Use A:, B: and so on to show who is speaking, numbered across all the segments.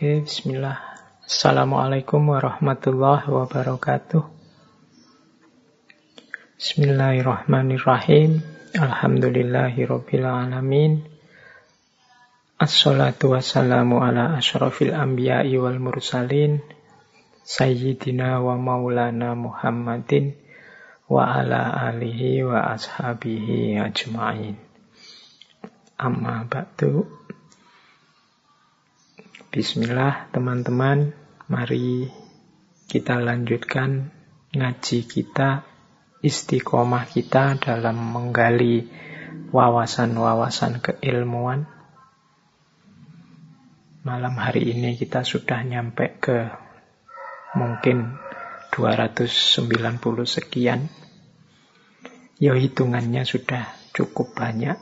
A: Oke, bismillah. Assalamualaikum warahmatullahi wabarakatuh. Bismillahirrahmanirrahim. Alhamdulillahirabbil alamin. Assalatu wassalamu ala asyrafil anbiya'i wal mursalin. Sayyidina wa maulana Muhammadin wa ala alihi wa ashabihi ajma'in. Amma ba'du. Bismillah teman-teman, mari kita lanjutkan ngaji kita, istiqomah kita dalam menggali wawasan-wawasan keilmuan. Malam hari ini kita sudah nyampe ke mungkin 290 sekian. Ya hitungannya sudah cukup banyak.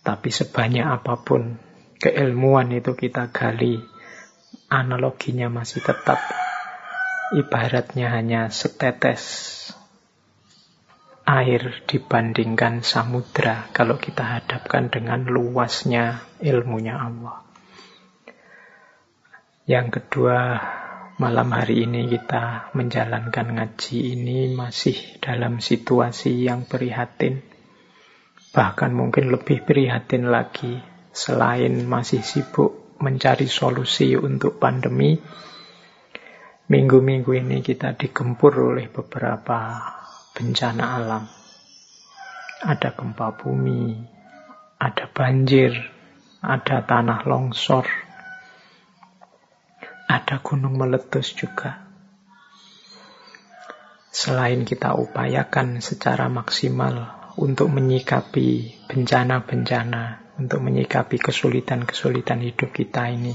A: Tapi sebanyak apa pun keilmuan itu kita gali, analoginya masih tetap ibaratnya hanya setetes air dibandingkan samudra kalau kita hadapkan dengan luasnya ilmunya Allah. Yang kedua, malam hari ini kita menjalankan ngaji ini masih dalam situasi yang prihatin. Bahkan mungkin lebih prihatin lagi selain masih sibuk mencari solusi untuk pandemi, minggu-minggu ini kita digempur oleh beberapa bencana alam. Ada gempa bumi, ada banjir, ada tanah longsor, ada gunung meletus juga. Selain kita upayakan secara maksimal untuk menyikapi bencana-bencana untuk menyikapi kesulitan-kesulitan hidup kita ini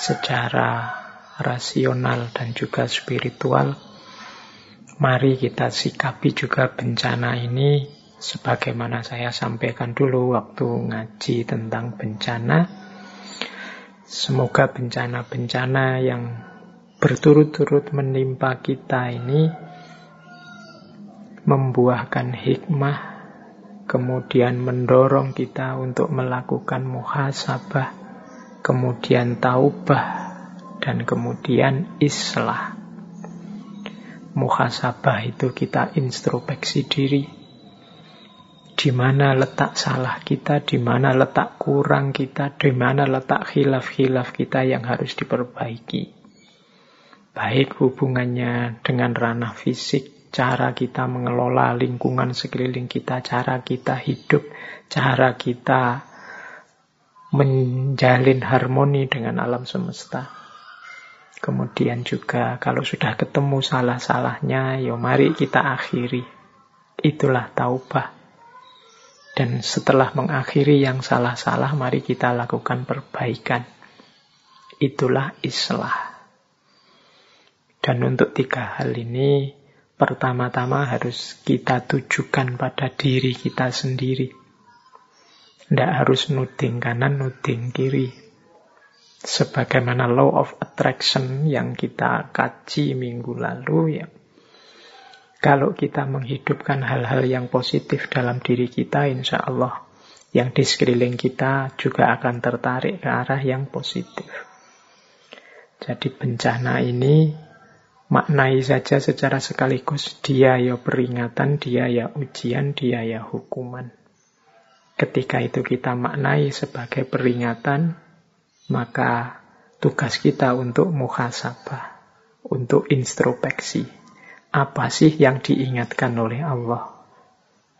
A: secara rasional dan juga spiritual. Mari kita sikapi juga bencana ini sebagaimana saya sampaikan dulu waktu ngaji tentang bencana. Semoga bencana-bencana yang berturut-turut menimpa kita ini membuahkan hikmah kemudian mendorong kita untuk melakukan muhasabah, kemudian taubah, dan kemudian islah. Muhasabah itu kita introspeksi diri. Di mana letak salah kita, di mana letak kurang kita, di mana letak khilaf-khilaf kita yang harus diperbaiki. Baik hubungannya dengan ranah fisik, cara kita mengelola lingkungan sekeliling kita, cara kita hidup, cara kita menjalin harmoni dengan alam semesta. Kemudian juga kalau sudah ketemu salah-salahnya, ya mari kita akhiri. Itulah taubah. Dan setelah mengakhiri yang salah-salah, mari kita lakukan perbaikan. Itulah islah. Dan untuk tiga hal ini, pertama-tama harus kita tujukan pada diri kita sendiri. Tidak harus nuding kanan, nuding kiri. Sebagaimana law of attraction yang kita kaji minggu lalu ya. Kalau kita menghidupkan hal-hal yang positif dalam diri kita, insya Allah yang di sekeliling kita juga akan tertarik ke arah yang positif. Jadi bencana ini maknai saja secara sekaligus dia ya peringatan, dia ya ujian, dia ya hukuman. Ketika itu kita maknai sebagai peringatan, maka tugas kita untuk muhasabah, untuk introspeksi. Apa sih yang diingatkan oleh Allah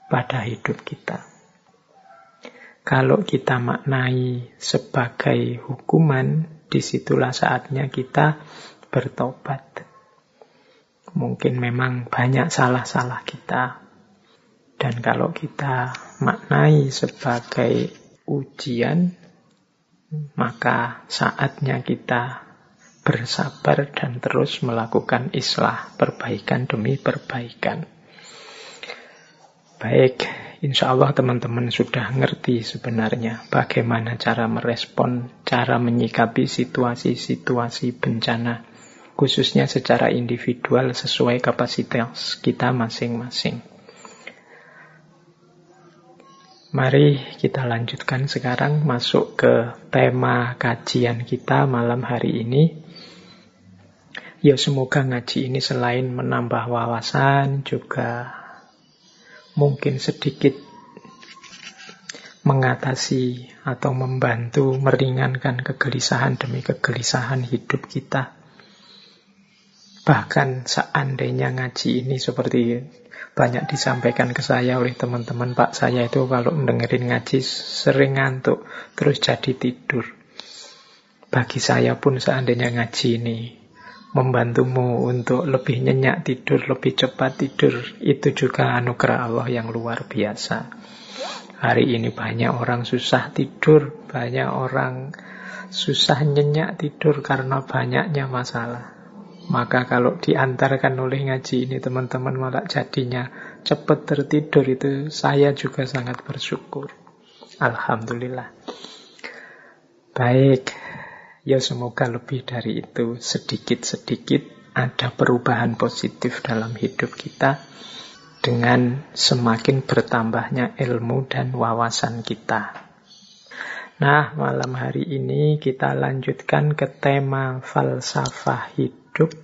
A: pada hidup kita? Kalau kita maknai sebagai hukuman, di situlah saatnya kita bertobat Mungkin memang banyak salah-salah kita. Dan kalau kita maknai sebagai ujian, maka saatnya kita bersabar dan terus melakukan islah, perbaikan demi perbaikan. Baik, insya Allah teman-teman sudah ngerti sebenarnya bagaimana cara merespon, cara menyikapi situasi-situasi bencana khususnya secara individual sesuai kapasitas kita masing-masing. Mari kita lanjutkan sekarang masuk ke tema kajian kita malam hari ini. Ya semoga ngaji ini selain menambah wawasan juga mungkin sedikit mengatasi atau membantu meringankan kegelisahan demi kegelisahan hidup kita. Bahkan seandainya ngaji ini seperti banyak disampaikan ke saya oleh teman-teman Pak saya itu kalau dengerin ngaji sering ngantuk terus jadi tidur. Bagi saya pun seandainya ngaji ini membantumu untuk lebih nyenyak tidur lebih cepat tidur itu juga anugerah Allah yang luar biasa. Hari ini banyak orang susah tidur banyak orang susah nyenyak tidur karena banyaknya masalah maka kalau diantarkan oleh ngaji ini teman-teman malah jadinya cepat tertidur itu saya juga sangat bersyukur. Alhamdulillah. Baik, ya semoga lebih dari itu sedikit-sedikit ada perubahan positif dalam hidup kita dengan semakin bertambahnya ilmu dan wawasan kita. Nah, malam hari ini kita lanjutkan ke tema falsafah hidup hidup.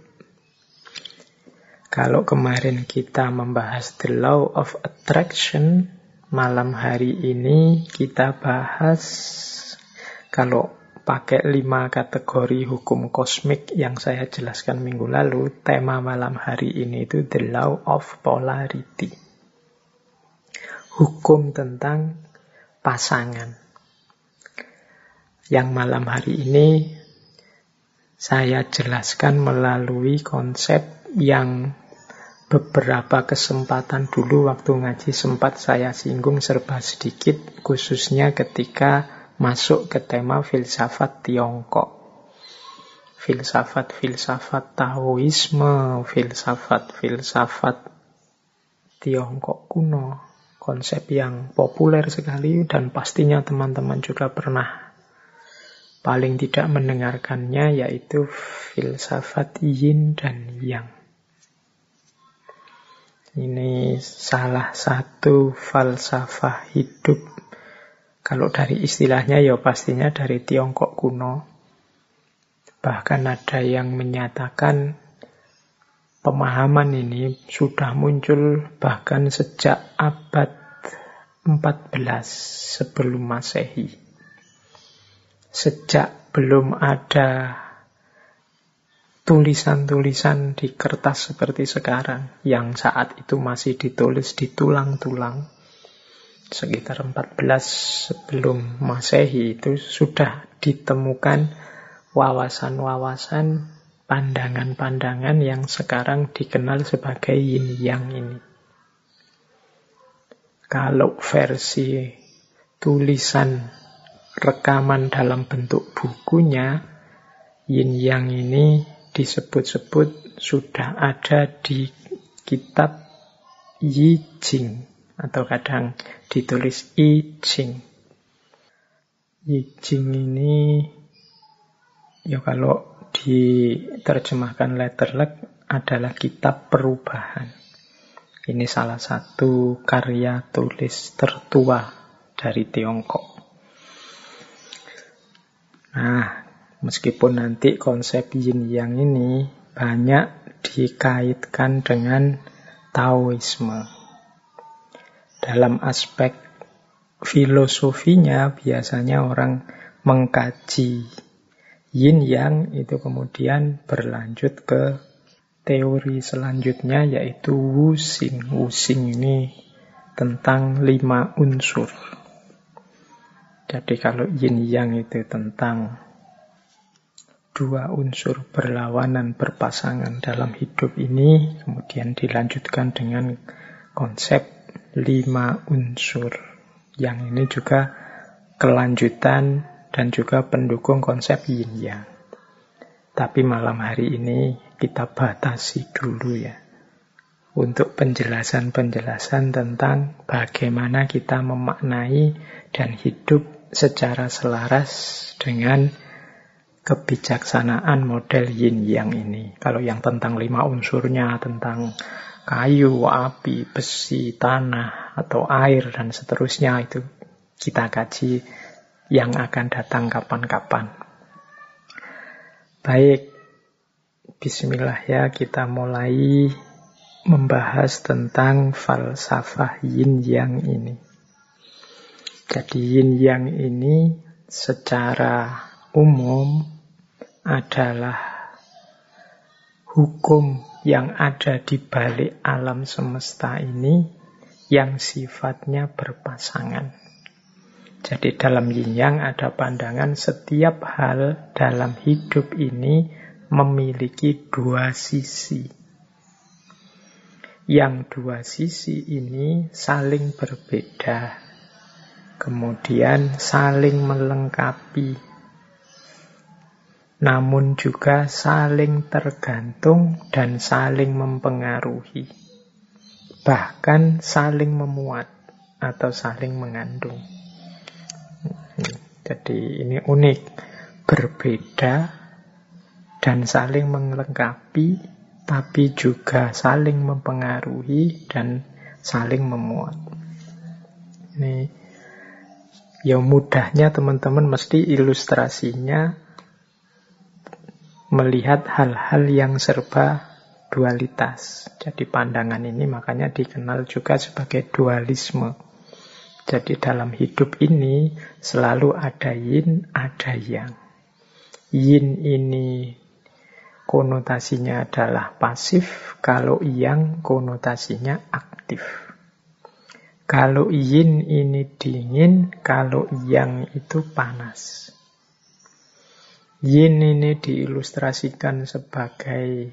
A: Kalau kemarin kita membahas the law of attraction, malam hari ini kita bahas kalau pakai lima kategori hukum kosmik yang saya jelaskan minggu lalu, tema malam hari ini itu the law of polarity. Hukum tentang pasangan. Yang malam hari ini saya jelaskan melalui konsep yang beberapa kesempatan dulu waktu ngaji sempat saya singgung serba sedikit khususnya ketika masuk ke tema filsafat Tiongkok. Filsafat-filsafat Taoisme, filsafat-filsafat Tiongkok kuno, konsep yang populer sekali dan pastinya teman-teman juga pernah paling tidak mendengarkannya yaitu filsafat yin dan yang. Ini salah satu falsafah hidup. Kalau dari istilahnya ya pastinya dari Tiongkok kuno. Bahkan ada yang menyatakan pemahaman ini sudah muncul bahkan sejak abad 14 sebelum Masehi sejak belum ada tulisan-tulisan di kertas seperti sekarang yang saat itu masih ditulis di tulang-tulang sekitar 14 sebelum Masehi itu sudah ditemukan wawasan-wawasan pandangan-pandangan yang sekarang dikenal sebagai yin yang ini. Kalau versi tulisan rekaman dalam bentuk bukunya, yin yang ini disebut-sebut sudah ada di kitab Yi Jing atau kadang ditulis I Ching. Yi Jing ini ya kalau diterjemahkan letterlek adalah kitab perubahan. Ini salah satu karya tulis tertua dari Tiongkok. Nah, meskipun nanti konsep yin yang ini banyak dikaitkan dengan Taoisme. Dalam aspek filosofinya biasanya orang mengkaji yin yang itu kemudian berlanjut ke teori selanjutnya yaitu Wusing. Wusing ini tentang lima unsur. Jadi kalau yin yang itu tentang dua unsur berlawanan berpasangan dalam hidup ini, kemudian dilanjutkan dengan konsep lima unsur. Yang ini juga kelanjutan dan juga pendukung konsep yin yang. Tapi malam hari ini kita batasi dulu ya. Untuk penjelasan-penjelasan tentang bagaimana kita memaknai dan hidup secara selaras dengan kebijaksanaan model yin yang ini. Kalau yang tentang lima unsurnya, tentang kayu, api, besi, tanah, atau air, dan seterusnya itu kita kaji yang akan datang kapan-kapan. Baik, bismillah ya kita mulai membahas tentang falsafah yin yang ini. Jadi yin yang ini secara umum adalah hukum yang ada di balik alam semesta ini yang sifatnya berpasangan. Jadi dalam yin yang ada pandangan setiap hal dalam hidup ini memiliki dua sisi. Yang dua sisi ini saling berbeda, kemudian saling melengkapi, namun juga saling tergantung dan saling mempengaruhi, bahkan saling memuat atau saling mengandung. Jadi ini unik, berbeda dan saling melengkapi, tapi juga saling mempengaruhi dan saling memuat. Ini ya mudahnya teman-teman mesti ilustrasinya melihat hal-hal yang serba dualitas. Jadi pandangan ini makanya dikenal juga sebagai dualisme. Jadi dalam hidup ini selalu ada yin, ada yang. Yin ini konotasinya adalah pasif, kalau yang konotasinya aktif. Kalau yin ini dingin, kalau yang itu panas. Yin ini diilustrasikan sebagai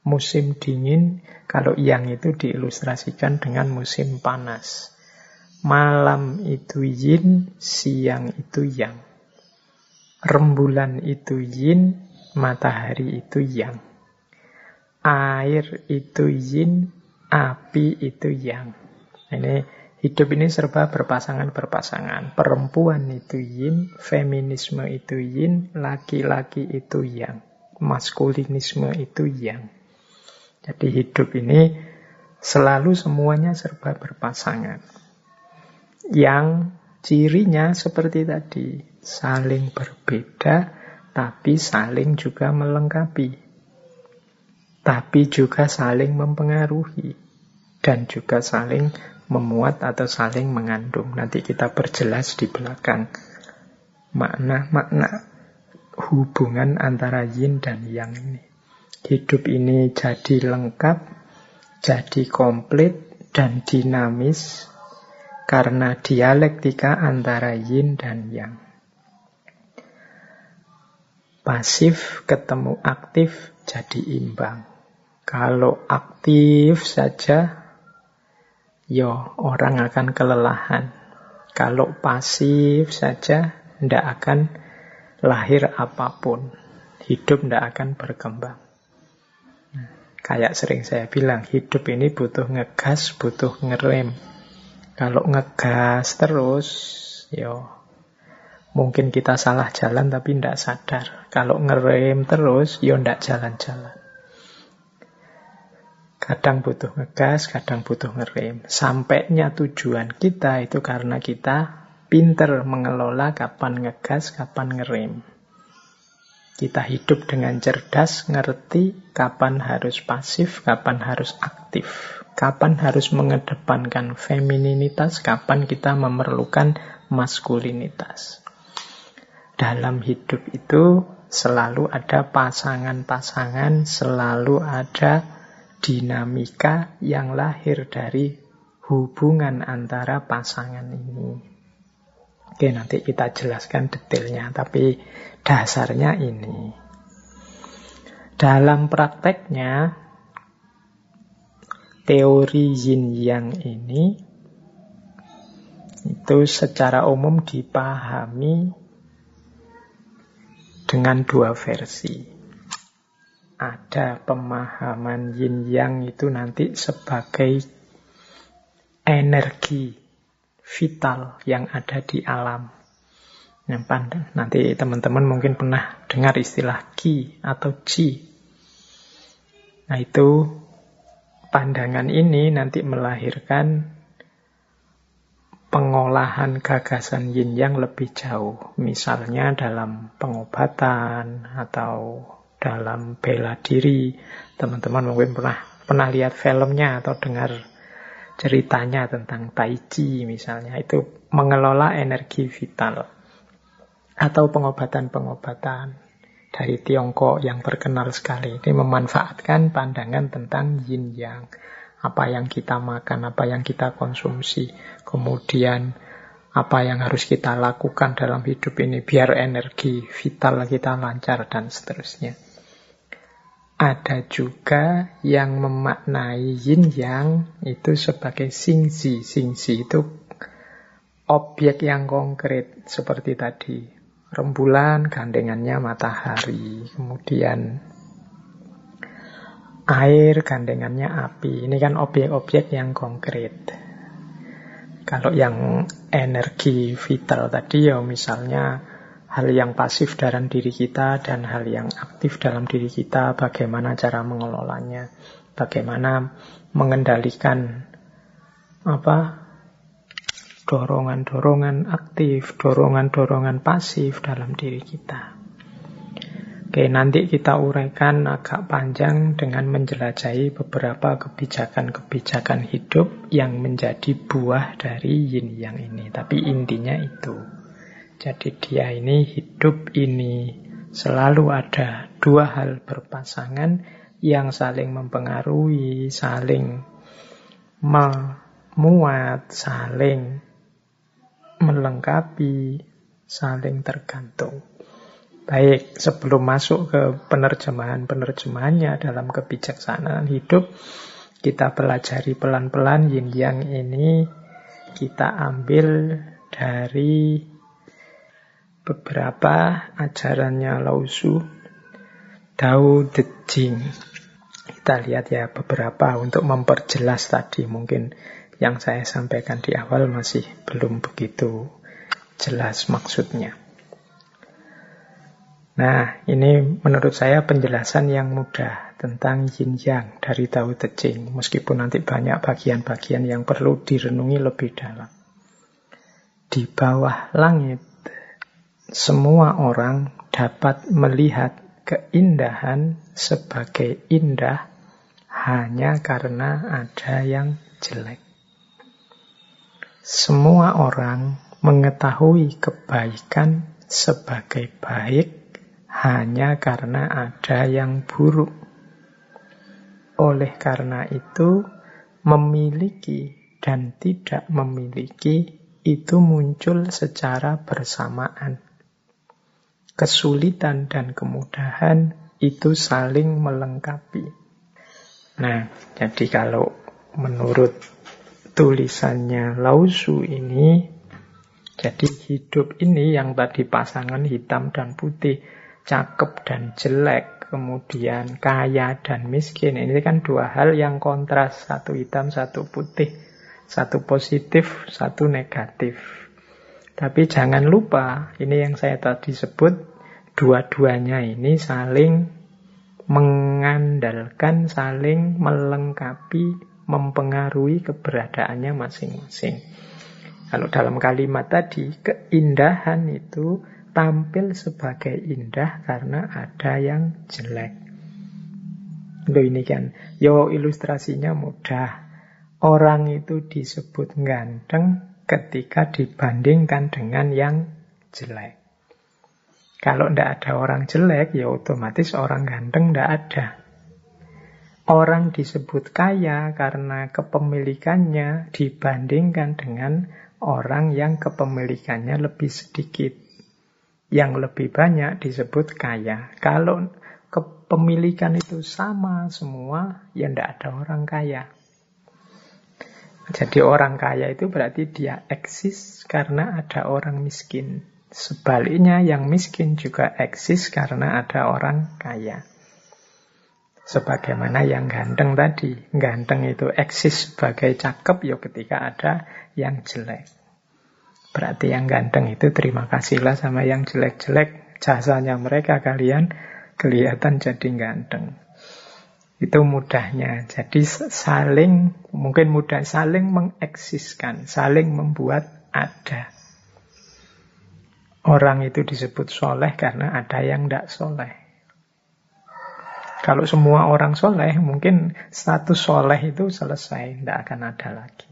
A: musim dingin, kalau yang itu diilustrasikan dengan musim panas. Malam itu yin, siang itu yang. Rembulan itu yin, matahari itu yang. Air itu yin, api itu yang. Ini hidup ini serba berpasangan-berpasangan. Perempuan itu yin, feminisme itu yin, laki-laki itu yang. Maskulinisme itu yang. Jadi hidup ini selalu semuanya serba berpasangan yang cirinya seperti tadi, saling berbeda tapi saling juga melengkapi. Tapi juga saling mempengaruhi dan juga saling memuat atau saling mengandung. Nanti kita perjelas di belakang makna-makna hubungan antara yin dan yang ini. Hidup ini jadi lengkap, jadi komplit dan dinamis karena dialektika antara yin dan yang. Pasif ketemu aktif jadi imbang. Kalau aktif saja, yo orang akan kelelahan. Kalau pasif saja, tidak akan lahir apa pun. Hidup tidak akan berkembang. Nah, kayak sering saya bilang, hidup ini butuh ngegas, butuh ngerem. Kalau ngegas terus, yo mungkin kita salah jalan tapi tidak sadar. Kalau ngerem terus, yo tidak jalan-jalan. Kadang butuh ngegas, kadang butuh ngerem. Sampainya tujuan kita itu karena kita pinter mengelola kapan ngegas, kapan ngerem. Kita hidup dengan cerdas, ngerti kapan harus pasif, kapan harus aktif. Kapan harus mengedepankan femininitas, kapan kita memerlukan maskulinitas. Dalam hidup itu selalu ada pasangan-pasangan, selalu ada dinamika yang lahir dari hubungan antara pasangan ini. Oke, nanti kita jelaskan detailnya, tapi dasarnya ini. Dalam prakteknya, teori yin yang ini itu secara umum dipahami dengan dua versi. Ada pemahaman yin yang itu nanti sebagai energi vital yang ada di alam. Yang pandang. Nanti teman-teman mungkin pernah dengar istilah ki atau chi. Nah itu pandangan ini nanti melahirkan pengolahan gagasan yin yang lebih jauh. Misalnya dalam pengobatan atau dalam bela diri. Teman-teman mungkin pernah pernah lihat filmnya atau dengar ceritanya tentang Tai Chi misalnya. Itu mengelola energi vital. Atau pengobatan-pengobatan dari Tiongkok yang terkenal sekali. Ini memanfaatkan pandangan tentang yin yang apa yang kita makan, apa yang kita konsumsi, kemudian apa yang harus kita lakukan dalam hidup ini biar energi vital kita lancar dan seterusnya. Ada juga yang memaknai yin yang itu sebagai singsi. Singsi itu objek yang konkret seperti tadi. Rembulan gandengannya matahari, kemudian air gandengannya api. Ini kan objek-objek yang konkret. Kalau yang energi vital tadi ya misalnya hal yang pasif dalam diri kita dan hal yang aktif dalam diri kita, bagaimana cara mengelolanya, bagaimana mengendalikan apa dorongan-dorongan aktif, dorongan-dorongan pasif dalam diri kita. Oke, nanti kita uraikan agak panjang dengan menjelajahi beberapa kebijakan-kebijakan hidup yang menjadi buah dari yin yang ini. Tapi intinya itu. Jadi dia ini hidup ini selalu ada dua hal berpasangan yang saling mempengaruhi, saling memuat, saling melengkapi, saling tergantung. Baik, sebelum masuk ke penerjemahan-penerjemahannya dalam kebijaksanaan hidup, kita pelajari pelan-pelan yin yang ini kita ambil dari beberapa ajarannya Lao Tzu, Dao De Jing. Kita lihat ya beberapa untuk memperjelas tadi mungkin yang saya sampaikan di awal masih belum begitu jelas maksudnya. Nah, ini menurut saya penjelasan yang mudah tentang yin yang dari Tao Te Ching, meskipun nanti banyak bagian-bagian yang perlu direnungi lebih dalam. Di bawah langit, semua orang dapat melihat keindahan sebagai indah hanya karena ada yang jelek. Semua orang mengetahui kebaikan sebagai baik hanya karena ada yang buruk. Oleh karena itu, memiliki dan tidak memiliki itu muncul secara bersamaan. Kesulitan dan kemudahan itu saling melengkapi. Nah, jadi kalau menurut tulisannya Lausu ini, jadi hidup ini yang tadi pasangan hitam dan putih, cakep dan jelek, kemudian kaya dan miskin. Ini kan dua hal yang kontras, satu hitam, satu putih, satu positif, satu negatif. Tapi jangan lupa, ini yang saya tadi sebut, dua-duanya ini saling mengandalkan, saling melengkapi, mempengaruhi keberadaannya masing-masing. Kalau dalam kalimat tadi, keindahan itu tampil sebagai indah karena ada yang jelek. Loh ini kan, yo ilustrasinya mudah. Orang itu disebut ganteng ketika dibandingkan dengan yang jelek. Kalau tidak ada orang jelek, ya otomatis orang ganteng tidak ada. Orang disebut kaya karena kepemilikannya dibandingkan dengan orang yang kepemilikannya lebih sedikit yang lebih banyak disebut kaya. Kalau kepemilikan itu sama semua, ya tidak ada orang kaya. Jadi orang kaya itu berarti dia eksis karena ada orang miskin. Sebaliknya yang miskin juga eksis karena ada orang kaya. Sebagaimana yang ganteng tadi. Ganteng itu eksis sebagai cakep ya ketika ada yang jelek. Berarti yang ganteng itu terima kasihlah sama yang jelek-jelek. Jasanya mereka kalian kelihatan jadi ganteng. Itu mudahnya. Jadi saling, mungkin mudah saling mengeksiskan, saling membuat ada. Orang itu disebut soleh karena ada yang tidak soleh. Kalau semua orang soleh, mungkin status soleh itu selesai, tidak akan ada lagi.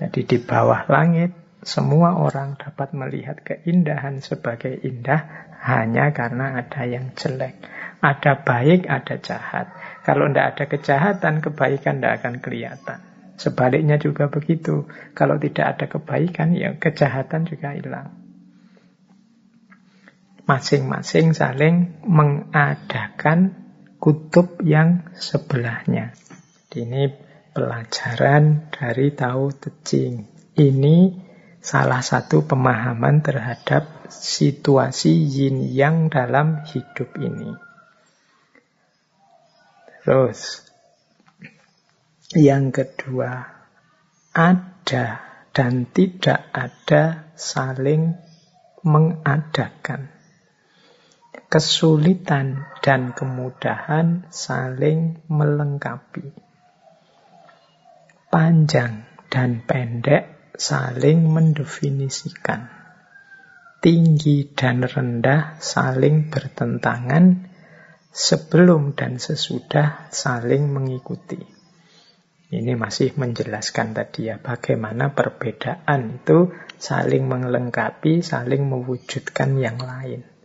A: Jadi di bawah langit, semua orang dapat melihat keindahan sebagai indah hanya karena ada yang jelek. Ada baik, ada jahat. Kalau tidak ada kejahatan, kebaikan tidak akan kelihatan. Sebaliknya juga begitu. Kalau tidak ada kebaikan, ya kejahatan juga hilang masing-masing saling mengadakan kutub yang sebelahnya. Ini pelajaran dari Tao Te Ching. Ini salah satu pemahaman terhadap situasi yin yang dalam hidup ini. Terus, yang kedua, ada dan tidak ada saling mengadakan kesulitan dan kemudahan saling melengkapi. Panjang dan pendek saling mendefinisikan. Tinggi dan rendah saling bertentangan. Sebelum dan sesudah saling mengikuti. Ini masih menjelaskan tadi ya bagaimana perbedaan itu saling melengkapi, saling mewujudkan yang lain.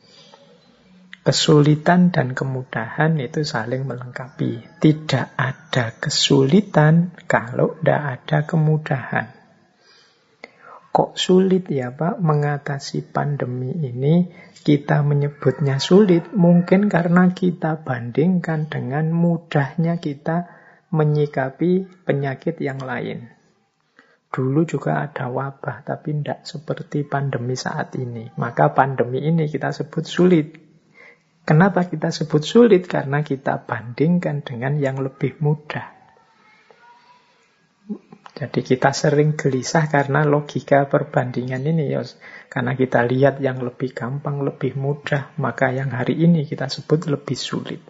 A: Kesulitan dan kemudahan itu saling melengkapi. Tidak ada kesulitan kalau tidak ada kemudahan. Kok sulit ya Pak mengatasi pandemi ini? Kita menyebutnya sulit mungkin karena kita bandingkan dengan mudahnya kita menyikapi penyakit yang lain. Dulu juga ada wabah, tapi tidak seperti pandemi saat ini. Maka pandemi ini kita sebut sulit. Kenapa kita sebut sulit? Karena kita bandingkan dengan yang lebih mudah. Jadi kita sering gelisah karena logika perbandingan ini ya. Karena kita lihat yang lebih gampang, lebih mudah, maka yang hari ini kita sebut lebih sulit.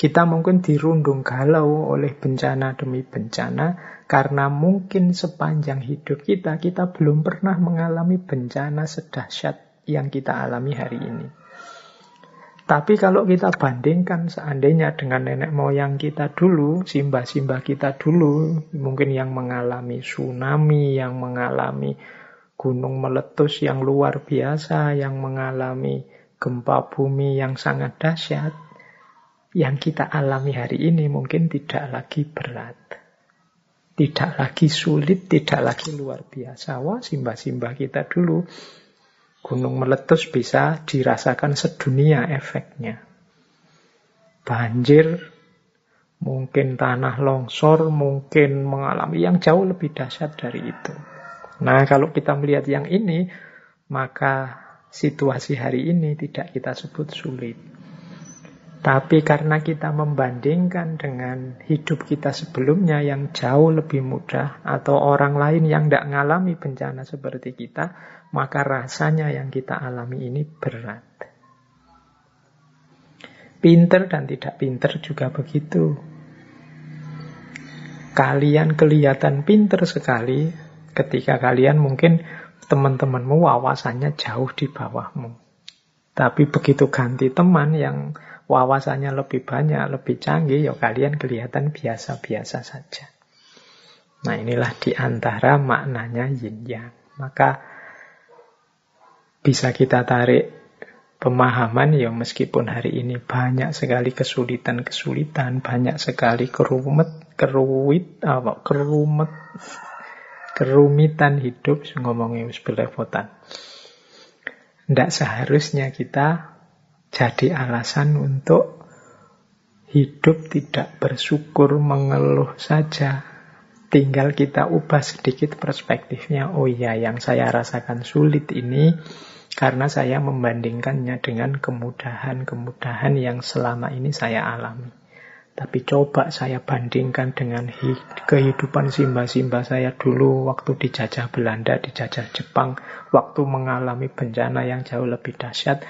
A: Kita mungkin dirundung galau oleh bencana demi bencana karena mungkin sepanjang hidup kita kita belum pernah mengalami bencana sedahsyat yang kita alami hari ini. Tapi kalau kita bandingkan seandainya dengan nenek moyang kita dulu, simbah-simbah kita dulu, mungkin yang mengalami tsunami, yang mengalami gunung meletus yang luar biasa, yang mengalami gempa bumi yang sangat dahsyat, yang kita alami hari ini mungkin tidak lagi berat. Tidak lagi sulit, tidak lagi luar biasa. Wah, simbah-simbah kita dulu Gunung meletus bisa dirasakan sedunia efeknya. Banjir, mungkin tanah longsor, mungkin mengalami yang jauh lebih dahsyat dari itu. Nah, kalau kita melihat yang ini, maka situasi hari ini tidak kita sebut sulit. Tapi karena kita membandingkan dengan hidup kita sebelumnya yang jauh lebih mudah atau orang lain yang tidak mengalami bencana seperti kita, maka rasanya yang kita alami ini berat. Pinter dan tidak pinter juga begitu. Kalian kelihatan pinter sekali ketika kalian mungkin teman-temanmu wawasannya jauh di bawahmu. Tapi begitu ganti teman yang wawasannya lebih banyak, lebih canggih, ya kalian kelihatan biasa-biasa saja. Nah inilah di antara maknanya yin yang. Maka bisa kita tarik pemahaman ya meskipun hari ini banyak sekali kesulitan-kesulitan, banyak sekali kerumet, keruwit, apa, kerumet, kerumitan hidup, ngomongnya belepotan. Tidak seharusnya kita jadi alasan untuk hidup tidak bersyukur, mengeluh saja. Tinggal kita ubah sedikit perspektifnya. Oh iya, yang saya rasakan sulit ini karena saya membandingkannya dengan kemudahan-kemudahan yang selama ini saya alami. Tapi coba saya bandingkan dengan kehidupan simba-simba saya dulu waktu dijajah Belanda, dijajah Jepang, waktu mengalami bencana yang jauh lebih dahsyat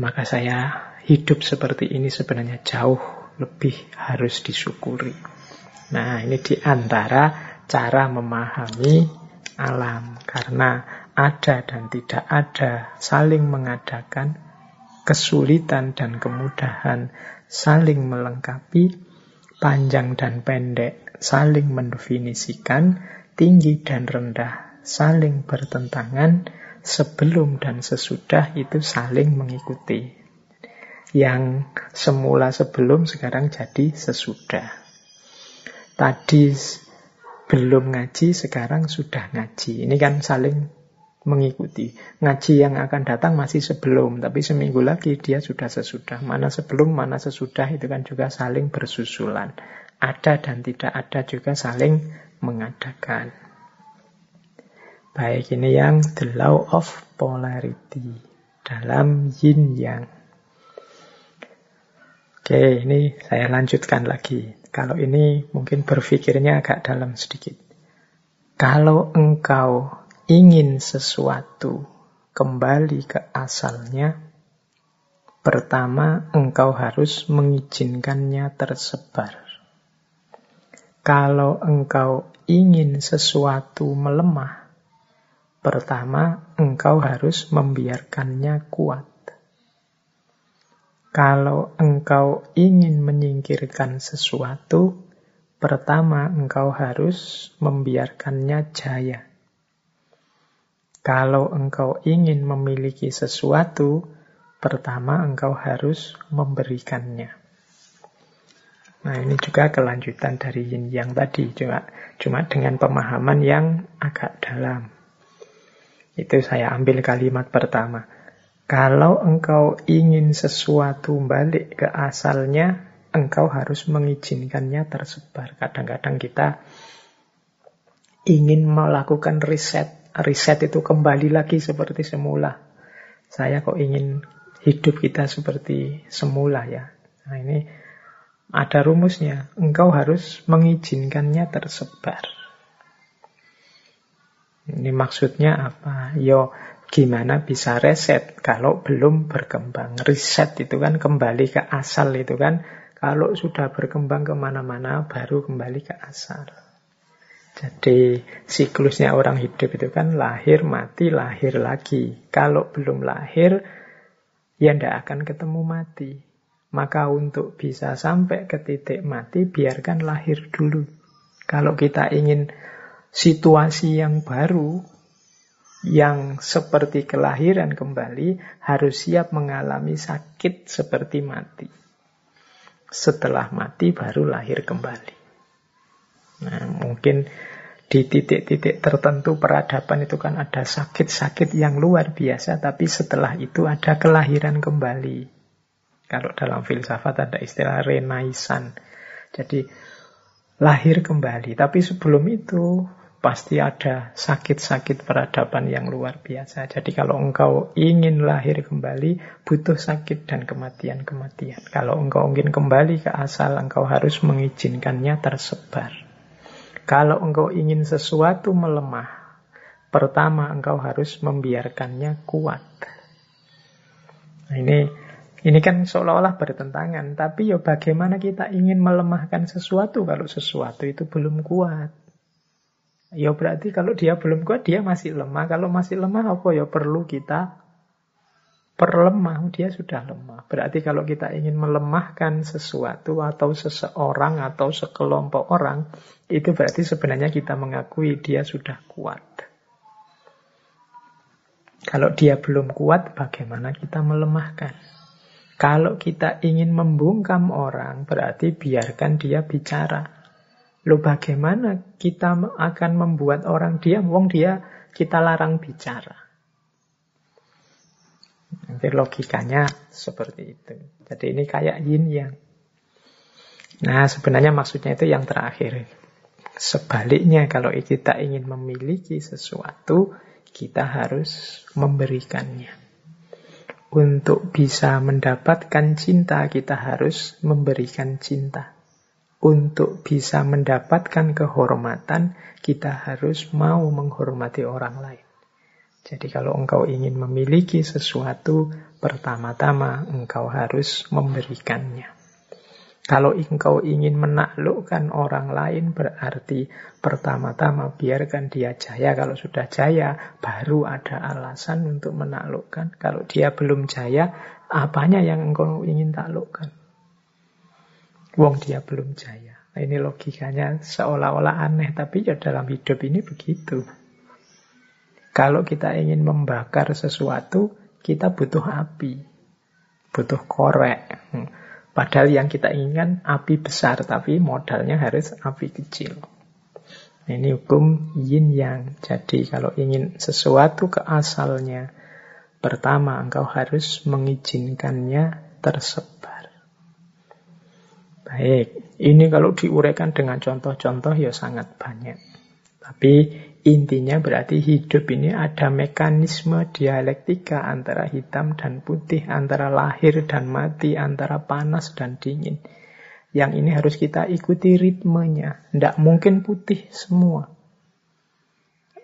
A: maka saya hidup seperti ini sebenarnya jauh lebih harus disyukuri. Nah, ini di antara cara memahami alam. Karena ada dan tidak ada saling mengadakan, kesulitan dan kemudahan saling melengkapi, panjang dan pendek saling mendefinisikan, tinggi dan rendah saling bertentangan, sebelum dan sesudah itu saling mengikuti. Yang semula sebelum sekarang jadi sesudah. Tadi belum ngaji, sekarang sudah ngaji. Ini kan saling mengikuti. Ngaji yang akan datang masih sebelum, tapi seminggu lagi dia sudah sesudah. Mana sebelum, mana sesudah itu kan juga saling bersusulan. Ada dan tidak ada juga saling mengadakan. Baik, ini yang the law of polarity dalam yin yang. Oke, ini saya lanjutkan lagi. Kalau ini mungkin berpikirnya agak dalam sedikit. Kalau engkau ingin sesuatu kembali ke asalnya, pertama engkau harus mengizinkannya tersebar. Kalau engkau ingin sesuatu melemah, pertama engkau harus membiarkannya kuat. Kalau engkau ingin menyingkirkan sesuatu, pertama engkau harus membiarkannya jaya. Kalau engkau ingin memiliki sesuatu, pertama engkau harus memberikannya. Nah ini juga kelanjutan dari yin yang tadi, cuma, cuma dengan pemahaman yang agak dalam. Itu saya ambil kalimat pertama. Kalau engkau ingin sesuatu balik ke asalnya, engkau harus mengizinkannya tersebar. Kadang-kadang kita ingin melakukan riset. Riset itu kembali lagi seperti semula. Saya kok ingin hidup kita seperti semula ya. Nah ini ada rumusnya. Engkau harus mengizinkannya tersebar. Ini maksudnya apa? Yo, gimana bisa reset kalau belum berkembang. Reset itu kan kembali ke asal itu kan. Kalau sudah berkembang ke mana-mana baru kembali ke asal. Jadi siklusnya orang hidup itu kan lahir, mati, lahir lagi. Kalau belum lahir, ya tidak akan ketemu mati. Maka untuk bisa sampai ke titik mati, biarkan lahir dulu. Kalau kita ingin situasi yang baru, yang seperti kelahiran kembali harus siap mengalami sakit seperti mati. Setelah mati baru lahir kembali. Nah, mungkin di titik-titik tertentu peradaban itu kan ada sakit-sakit yang luar biasa, tapi setelah itu ada kelahiran kembali. Kalau dalam filsafat ada istilah renaisan. Jadi lahir kembali. Tapi sebelum itu pasti ada sakit-sakit peradaban yang luar biasa. Jadi kalau engkau ingin lahir kembali, butuh sakit dan kematian-kematian. Kalau engkau ingin kembali ke asal, engkau harus mengizinkannya tersebar. Kalau engkau ingin sesuatu melemah, pertama engkau harus membiarkannya kuat. Nah, ini ini kan seolah-olah bertentangan, tapi ya bagaimana kita ingin melemahkan sesuatu kalau sesuatu itu belum kuat? Ya berarti kalau dia belum kuat, dia masih lemah. Kalau masih lemah, apa ya perlu kita perlemah. Dia sudah lemah. Berarti kalau kita ingin melemahkan sesuatu atau seseorang atau sekelompok orang, itu berarti sebenarnya kita mengakui dia sudah kuat. Kalau dia belum kuat, bagaimana kita melemahkan? Kalau kita ingin membungkam orang, berarti biarkan dia bicara. Lo bagaimana kita akan membuat orang diam? Wong dia kita larang bicara. Nanti logikanya seperti itu. Jadi ini kayak yin yang. Nah sebenarnya maksudnya itu yang terakhir. Sebaliknya kalau kita ingin memiliki sesuatu, kita harus memberikannya. Untuk bisa mendapatkan cinta, kita harus memberikan cinta untuk bisa mendapatkan kehormatan, kita harus mau menghormati orang lain. Jadi kalau engkau ingin memiliki sesuatu, pertama-tama engkau harus memberikannya. Kalau engkau ingin menaklukkan orang lain berarti pertama-tama biarkan dia jaya. Kalau sudah jaya baru ada alasan untuk menaklukkan. Kalau dia belum jaya, apanya yang engkau ingin taklukkan? Wong dia belum jaya. Ini logikanya seolah-olah aneh, tapi ya dalam hidup ini begitu. Kalau kita ingin membakar sesuatu, kita butuh api, butuh korek. Hmm. Padahal yang kita inginkan api besar, tapi modalnya harus api kecil. Ini hukum yin yang. Jadi kalau ingin sesuatu ke asalnya, pertama engkau harus mengizinkannya tersebar. Baik, ini kalau diuraikan dengan contoh-contoh ya sangat banyak. Tapi Intinya berarti hidup ini ada mekanisme dialektika antara hitam dan putih, antara lahir dan mati, antara panas dan dingin. Yang ini harus kita ikuti ritmenya. Tidak mungkin putih semua.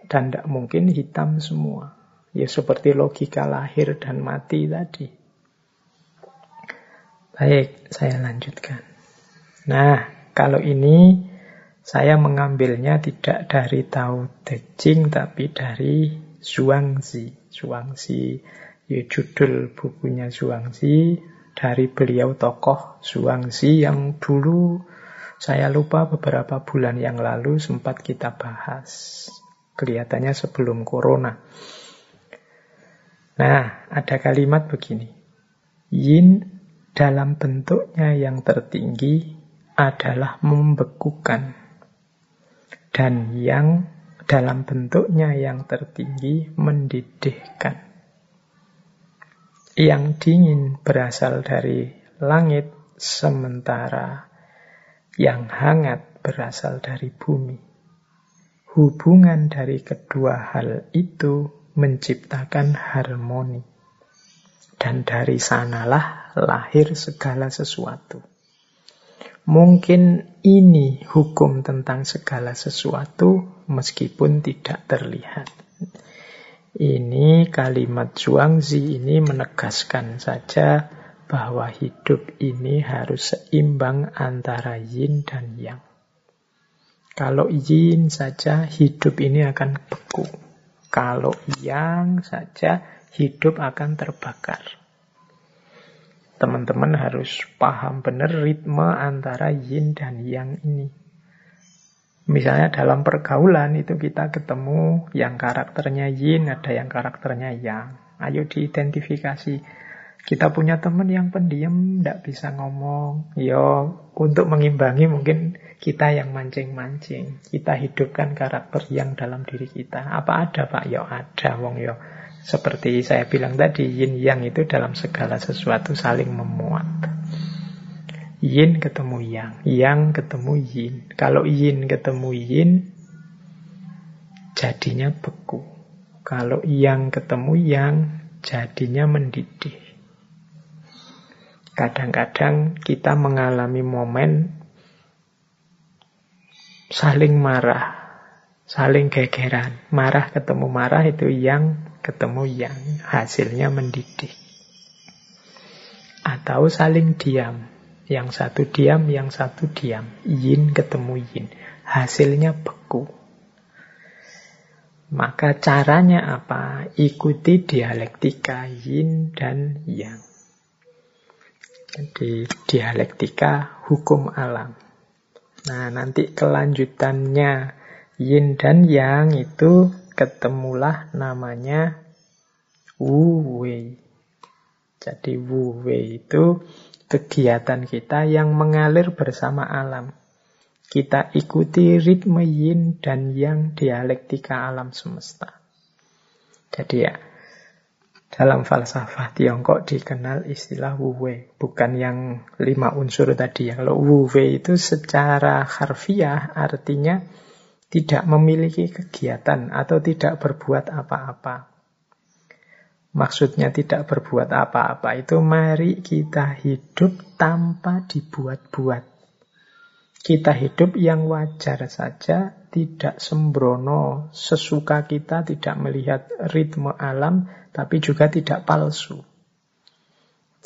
A: Dan tidak mungkin hitam semua. Ya seperti logika lahir dan mati tadi. Baik, saya lanjutkan. Nah, kalau ini saya mengambilnya tidak dari Tao Te Ching, tapi dari Zhuangzi. Zhuangzi, ya judul bukunya Zhuangzi, dari beliau tokoh Zhuangzi yang dulu saya lupa beberapa bulan yang lalu sempat kita bahas. Kelihatannya sebelum corona. Nah, ada kalimat begini. Yin dalam bentuknya yang tertinggi adalah membekukan dan yang dalam bentuknya yang tertinggi mendidihkan. Yang dingin berasal dari langit, sementara yang hangat berasal dari bumi. Hubungan dari kedua hal itu menciptakan harmoni. Dan dari sanalah lahir segala sesuatu. Mungkin ini hukum tentang segala sesuatu meskipun tidak terlihat. Ini kalimat Zhuangzi ini menegaskan saja bahwa hidup ini harus seimbang antara yin dan yang. Kalau yin saja hidup ini akan beku. Kalau yang saja hidup akan terbakar teman-teman harus paham benar ritme antara yin dan yang ini. Misalnya dalam pergaulan itu kita ketemu yang karakternya yin, ada yang karakternya yang. Ayo diidentifikasi. Kita punya teman yang pendiam, tidak bisa ngomong. Yo, untuk mengimbangi mungkin kita yang mancing-mancing. Kita hidupkan karakter yang dalam diri kita. Apa ada Pak? Yo ada, wong yo seperti saya bilang tadi, yin yang itu dalam segala sesuatu saling memuat. Yin ketemu yang, yang ketemu yin. Kalau yin ketemu yin, jadinya beku. Kalau yang ketemu yang, jadinya mendidih. Kadang-kadang kita mengalami momen saling marah, saling gegeran. Marah ketemu marah itu yang ketemu yang hasilnya mendidih. Atau saling diam. Yang satu diam, yang satu diam. Yin ketemu yin. Hasilnya beku. Maka caranya apa? Ikuti dialektika yin dan yang. Jadi dialektika hukum alam. Nah, nanti kelanjutannya yin dan yang itu ketemulah namanya Wu Wei. Jadi Wu Wei itu kegiatan kita yang mengalir bersama alam. Kita ikuti ritme yin dan yang dialektika alam semesta. Jadi ya, dalam falsafah Tiongkok dikenal istilah Wu Wei, bukan yang lima unsur tadi. Kalau Wu Wei itu secara harfiah artinya tidak memiliki kegiatan atau tidak berbuat apa-apa. Maksudnya tidak berbuat apa-apa itu mari kita hidup tanpa dibuat-buat. Kita hidup yang wajar saja, tidak sembrono, sesuka kita, tidak melihat ritme alam, tapi juga tidak palsu.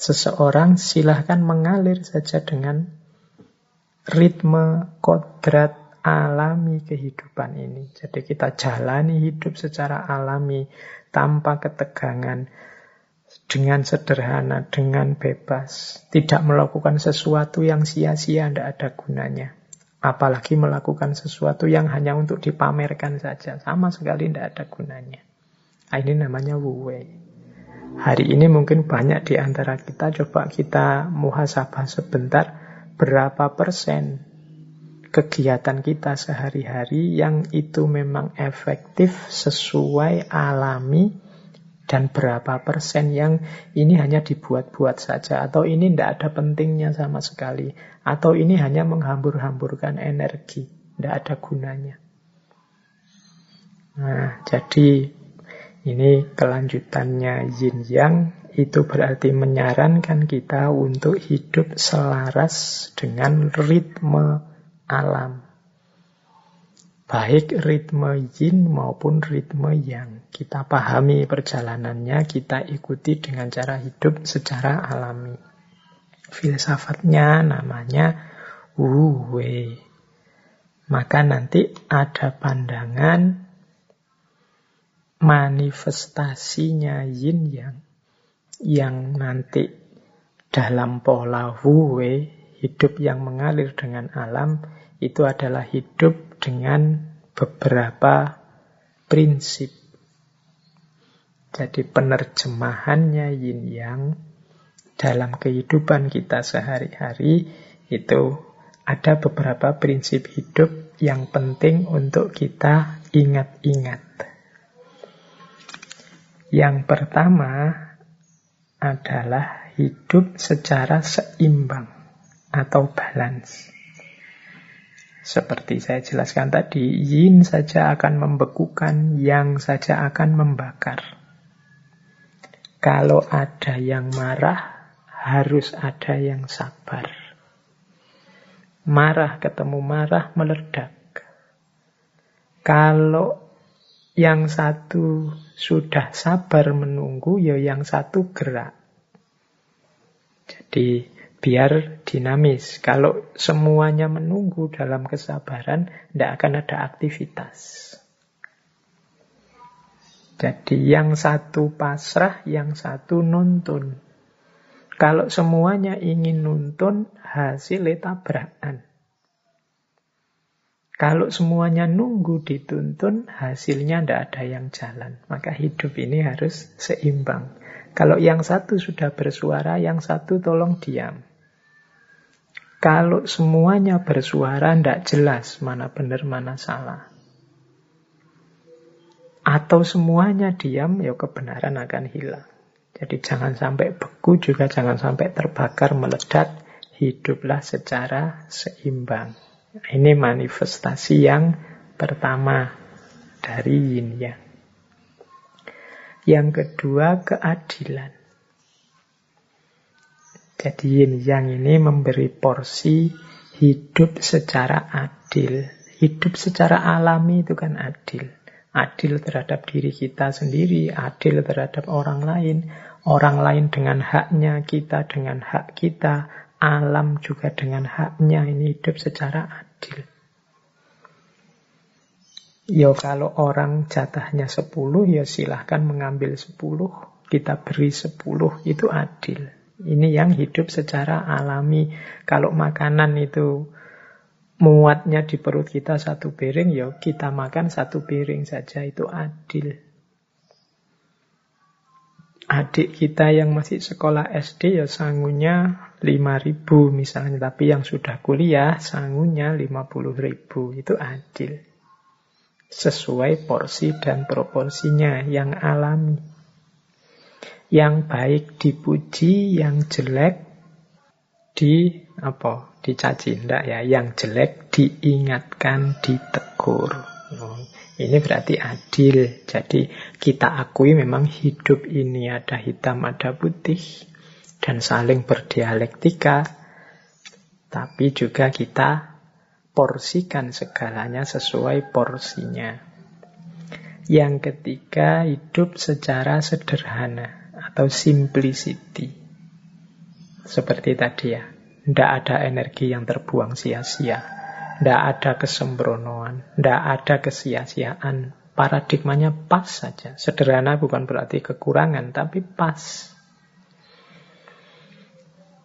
A: Seseorang silahkan mengalir saja dengan ritme kodrat alami kehidupan ini. Jadi kita jalani hidup secara alami tanpa ketegangan, dengan sederhana, dengan bebas. Tidak melakukan sesuatu yang sia-sia, tidak ada gunanya. Apalagi melakukan sesuatu yang hanya untuk dipamerkan saja. Sama sekali tidak ada gunanya. Nah, ini namanya wu wei. Hari ini mungkin banyak di antara kita coba kita muhasabah sebentar berapa persen kegiatan kita sehari-hari yang itu memang efektif sesuai alami dan berapa persen yang ini hanya dibuat-buat saja atau ini tidak ada pentingnya sama sekali atau ini hanya menghambur-hamburkan energi tidak ada gunanya. Nah jadi ini kelanjutannya yin yang. Itu berarti menyarankan kita untuk hidup selaras dengan ritme alam. Baik ritme yin maupun ritme yang. Kita pahami perjalanannya, kita ikuti dengan cara hidup secara alami. Filsafatnya namanya wu wei. Maka nanti ada pandangan manifestasinya yin yang yang nanti dalam pola wuwe hidup yang mengalir dengan alam itu adalah hidup dengan beberapa prinsip. Jadi penerjemahannya yin yang dalam kehidupan kita sehari-hari itu ada beberapa prinsip hidup yang penting untuk kita ingat-ingat. Yang pertama adalah hidup secara seimbang atau balance. Seperti saya jelaskan tadi, yin saja akan membekukan, yang saja akan membakar. Kalau ada yang marah, harus ada yang sabar. Marah ketemu marah meledak. Kalau yang satu sudah sabar menunggu, ya yang satu gerak. Jadi biar dinamis. Kalau semuanya menunggu dalam kesabaran, tidak akan ada aktivitas. Jadi yang satu pasrah, yang satu nuntun. Kalau semuanya ingin nuntun, hasilnya tabrakan. Kalau semuanya nunggu dituntun, hasilnya tidak ada yang jalan. Maka hidup ini harus seimbang. Kalau yang satu sudah bersuara, yang satu tolong diam. Kalau semuanya bersuara, tidak jelas mana benar, mana salah. Atau semuanya diam, ya kebenaran akan hilang. Jadi jangan sampai beku, juga jangan sampai terbakar, meledak. Hiduplah secara seimbang. Ini manifestasi yang pertama dari yin yang. Yang kedua keadilan. Jadi yin yang ini memberi porsi hidup secara adil. Hidup secara alami itu kan adil. Adil terhadap diri kita sendiri, adil terhadap orang lain, orang lain dengan haknya, kita dengan hak kita, alam juga dengan haknya ini hidup secara adil. Ya kalau orang jatahnya 10 ya silahkan mengambil 10, kita beri 10, itu adil. Ini yang hidup secara alami. Kalau makanan itu muatnya di perut kita satu piring, ya kita makan satu piring saja, itu adil adik kita yang masih sekolah SD ya sangunya 5000 misalnya, tapi yang sudah kuliah sangunya 50.000. Itu adil. Sesuai porsi dan proporsinya yang alami. Yang baik dipuji, yang jelek di apa? Dicaci enggak ya? Yang jelek diingatkan, ditegur. Oh, ini berarti adil. Jadi kita akui memang hidup ini ada hitam, ada putih. Dan saling berdialektika. Tapi juga kita porsikan segalanya sesuai porsinya. Yang ketiga, hidup secara sederhana atau simplicity. Seperti tadi ya. Tidak ada energi yang terbuang sia-sia. Tidak ada kesembronoan. Tidak ada kesia-siaan. Paradigmanya pas saja. Sederhana bukan berarti kekurangan, tapi pas.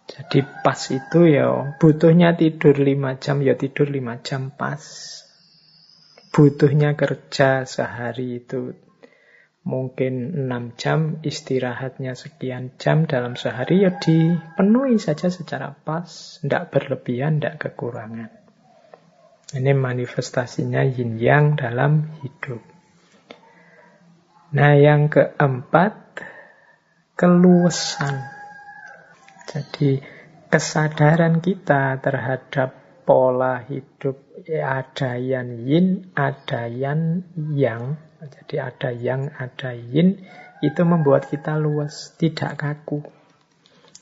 A: Jadi pas itu ya butuhnya tidur 5 jam ya tidur 5 jam pas. Butuhnya kerja sehari itu mungkin 6 jam, istirahatnya sekian jam dalam sehari, ya dipenuhi saja secara pas, tidak berlebihan, tidak kekurangan. Ini manifestasinya yin yang dalam hidup. Nah yang keempat, keluasan. Jadi kesadaran kita terhadap pola hidup ada yang yin, ada yang yang. Jadi ada yang, ada yin. Itu membuat kita luas, tidak kaku.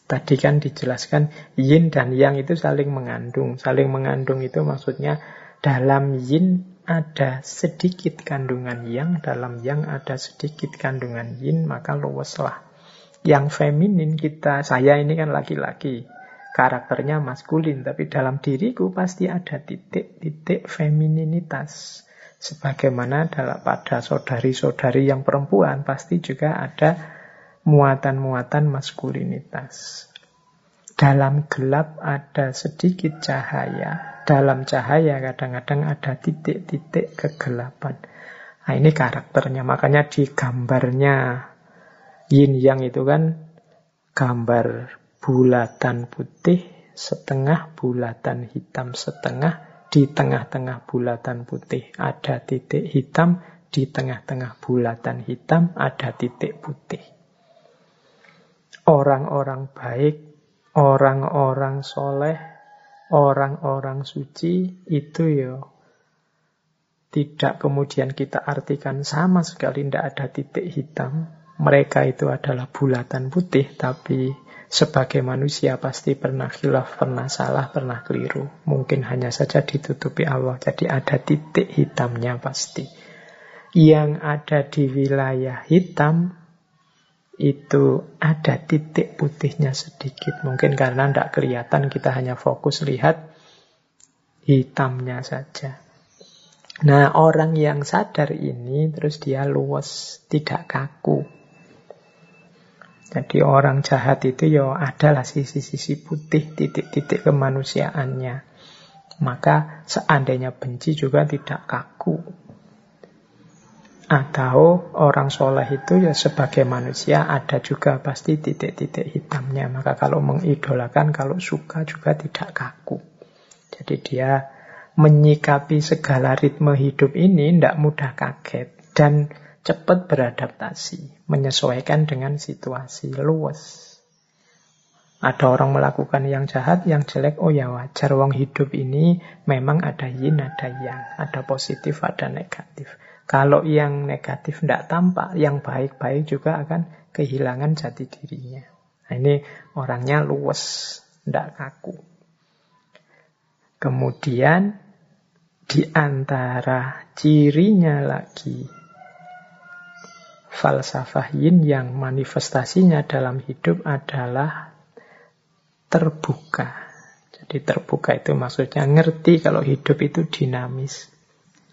A: Tadi kan dijelaskan yin dan yang itu saling mengandung. Saling mengandung itu maksudnya dalam yin ada sedikit kandungan yang, dalam yang ada sedikit kandungan yin, maka luweslah. Yang feminin kita, saya ini kan laki-laki karakternya maskulin, tapi dalam diriku pasti ada titik-titik femininitas. Sebagaimana dalam pada saudari-saudari yang perempuan pasti juga ada muatan-muatan maskulinitas. Dalam gelap ada sedikit cahaya. Dalam cahaya kadang-kadang ada titik-titik kegelapan. Nah ini karakternya. Makanya di gambarnya yin yang itu kan gambar bulatan putih, setengah bulatan hitam, setengah di tengah-tengah bulatan putih ada titik hitam, di tengah-tengah bulatan hitam ada titik putih. Orang-orang baik, orang-orang soleh, orang-orang suci itu ya tidak kemudian kita artikan sama sekali tidak ada titik hitam. Mereka itu adalah bulatan putih, tapi sebagai manusia pasti pernah khilaf, pernah salah, pernah keliru. Mungkin hanya saja ditutupi Allah. Jadi ada titik hitamnya pasti. Yang ada di wilayah hitam itu ada titik putihnya sedikit. Mungkin karena tidak kelihatan kita hanya fokus lihat hitamnya saja. Nah orang yang sadar ini terus dia luas, tidak kaku. Jadi orang jahat itu ya adalah sisi-sisi putih, titik-titik kemanusiaannya. Maka seandainya benci juga tidak kaku. Atau orang soleh itu ya sebagai manusia ada juga pasti titik-titik hitamnya. Maka kalau mengidolakan, kalau suka juga tidak kaku. Jadi dia menyikapi segala ritme hidup ini tidak mudah kaget. Dan cepat beradaptasi, menyesuaikan dengan situasi luas. Ada orang melakukan yang jahat, yang jelek, oh ya wajar. Wong hidup ini memang ada yin, ada yang. Ada positif, ada negatif. Kalau yang negatif tidak tampak, yang baik-baik juga akan kehilangan jati dirinya. Nah, ini orangnya luas, tidak kaku. Kemudian di antara cirinya lagi falsafah yin yang manifestasinya dalam hidup adalah terbuka. Jadi terbuka itu maksudnya ngerti kalau hidup itu dinamis,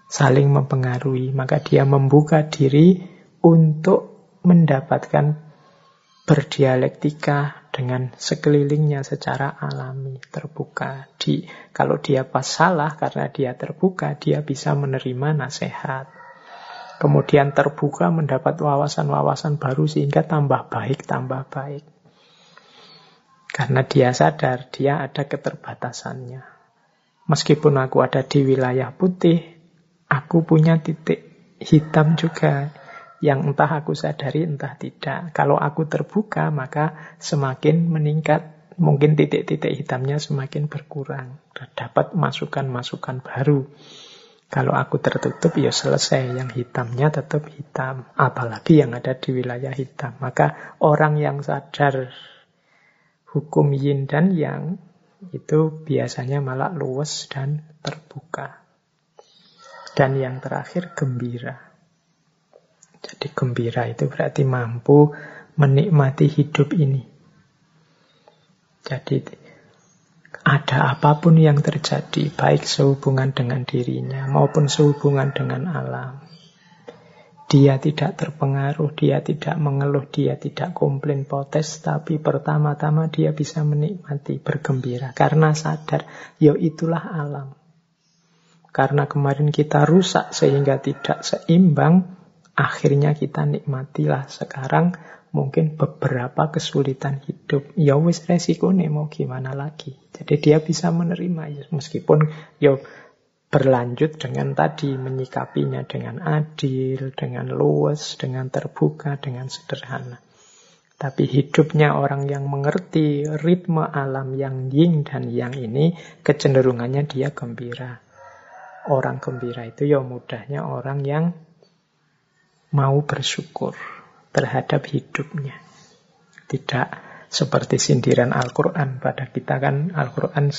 A: saling mempengaruhi. Maka dia membuka diri untuk mendapatkan berdialektika dengan sekelilingnya secara alami, terbuka. Di, kalau dia pas salah karena dia terbuka, dia bisa menerima nasihat kemudian terbuka mendapat wawasan-wawasan baru sehingga tambah baik, tambah baik. Karena dia sadar dia ada keterbatasannya. Meskipun aku ada di wilayah putih, aku punya titik hitam juga yang entah aku sadari entah tidak. Kalau aku terbuka maka semakin meningkat mungkin titik-titik hitamnya semakin berkurang. Dapat masukan-masukan baru. Kalau aku tertutup, ya selesai. Yang hitamnya tetap hitam. Apalagi yang ada di wilayah hitam. Maka orang yang sadar hukum yin dan yang, itu biasanya malah luwes dan terbuka. Dan yang terakhir, gembira. Jadi gembira itu berarti mampu menikmati hidup ini. Jadi ada apa pun yang terjadi, baik sehubungan dengan dirinya maupun sehubungan dengan alam. Dia tidak terpengaruh, dia tidak mengeluh, dia tidak komplain protes, tapi pertama-tama dia bisa menikmati, bergembira. Karena sadar, ya itulah alam. Karena kemarin kita rusak sehingga tidak seimbang, akhirnya kita nikmatilah sekarang mungkin beberapa kesulitan hidup. Ya wis resiko nih mau gimana lagi. Jadi dia bisa menerima ya meskipun ya berlanjut dengan tadi menyikapinya dengan adil, dengan luwes, dengan terbuka, dengan sederhana. Tapi hidupnya orang yang mengerti ritme alam yang yin dan yang ini, kecenderungannya dia gembira. Orang gembira itu ya mudahnya orang yang mau bersyukur terhadap hidupnya. Tidak seperti sindiran Al-Quran. Pada kita kan Al-Quran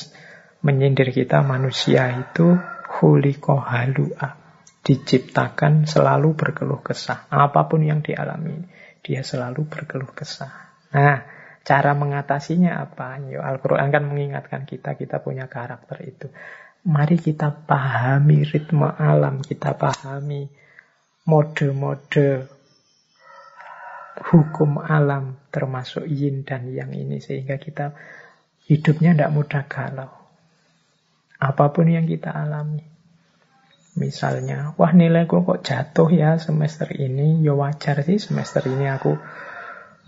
A: menyindir kita manusia itu huliko halua. Diciptakan selalu berkeluh kesah. Apa pun yang dialami dia selalu berkeluh kesah. Nah cara mengatasinya apa? Yo Al-Quran kan mengingatkan kita kita punya karakter itu. Mari kita pahami ritme alam kita pahami mode-mode hukum alam termasuk yin dan yang ini sehingga kita hidupnya tidak mudah galau. Apa pun yang kita alami. Misalnya, wah nilaiku kok jatuh ya semester ini, ya wajar sih semester ini aku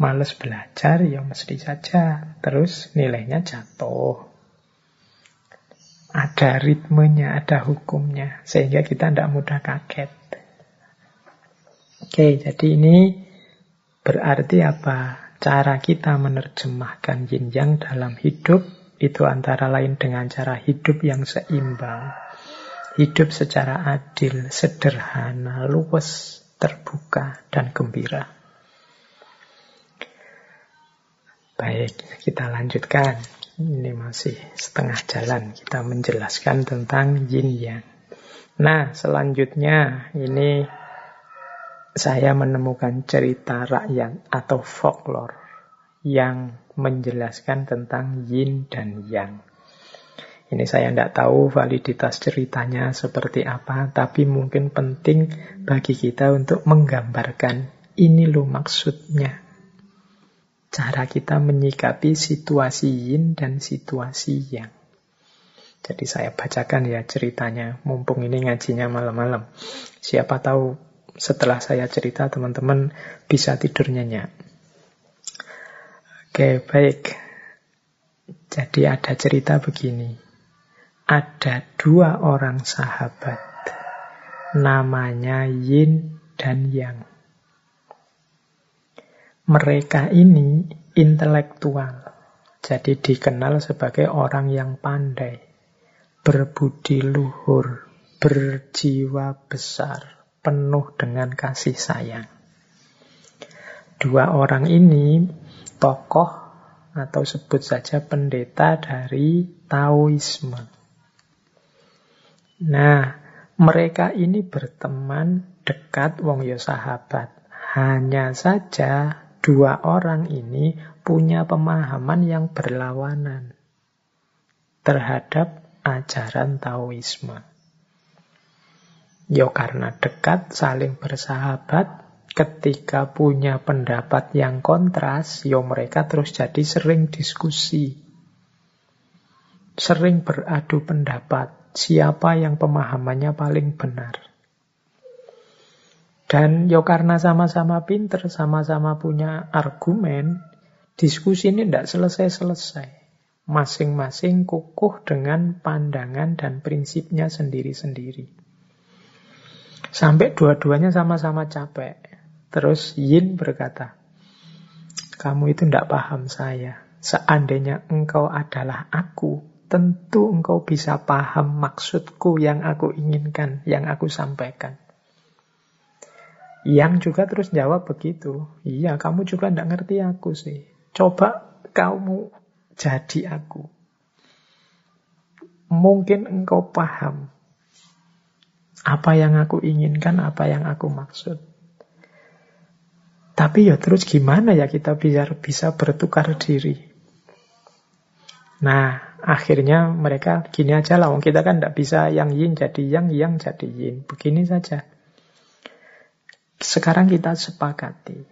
A: males belajar, ya mesti saja. Terus nilainya jatuh. Ada ritmenya, ada hukumnya, sehingga kita tidak mudah kaget. Oke, jadi ini Berarti apa? Cara kita menerjemahkan yin yang dalam hidup itu antara lain dengan cara hidup yang seimbang. Hidup secara adil, sederhana, luwes, terbuka, dan gembira. Baik, kita lanjutkan. Ini masih setengah jalan kita menjelaskan tentang yin yang. Nah, selanjutnya ini saya menemukan cerita rakyat atau folklore yang menjelaskan tentang yin dan yang. Ini saya tidak tahu validitas ceritanya seperti apa, tapi mungkin penting bagi kita untuk menggambarkan ini loh maksudnya. Cara kita menyikapi situasi yin dan situasi yang. Jadi saya bacakan ya ceritanya, mumpung ini ngajinya malam-malam. Siapa tahu setelah saya cerita teman-teman bisa tidur nyenyak. Oke, baik. Jadi ada cerita begini. Ada dua orang sahabat. Namanya Yin dan Yang. Mereka ini intelektual. Jadi dikenal sebagai orang yang pandai, berbudi luhur, berjiwa besar penuh dengan kasih sayang. Dua orang ini tokoh atau sebut saja pendeta dari Taoisme. Nah, mereka ini berteman dekat wong yo sahabat. Hanya saja dua orang ini punya pemahaman yang berlawanan terhadap ajaran Taoisme. Ya karena dekat, saling bersahabat, ketika punya pendapat yang kontras, ya mereka terus jadi sering diskusi. Sering beradu pendapat, siapa yang pemahamannya paling benar. Dan ya karena sama-sama pinter, sama-sama punya argumen, diskusi ini tidak selesai-selesai. Masing-masing kukuh dengan pandangan dan prinsipnya sendiri-sendiri. Sampai dua-duanya sama-sama capek. Terus Yin berkata, kamu itu tidak paham saya. Seandainya engkau adalah aku, tentu engkau bisa paham maksudku yang aku inginkan, yang aku sampaikan. Yang juga terus jawab begitu. Iya, kamu juga tidak ngerti aku sih. Coba kamu jadi aku. Mungkin engkau paham apa yang aku inginkan, apa yang aku maksud. Tapi ya terus gimana ya kita biar bisa bertukar diri? Nah, akhirnya mereka gini aja lah, kita kan tidak bisa yang yin jadi yang, yang jadi yin. Begini saja. Sekarang kita sepakati.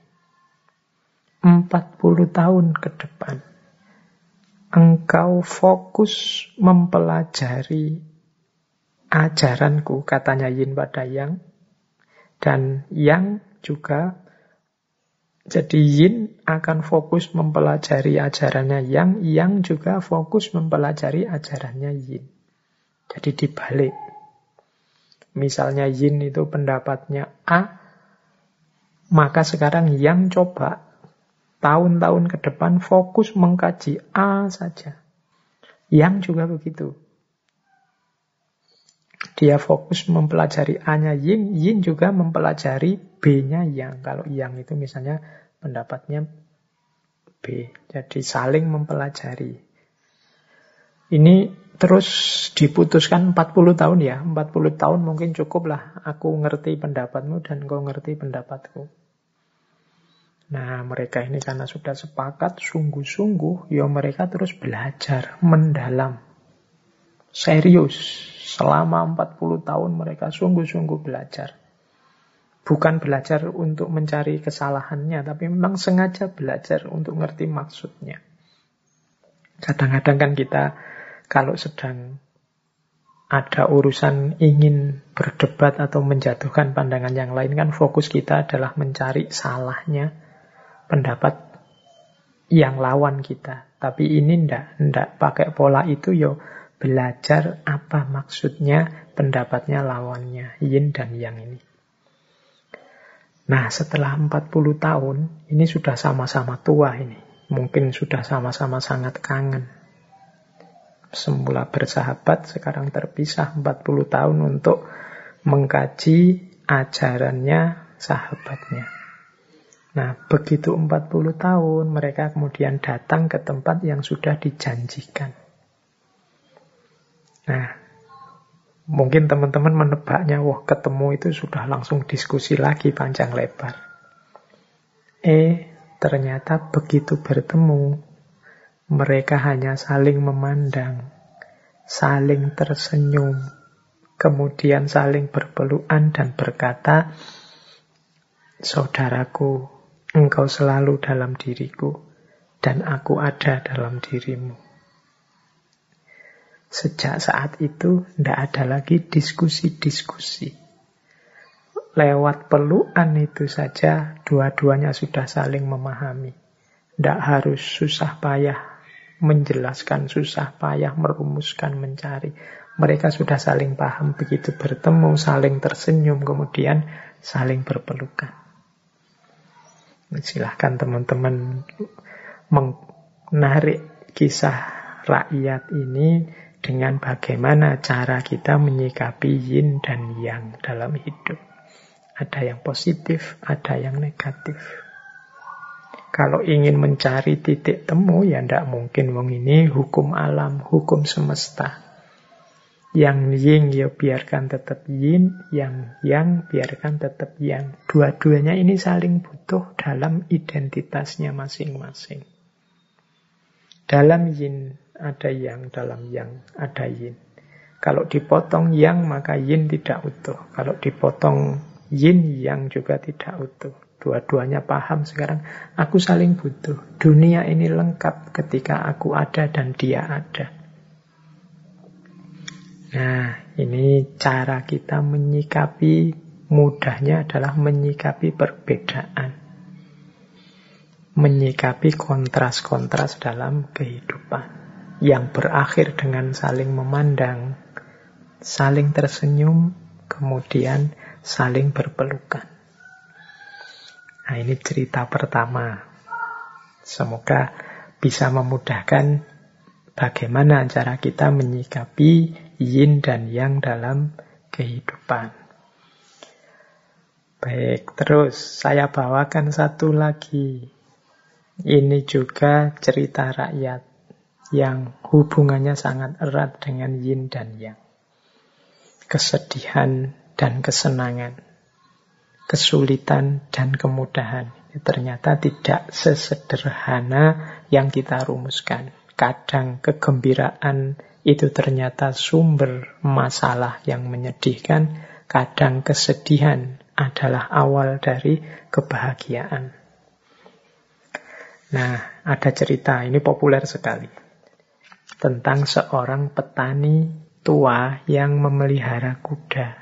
A: 40 tahun ke depan, engkau fokus mempelajari ajaranku, katanya yin pada yang, dan yang juga jadi yin akan fokus mempelajari ajarannya yang, yang juga fokus mempelajari ajarannya yin. Jadi dibalik. Misalnya yin itu pendapatnya A, maka sekarang yang coba tahun-tahun ke depan fokus mengkaji A saja. Yang juga begitu. Dia fokus mempelajari A-nya yin, yin juga mempelajari B-nya yang. Kalau yang itu misalnya pendapatnya B. Jadi saling mempelajari. Ini terus diputuskan 40 tahun ya. 40 tahun mungkin cukup lah. Aku ngerti pendapatmu dan kau ngerti pendapatku. Nah mereka ini karena sudah sepakat sungguh-sungguh, ya mereka terus belajar mendalam. Serius. Selama 40 tahun mereka sungguh-sungguh belajar. Bukan belajar untuk mencari kesalahannya, tapi memang sengaja belajar untuk ngerti maksudnya. Kadang-kadang kan kita kalau sedang ada urusan ingin berdebat atau menjatuhkan pandangan yang lain kan fokus kita adalah mencari salahnya pendapat yang lawan kita. Tapi ini ndak, ndak pakai pola itu yo belajar apa maksudnya pendapatnya lawannya, yin dan yang ini. Nah, setelah 40 tahun, ini sudah sama-sama tua ini. Mungkin sudah sama-sama sangat kangen. Semula bersahabat, sekarang terpisah 40 tahun untuk mengkaji ajarannya sahabatnya. Nah, begitu 40 tahun, mereka kemudian datang ke tempat yang sudah dijanjikan. Nah, mungkin teman-teman menebaknya, wah ketemu itu sudah langsung diskusi lagi panjang lebar. Eh, ternyata begitu bertemu, mereka hanya saling memandang, saling tersenyum, kemudian saling berpelukan dan berkata, Saudaraku, engkau selalu dalam diriku, dan aku ada dalam dirimu. Sejak saat itu tidak ada lagi diskusi-diskusi. Lewat pelukan itu saja dua-duanya sudah saling memahami. Tidak harus susah payah menjelaskan, susah payah merumuskan, mencari. Mereka sudah saling paham begitu bertemu, saling tersenyum, kemudian saling berpelukan. Silahkan teman-teman menarik kisah rakyat ini dengan bagaimana cara kita menyikapi yin dan yang dalam hidup. Ada yang positif, ada yang negatif. Kalau ingin mencari titik temu, ya tidak mungkin wong ini hukum alam, hukum semesta. Yang yin ya biarkan tetap yin, yang yang biarkan tetap yang. Dua-duanya ini saling butuh dalam identitasnya masing-masing. Dalam yin ada yang, dalam yang ada yin. Kalau dipotong yang, maka yin tidak utuh. Kalau dipotong yin, yang juga tidak utuh. Dua-duanya paham sekarang, aku saling butuh. Dunia ini lengkap ketika aku ada dan dia ada. Nah, ini cara kita menyikapi, mudahnya adalah menyikapi perbedaan. Menyikapi kontras-kontras dalam kehidupan yang berakhir dengan saling memandang, saling tersenyum, kemudian saling berpelukan. Nah, ini cerita pertama. Semoga bisa memudahkan bagaimana cara kita menyikapi yin dan yang dalam kehidupan. Baik, terus saya bawakan satu lagi. Ini juga cerita rakyat yang hubungannya sangat erat dengan yin dan yang. Kesedihan dan kesenangan, kesulitan dan kemudahan. Ternyata tidak sesederhana yang kita rumuskan. kadang kegembiraan itu ternyata sumber masalah yang menyedihkan, kadang kesedihan adalah awal dari kebahagiaan. Nah, ada cerita, ini populer sekali. Tentang seorang petani tua yang memelihara kuda.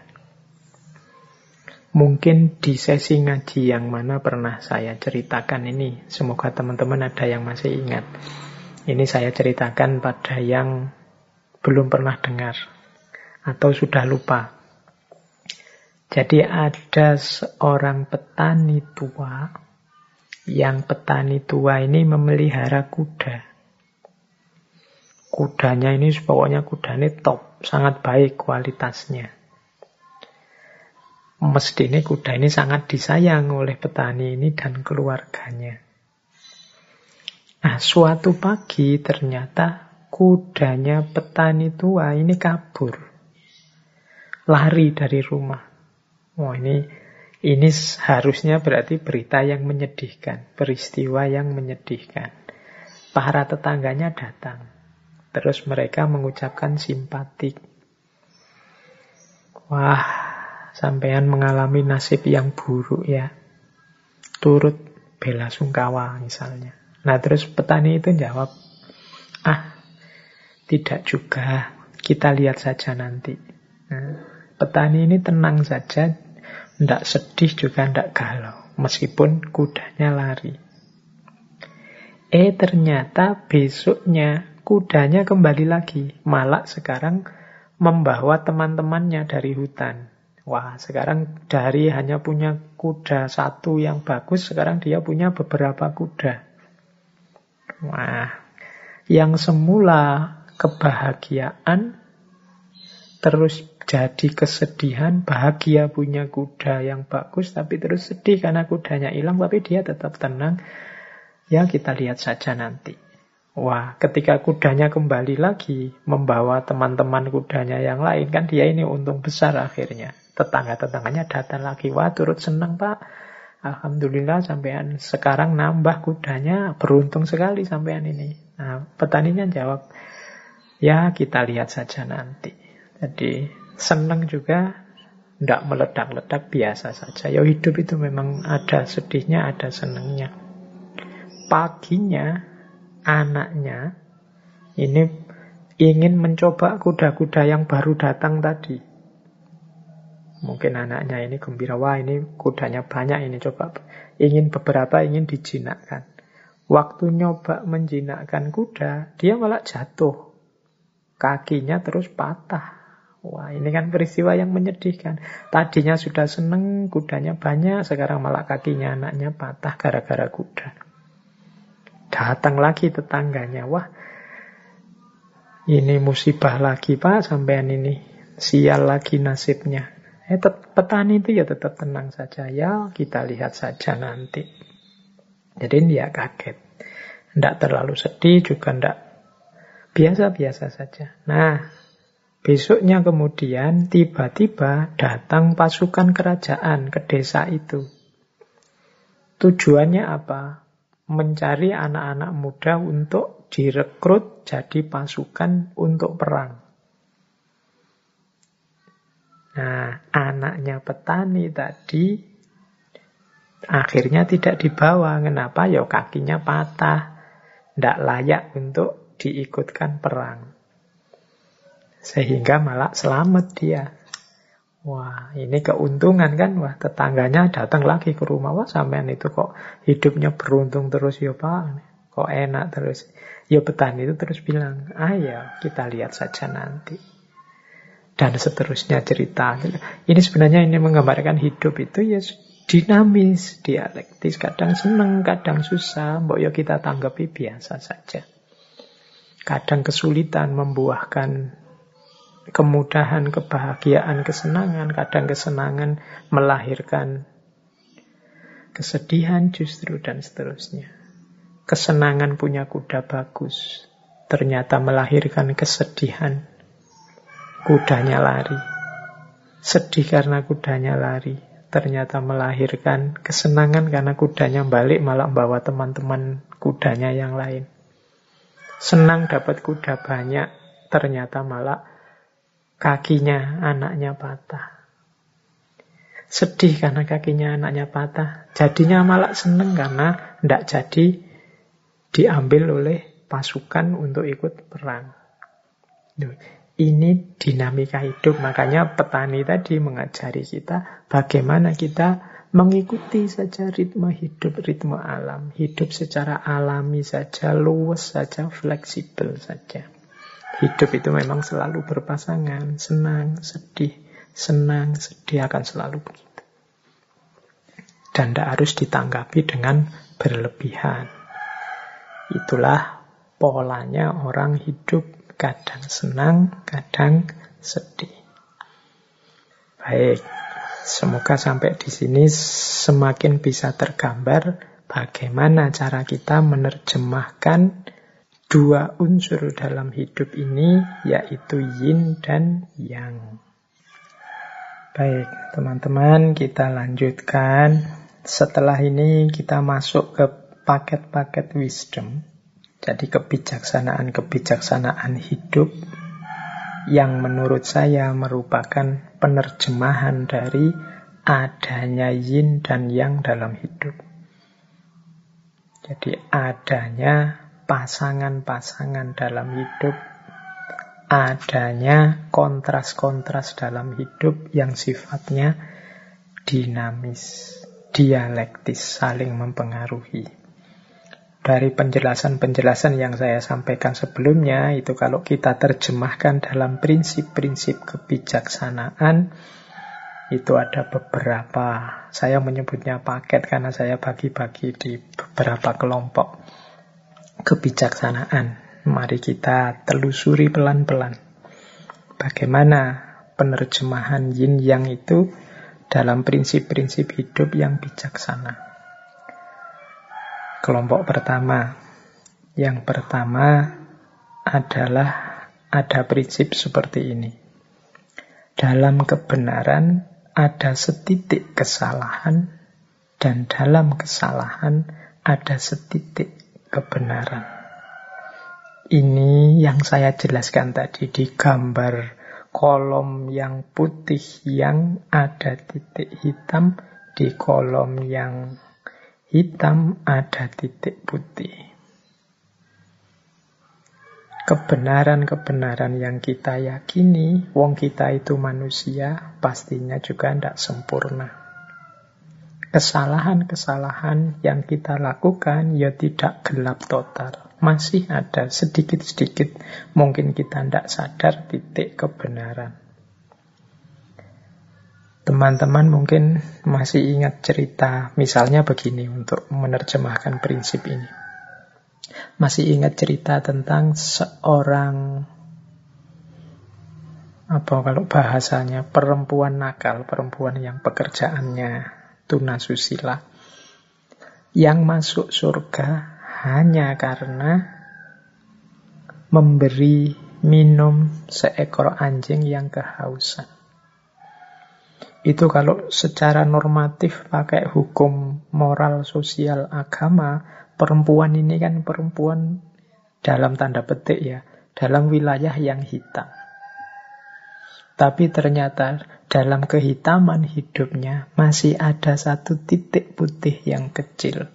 A: Mungkin di sesi ngaji yang mana pernah saya ceritakan ini. Semoga teman-teman ada yang masih ingat. Ini saya ceritakan pada yang belum pernah dengar. Atau sudah lupa. Jadi ada seorang petani tua, yang petani tua ini memelihara kuda. Kudanya ini pokoknya kudanya top, sangat baik kualitasnya. Mesti ini kuda ini sangat disayang oleh petani ini dan keluarganya. Nah, suatu pagi ternyata kudanya petani tua ini kabur. Lari dari rumah. Oh ini ini harusnya berarti berita yang menyedihkan, peristiwa yang menyedihkan. Para tetangganya datang. Terus mereka mengucapkan simpatik. Wah, sampean mengalami nasib yang buruk ya. Turut bela sungkawa misalnya. Nah terus petani itu jawab, ah tidak juga, kita lihat saja nanti. Nah, petani ini tenang saja, tidak sedih juga tidak galau. Meskipun kudanya lari. Eh ternyata besoknya kudanya kembali lagi. Malah sekarang membawa teman-temannya dari hutan. Wah sekarang dari hanya punya kuda satu yang bagus, sekarang dia punya beberapa kuda. Wah, yang semula kebahagiaan terus jadi kesedihan, bahagia punya kuda yang bagus, tapi terus sedih karena kudanya hilang, tapi dia tetap tenang. Ya kita lihat saja nanti. Wah, ketika kudanya kembali lagi, membawa teman-teman kudanya yang lain, kan dia ini untung besar akhirnya. Tetangga-tetangganya datang lagi, wah turut senang pak. Alhamdulillah sampean sekarang nambah kudanya, beruntung sekali sampean ini. Nah, petaninya jawab, ya kita lihat saja nanti. Jadi senang juga tidak meledak-ledak biasa saja. Ya hidup itu memang ada sedihnya, ada senangnya. Paginya anaknya ini ingin mencoba kuda-kuda yang baru datang tadi. Mungkin anaknya ini gembira, wah ini kudanya banyak ini coba. Ingin beberapa ingin dijinakkan. Waktu nyoba menjinakkan kuda, dia malah jatuh. Kakinya terus patah. Wah ini kan peristiwa yang menyedihkan. Tadinya sudah seneng, kudanya banyak, sekarang malah kakinya anaknya patah gara-gara kuda. Datang lagi tetangganya, wah ini musibah lagi pak sampean ini. Sial lagi nasibnya. Eh, petani itu ya tetap tenang saja. Ya kita lihat saja nanti. Jadi dia kaget. Tidak terlalu sedih juga tidak biasa-biasa saja. Nah, Besoknya kemudian tiba-tiba datang pasukan kerajaan ke desa itu. Tujuannya apa? Mencari anak-anak muda untuk direkrut jadi pasukan untuk perang. Nah, anaknya petani tadi akhirnya tidak dibawa. Kenapa? Ya kakinya patah. Tidak layak untuk diikutkan perang. Sehingga malah selamat dia. Wah, ini keuntungan kan? Wah, tetangganya datang lagi ke rumah. Wah, sampean itu kok hidupnya beruntung terus ya Pak. Kok enak terus. Ya petani itu terus bilang, ah kita lihat saja nanti. Dan seterusnya cerita. Ini sebenarnya ini menggambarkan hidup itu ya dinamis, dialektis. Kadang senang, kadang susah. Mbok ya kita tanggapi biasa saja. Kadang kesulitan membuahkan kemudahan, kebahagiaan, kesenangan, kadang kesenangan melahirkan kesedihan justru dan seterusnya. Kesenangan punya kuda bagus, ternyata melahirkan kesedihan. Kudanya lari. Sedih karena kudanya lari, ternyata melahirkan kesenangan karena kudanya balik malah bawa teman-teman kudanya yang lain. Senang dapat kuda banyak, ternyata malah kakinya anaknya patah. Sedih karena kakinya anaknya patah. Jadinya malah seneng karena tidak jadi diambil oleh pasukan untuk ikut perang. Ini dinamika hidup. Makanya petani tadi mengajari kita bagaimana kita mengikuti saja ritme hidup, ritme alam. Hidup secara alami saja, luwes saja, fleksibel saja. Hidup itu memang selalu berpasangan, senang, sedih, senang, sedih akan selalu begitu. Dan tidak harus ditanggapi dengan berlebihan. Itulah polanya orang hidup. Kadang senang, kadang sedih. Baik, semoga sampai di sini semakin bisa tergambar bagaimana cara kita menerjemahkan dua unsur dalam hidup ini, yaitu yin dan yang. Baik, teman-teman, kita lanjutkan. Setelah ini kita masuk ke paket-paket wisdom. Jadi kebijaksanaan-kebijaksanaan hidup yang menurut saya merupakan penerjemahan dari adanya yin dan yang dalam hidup. Jadi adanya pasangan-pasangan dalam hidup, adanya kontras-kontras dalam hidup yang sifatnya dinamis, dialektis, saling mempengaruhi. Dari penjelasan-penjelasan yang saya sampaikan sebelumnya, itu kalau kita terjemahkan dalam prinsip-prinsip kebijaksanaan, itu ada beberapa, saya menyebutnya paket karena saya bagi-bagi di beberapa kelompok kebijaksanaan. Mari kita telusuri pelan-pelan. Bagaimana penerjemahan yin yang itu dalam prinsip-prinsip hidup yang bijaksana. Kelompok pertama. Yang pertama adalah ada prinsip seperti ini. Dalam kebenaran ada setitik kesalahan dan dalam kesalahan ada setitik kebenaran. Ini yang saya jelaskan tadi di gambar kolom yang putih yang ada titik hitam, di kolom yang hitam ada titik putih. Kebenaran-kebenaran yang kita yakini, wong kita itu manusia, pastinya juga tidak sempurna kesalahan-kesalahan yang kita lakukan ya tidak gelap total. Masih ada sedikit-sedikit mungkin kita tidak sadar titik kebenaran. Teman-teman mungkin masih ingat cerita misalnya begini untuk menerjemahkan prinsip ini. Masih ingat cerita tentang seorang apa kalau bahasanya perempuan nakal, perempuan yang pekerjaannya tunasusila yang masuk surga hanya karena memberi minum seekor anjing yang kehausan. Itu kalau secara normatif pakai hukum moral sosial agama, perempuan ini kan perempuan dalam tanda petik ya, dalam wilayah yang hitam. Tapi ternyata dalam kehitaman hidupnya masih ada satu titik putih yang kecil,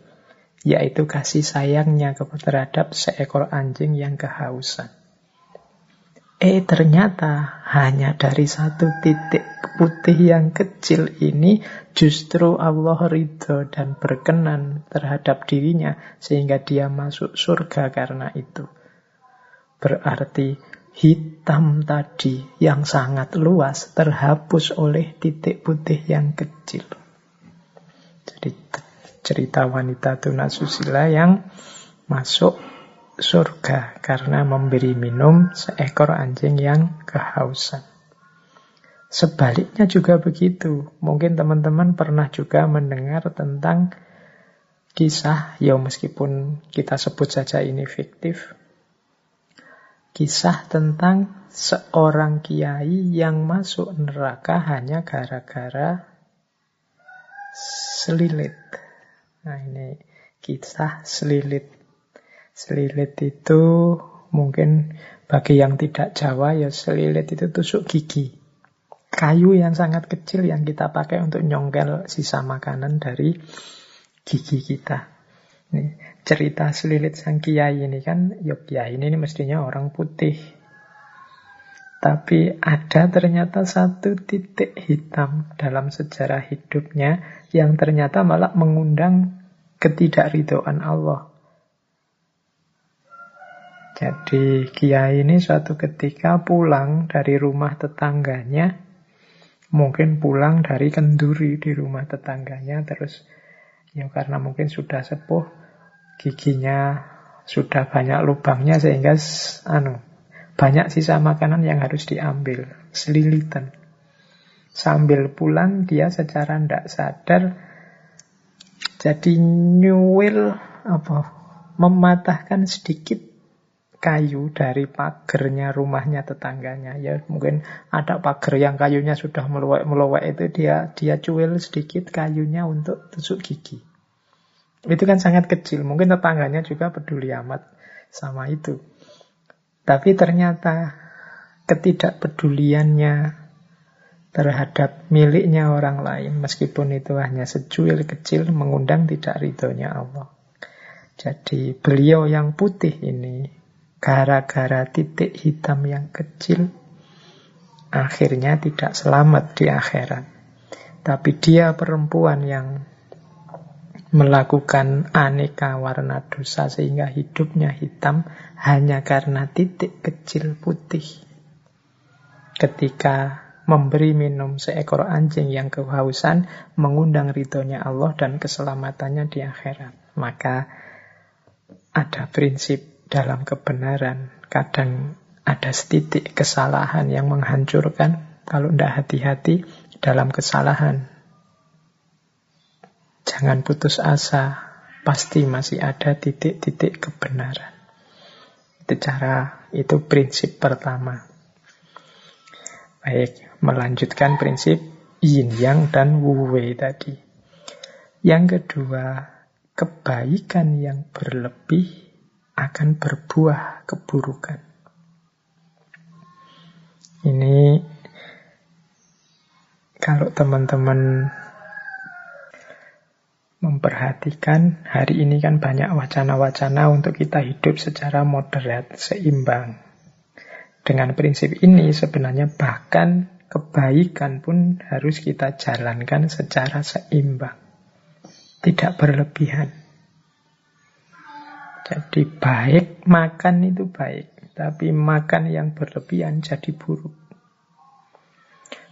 A: yaitu kasih sayangnya terhadap seekor anjing yang kehausan. Eh ternyata hanya dari satu titik putih yang kecil ini justru Allah ridho dan berkenan terhadap dirinya sehingga dia masuk surga karena itu. Berarti hitam tadi yang sangat luas terhapus oleh titik putih yang kecil. Jadi cerita wanita tunasusila yang masuk surga karena memberi minum seekor anjing yang kehausan. Sebaliknya juga begitu. Mungkin teman-teman pernah juga mendengar tentang kisah, ya meskipun kita sebut saja ini fiktif, Kisah tentang seorang kiai yang masuk neraka hanya gara-gara selilit. Nah ini kisah selilit. Selilit itu Mungkin bagi yang tidak Jawa ya selilit itu tusuk gigi. Kayu yang sangat kecil yang kita pakai untuk nyongkel sisa makanan dari gigi kita. Nih, cerita selilit sang kiai ini kan, yuk ya kiai ini, ini mestinya orang putih. Tapi ada ternyata satu titik hitam dalam sejarah hidupnya yang ternyata malah mengundang ketidakridoan Allah. Jadi kiai ini suatu ketika pulang dari rumah tetangganya, mungkin pulang dari kenduri di rumah tetangganya, terus ya karena mungkin sudah sepuh, giginya sudah banyak lubangnya sehingga anu banyak sisa makanan yang harus diambil, selilitan. Sambil pulang dia secara tidak sadar jadi nyuwil apa mematahkan sedikit kayu dari pagernya rumahnya tetangganya ya mungkin ada pagar yang kayunya sudah meluwek-meluwek itu dia dia cuil sedikit kayunya untuk tusuk gigi itu kan sangat kecil. Mungkin tetangganya juga peduli amat sama itu. Tapi ternyata ketidakpeduliannya terhadap miliknya orang lain meskipun itu hanya secuil kecil mengundang tidak ridhonya Allah. Jadi beliau yang putih ini gara-gara titik hitam yang kecil, akhirnya tidak selamat di akhirat. Tapi dia perempuan yang melakukan aneka warna dosa sehingga hidupnya hitam hanya karena titik kecil putih. Ketika memberi minum seekor anjing yang kehausan mengundang ridhonya Allah dan keselamatannya di akhirat. Maka ada prinsip dalam kebenaran. Kadang ada setitik kesalahan yang menghancurkan kalau tidak hati-hati dalam kesalahan. Jangan putus asa, pasti masih ada titik-titik kebenaran. Itu cara, itu prinsip pertama. Baik, melanjutkan prinsip yin yang dan wu wei tadi. Yang kedua, kebaikan yang berlebih akan berbuah keburukan. Ini kalau teman-teman memperhatikan hari ini kan banyak wacana-wacana untuk kita hidup secara moderat, seimbang. Dengan prinsip ini sebenarnya bahkan kebaikan pun harus kita jalankan secara seimbang. Tidak berlebihan. Jadi baik, makan itu baik. Tapi makan yang berlebihan jadi buruk.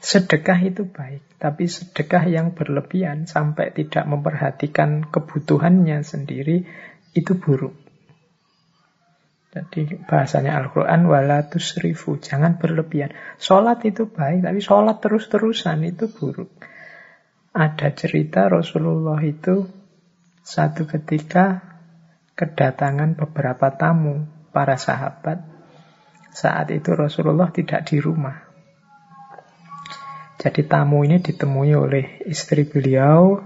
A: Sedekah itu baik, tapi sedekah yang berlebihan sampai tidak memperhatikan kebutuhannya sendiri itu buruk. Jadi bahasanya Al-Quran wala jangan berlebihan. Sholat itu baik, tapi sholat terus-terusan itu buruk. Ada cerita Rasulullah itu satu ketika kedatangan beberapa tamu para sahabat. Saat itu Rasulullah tidak di rumah. Jadi tamu ini ditemui oleh istri beliau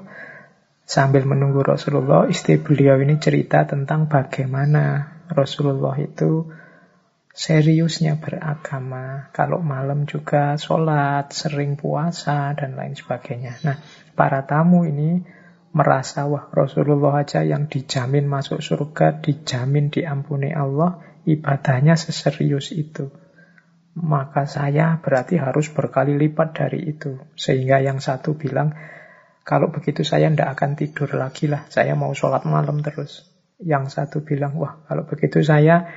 A: sambil menunggu Rasulullah. Istri beliau ini cerita tentang bagaimana Rasulullah itu seriusnya beragama. Kalau malam juga sholat, sering puasa, dan lain sebagainya. Nah, para tamu ini merasa wah Rasulullah aja yang dijamin masuk surga, dijamin diampuni Allah, ibadahnya seserius itu. Maka saya berarti harus berkali lipat dari itu. Sehingga yang satu bilang, kalau begitu saya tidak akan tidur lagi lah, saya mau sholat malam terus. Yang satu bilang, wah kalau begitu saya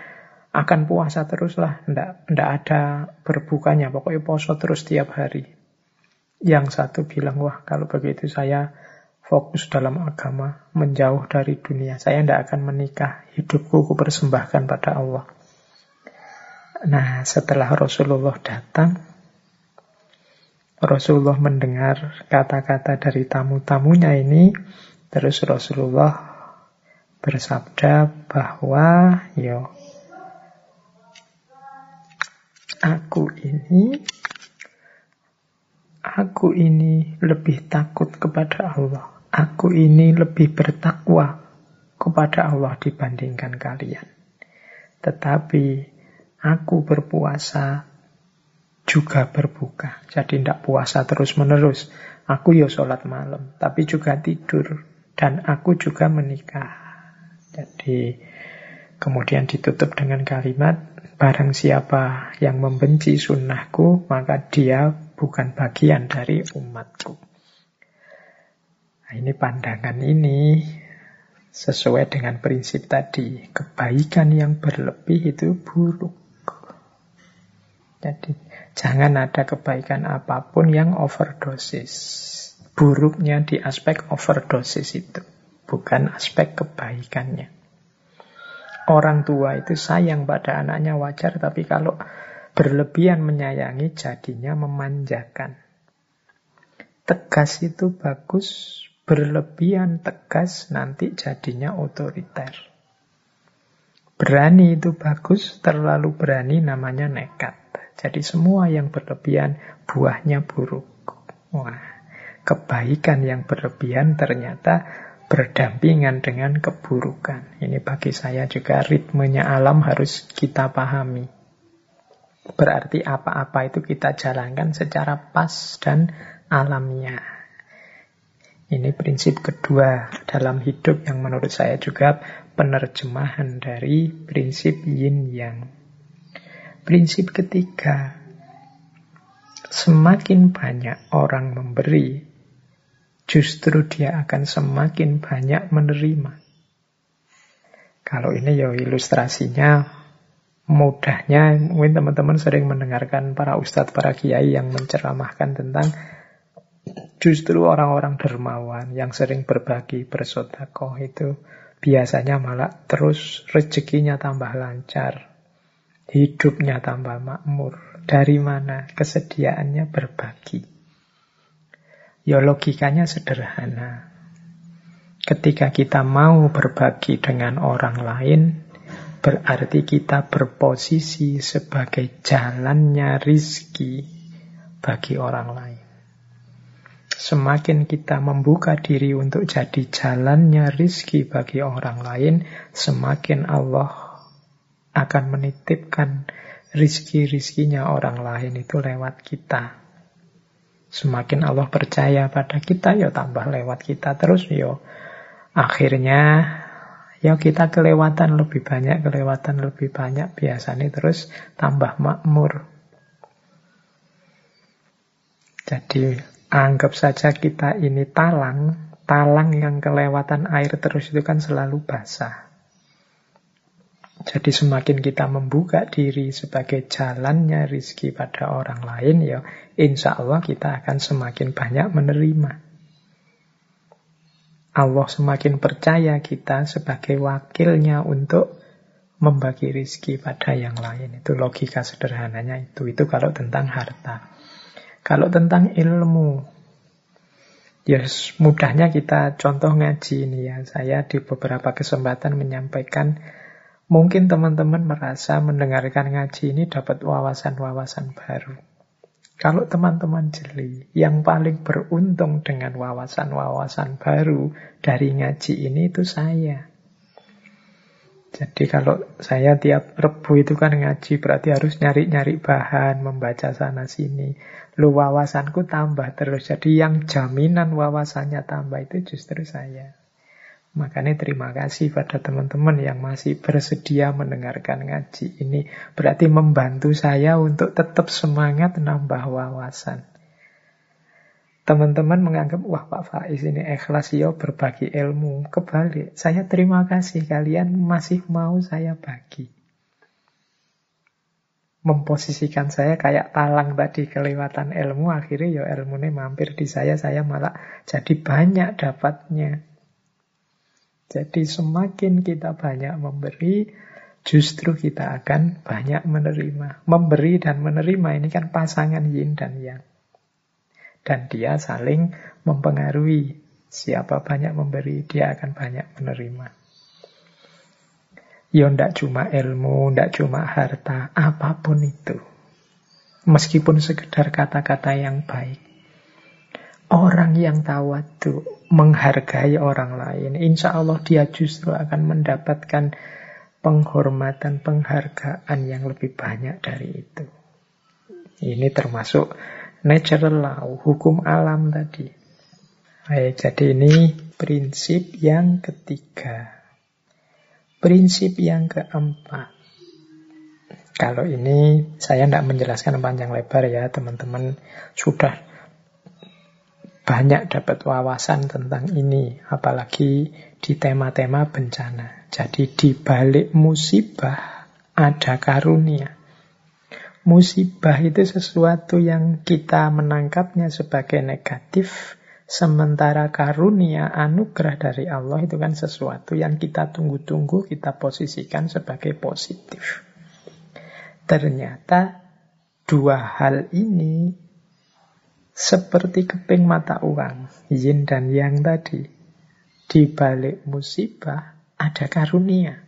A: akan puasa terus lah, tidak ada berbukanya, pokoknya poso terus tiap hari. Yang satu bilang, wah kalau begitu saya fokus dalam agama, menjauh dari dunia. Saya tidak akan menikah, hidupku ku persembahkan pada Allah. Nah, setelah Rasulullah datang, Rasulullah mendengar kata-kata dari tamu-tamunya ini, terus Rasulullah bersabda bahwa, yo, aku ini aku ini lebih takut kepada Allah aku ini lebih bertakwa kepada Allah dibandingkan kalian. Tetapi Aku berpuasa juga berbuka. Jadi tidak puasa terus-menerus. Aku ya sholat malam, tapi juga tidur. Dan aku juga menikah. Jadi kemudian ditutup dengan kalimat, barang siapa yang membenci sunnahku, maka dia bukan bagian dari umatku. Nah, ini pandangan ini sesuai dengan prinsip tadi. Kebaikan yang berlebih itu buruk. Jadi jangan ada kebaikan apa pun yang overdosis. Buruknya di aspek overdosis itu, bukan aspek kebaikannya. Orang tua itu sayang pada anaknya wajar, tapi kalau berlebihan menyayangi jadinya memanjakan. Tegas itu bagus, berlebihan tegas nanti jadinya otoriter. Berani itu bagus, terlalu berani namanya nekat. Jadi semua yang berlebihan buahnya buruk. Wah, kebaikan yang berlebihan ternyata berdampingan dengan keburukan. Ini bagi saya juga ritmenya alam harus kita pahami. Berarti apa-apa itu kita jalankan secara pas dan alamiah. Ini prinsip kedua dalam hidup yang menurut saya juga penerjemahan dari prinsip yin yang. Prinsip ketiga, semakin banyak orang memberi, justru dia akan semakin banyak menerima. Kalau ini ya ilustrasinya mudahnya, mungkin teman-teman sering mendengarkan para ustadz, para kiai yang menceramahkan tentang justru orang-orang dermawan yang sering berbagi bersodakoh itu biasanya malah terus rezekinya tambah lancar hidupnya tambah makmur. Dari mana kesediaannya berbagi? Ya logikanya sederhana. Ketika kita mau berbagi dengan orang lain, berarti kita berposisi sebagai jalannya rizki bagi orang lain. Semakin kita membuka diri untuk jadi jalannya rizki bagi orang lain, semakin Allah akan menitipkan rizki-rizkinya orang lain itu lewat kita. Semakin Allah percaya pada kita, ya tambah lewat kita terus, ya akhirnya ya kita kelewatan lebih banyak, kelewatan lebih banyak, biasanya terus tambah makmur. Jadi anggap saja kita ini talang, talang yang kelewatan air terus itu kan selalu basah. Jadi semakin kita membuka diri sebagai jalannya rizki pada orang lain, ya insya Allah kita akan semakin banyak menerima. Allah semakin percaya kita sebagai wakilnya untuk membagi rizki pada yang lain. Itu logika sederhananya itu. Itu kalau tentang harta. Kalau tentang ilmu, ya mudahnya kita contoh ngaji ini ya. Saya di beberapa kesempatan menyampaikan Mungkin teman-teman merasa mendengarkan ngaji ini dapat wawasan-wawasan baru. Kalau teman-teman jeli, yang paling beruntung dengan wawasan-wawasan baru dari ngaji ini itu saya. Jadi kalau saya tiap rebu itu kan ngaji, berarti harus nyari-nyari bahan, membaca sana sini. Lu wawasanku tambah terus. Jadi yang jaminan wawasannya tambah itu justru saya. Makanya terima kasih pada teman-teman yang masih bersedia mendengarkan ngaji ini. Berarti membantu saya untuk tetap semangat nambah wawasan. Teman-teman menganggap, wah Pak Faiz ini ikhlas ya berbagi ilmu. Kebalik, saya terima kasih kalian masih mau saya bagi. Memposisikan saya kayak talang tadi kelewatan ilmu, akhirnya ya ilmunya mampir di saya, saya malah jadi banyak dapatnya. Jadi semakin kita banyak memberi, justru kita akan banyak menerima. Memberi dan menerima ini kan pasangan yin dan yang. Dan dia saling mempengaruhi. Siapa banyak memberi, dia akan banyak menerima. Ya ndak cuma ilmu, ndak cuma harta, apa pun itu. Meskipun sekedar kata-kata yang baik. Orang yang tawadu menghargai orang lain, insya Allah dia justru akan mendapatkan penghormatan, penghargaan yang lebih banyak dari itu. Ini termasuk natural law, hukum alam tadi. Baik, jadi ini prinsip yang ketiga. Prinsip yang keempat. Kalau ini saya tidak menjelaskan panjang lebar ya, teman-teman sudah banyak dapat wawasan tentang ini, apalagi di tema-tema bencana. Jadi di balik musibah ada karunia. Musibah itu sesuatu yang kita menangkapnya sebagai negatif, sementara karunia anugerah dari Allah itu kan sesuatu yang kita tunggu-tunggu, kita posisikan sebagai positif. Ternyata dua hal ini seperti keping mata uang, yin dan yang tadi. Di balik musibah ada karunia.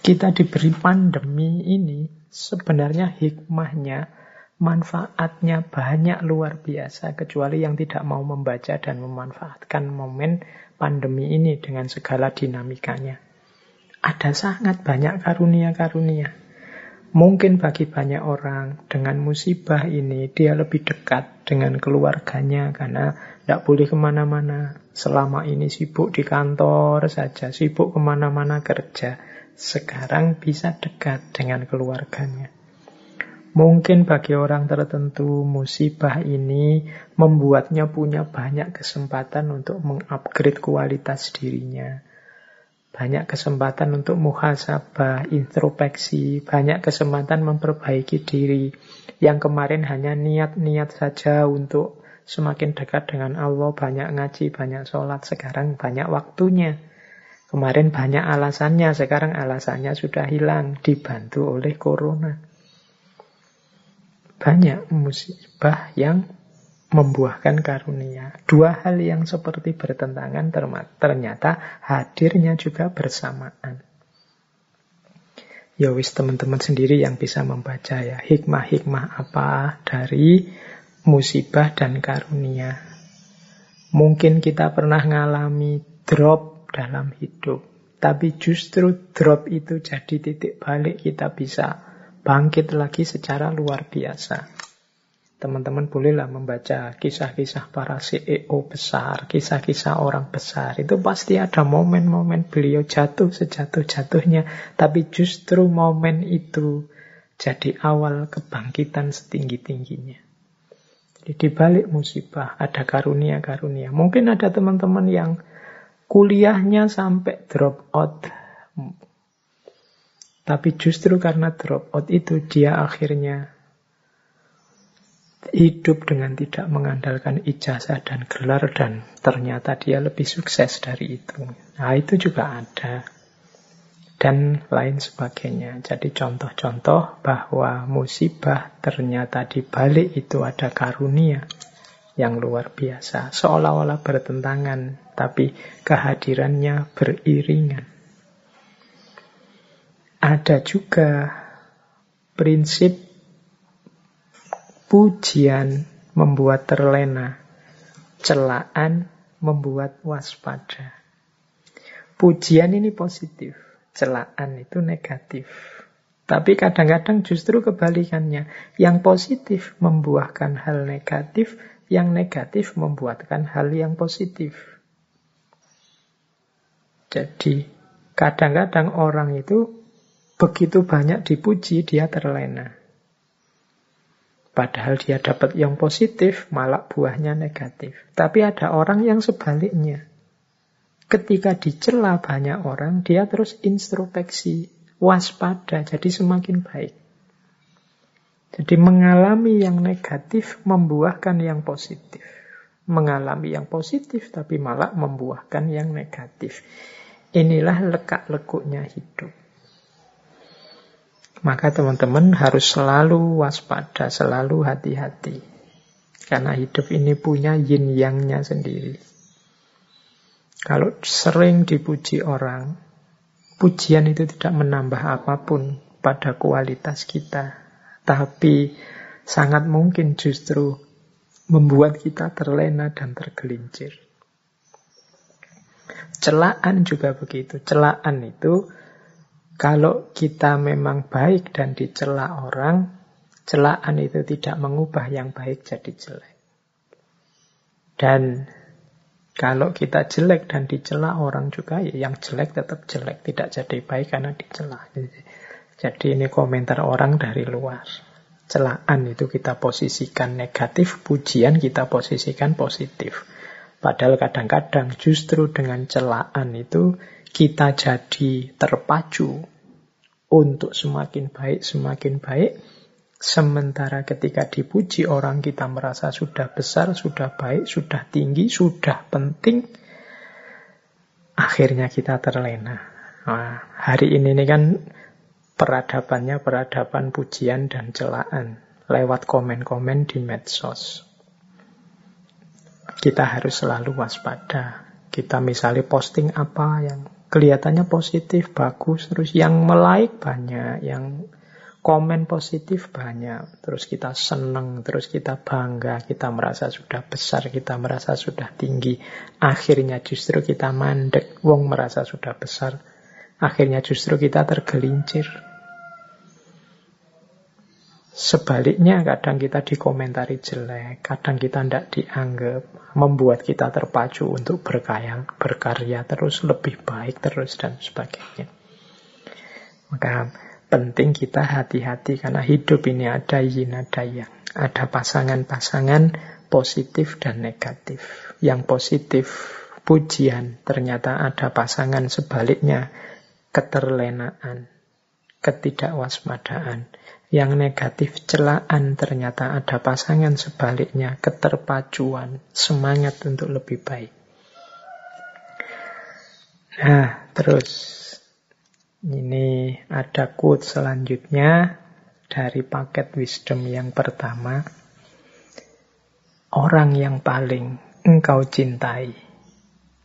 A: Kita diberi pandemi ini sebenarnya hikmahnya, manfaatnya banyak luar biasa kecuali yang tidak mau membaca dan memanfaatkan momen pandemi ini dengan segala dinamikanya. Ada sangat banyak karunia-karunia. Mungkin bagi banyak orang dengan musibah ini dia lebih dekat dengan keluarganya karena tidak boleh ke mana-mana. Selama ini sibuk di kantor saja, sibuk ke mana-mana kerja. Sekarang bisa dekat dengan keluarganya. Mungkin bagi orang tertentu musibah ini membuatnya punya banyak kesempatan untuk mengupgrade kualitas dirinya. Banyak kesempatan untuk muhasabah, introspeksi, banyak kesempatan memperbaiki diri. Yang kemarin hanya niat-niat saja untuk Semakin dekat dengan Allah, banyak ngaji, banyak sholat, sekarang banyak waktunya. Kemarin banyak alasannya, sekarang alasannya sudah hilang, dibantu oleh corona. Banyak musibah yang membuahkan karunia. Dua hal yang seperti bertentangan ternyata hadirnya juga bersamaan. Ya wis teman-teman sendiri yang bisa membaca ya hikmah-hikmah apa dari musibah dan karunia. Mungkin kita pernah mengalami drop dalam hidup, tapi justru drop itu jadi titik balik kita bisa bangkit lagi secara luar biasa. Teman-teman bolehlah membaca kisah-kisah para CEO besar, kisah-kisah orang besar. Itu pasti ada momen-momen beliau jatuh sejatuh-jatuhnya. Tapi justru momen itu jadi awal kebangkitan setinggi-tingginya. Jadi di balik musibah ada karunia-karunia. Mungkin ada teman-teman yang kuliahnya sampai drop out. Tapi justru karena drop out itu dia akhirnya hidup dengan tidak mengandalkan ijazah dan gelar dan ternyata dia lebih sukses dari itu. Nah itu juga ada dan lain sebagainya. Jadi contoh-contoh bahwa musibah ternyata di balik itu ada karunia yang luar biasa. Seolah-olah bertentangan, tapi kehadirannya beriringan. Ada juga prinsip pujian membuat terlena, celaan membuat waspada. Pujian ini positif celaan itu negatif. Tapi kadang-kadang justru kebalikannya. Yang positif membuahkan hal negatif, yang negatif membuatkan hal yang positif. Jadi, kadang-kadang orang itu begitu banyak dipuji, dia terlena. Padahal dia dapat yang positif, malah buahnya negatif. Tapi ada orang yang sebaliknya. Ketika dicela banyak orang, dia terus introspeksi, waspada, jadi semakin baik. Jadi mengalami yang negatif membuahkan yang positif. Mengalami yang positif tapi malah membuahkan yang negatif. Inilah lekak-lekuknya hidup. Maka teman-teman harus selalu waspada, selalu hati-hati. Karena hidup ini punya yin yangnya sendiri. Kalau sering dipuji orang, pujian itu tidak menambah apa pun pada kualitas kita, tapi sangat mungkin justru membuat kita terlena dan tergelincir. Celaan juga begitu. Celaan itu Kalau kita memang baik dan dicela orang, celaan itu tidak mengubah yang baik jadi jelek. Dan kalau kita jelek dan dicela orang juga, ya yang jelek tetap jelek, tidak jadi baik karena dicela. Jadi ini komentar orang dari luar. Celaan itu kita posisikan negatif, pujian kita posisikan positif. Padahal kadang-kadang justru dengan celaan itu kita jadi terpacu untuk semakin baik, semakin baik. Sementara ketika dipuji orang kita merasa sudah besar, sudah baik, sudah tinggi, sudah penting. Akhirnya kita terlena. Nah, hari ini ini kan peradabannya peradaban pujian dan celaan lewat komen-komen di medsos. Kita harus selalu waspada. Kita misalnya posting apa yang kelihatannya positif, bagus, terus yang melike banyak, yang komen positif banyak, terus kita seneng, terus kita bangga, kita merasa sudah besar, kita merasa sudah tinggi, akhirnya justru kita mandek, wong merasa sudah besar, akhirnya justru kita tergelincir, Sebaliknya kadang kita dikomentari jelek, kadang kita tidak dianggap, membuat kita terpacu untuk berkaya, berkarya terus, lebih baik terus, dan sebagainya. Maka penting kita hati-hati karena hidup ini ada yin, ada yang. Ada pasangan-pasangan positif dan negatif. Yang positif pujian, ternyata ada pasangan sebaliknya keterlenaan, ketidakwaspadaan yang negatif celaan ternyata ada pasangan sebaliknya keterpacuan semangat untuk lebih baik. Nah terus. Ini ada quote selanjutnya dari paket wisdom yang pertama. Orang yang paling engkau cintai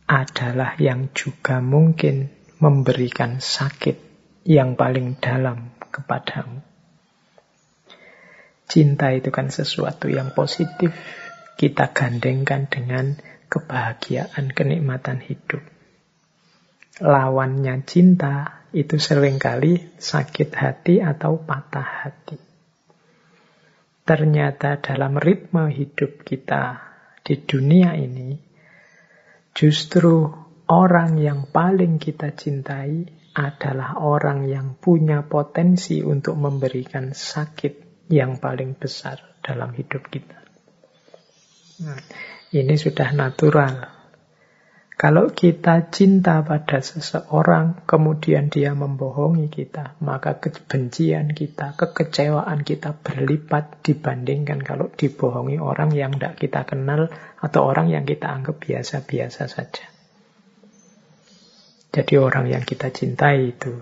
A: adalah yang juga mungkin memberikan sakit yang paling dalam kepadamu Cinta itu kan sesuatu yang positif. Kita gandengkan dengan kebahagiaan, kenikmatan hidup. Lawannya cinta itu sering kali sakit hati atau patah hati. Ternyata dalam ritme hidup kita di dunia ini, justru orang yang paling kita cintai adalah orang yang punya potensi untuk memberikan sakit yang paling besar dalam hidup kita. Nah, ini sudah natural. Kalau kita cinta pada seseorang, kemudian dia membohongi kita, maka kebencian kita, kekecewaan kita berlipat dibandingkan kalau dibohongi orang yang tidak kita kenal atau orang yang kita anggap biasa-biasa saja. Jadi orang yang kita cintai itu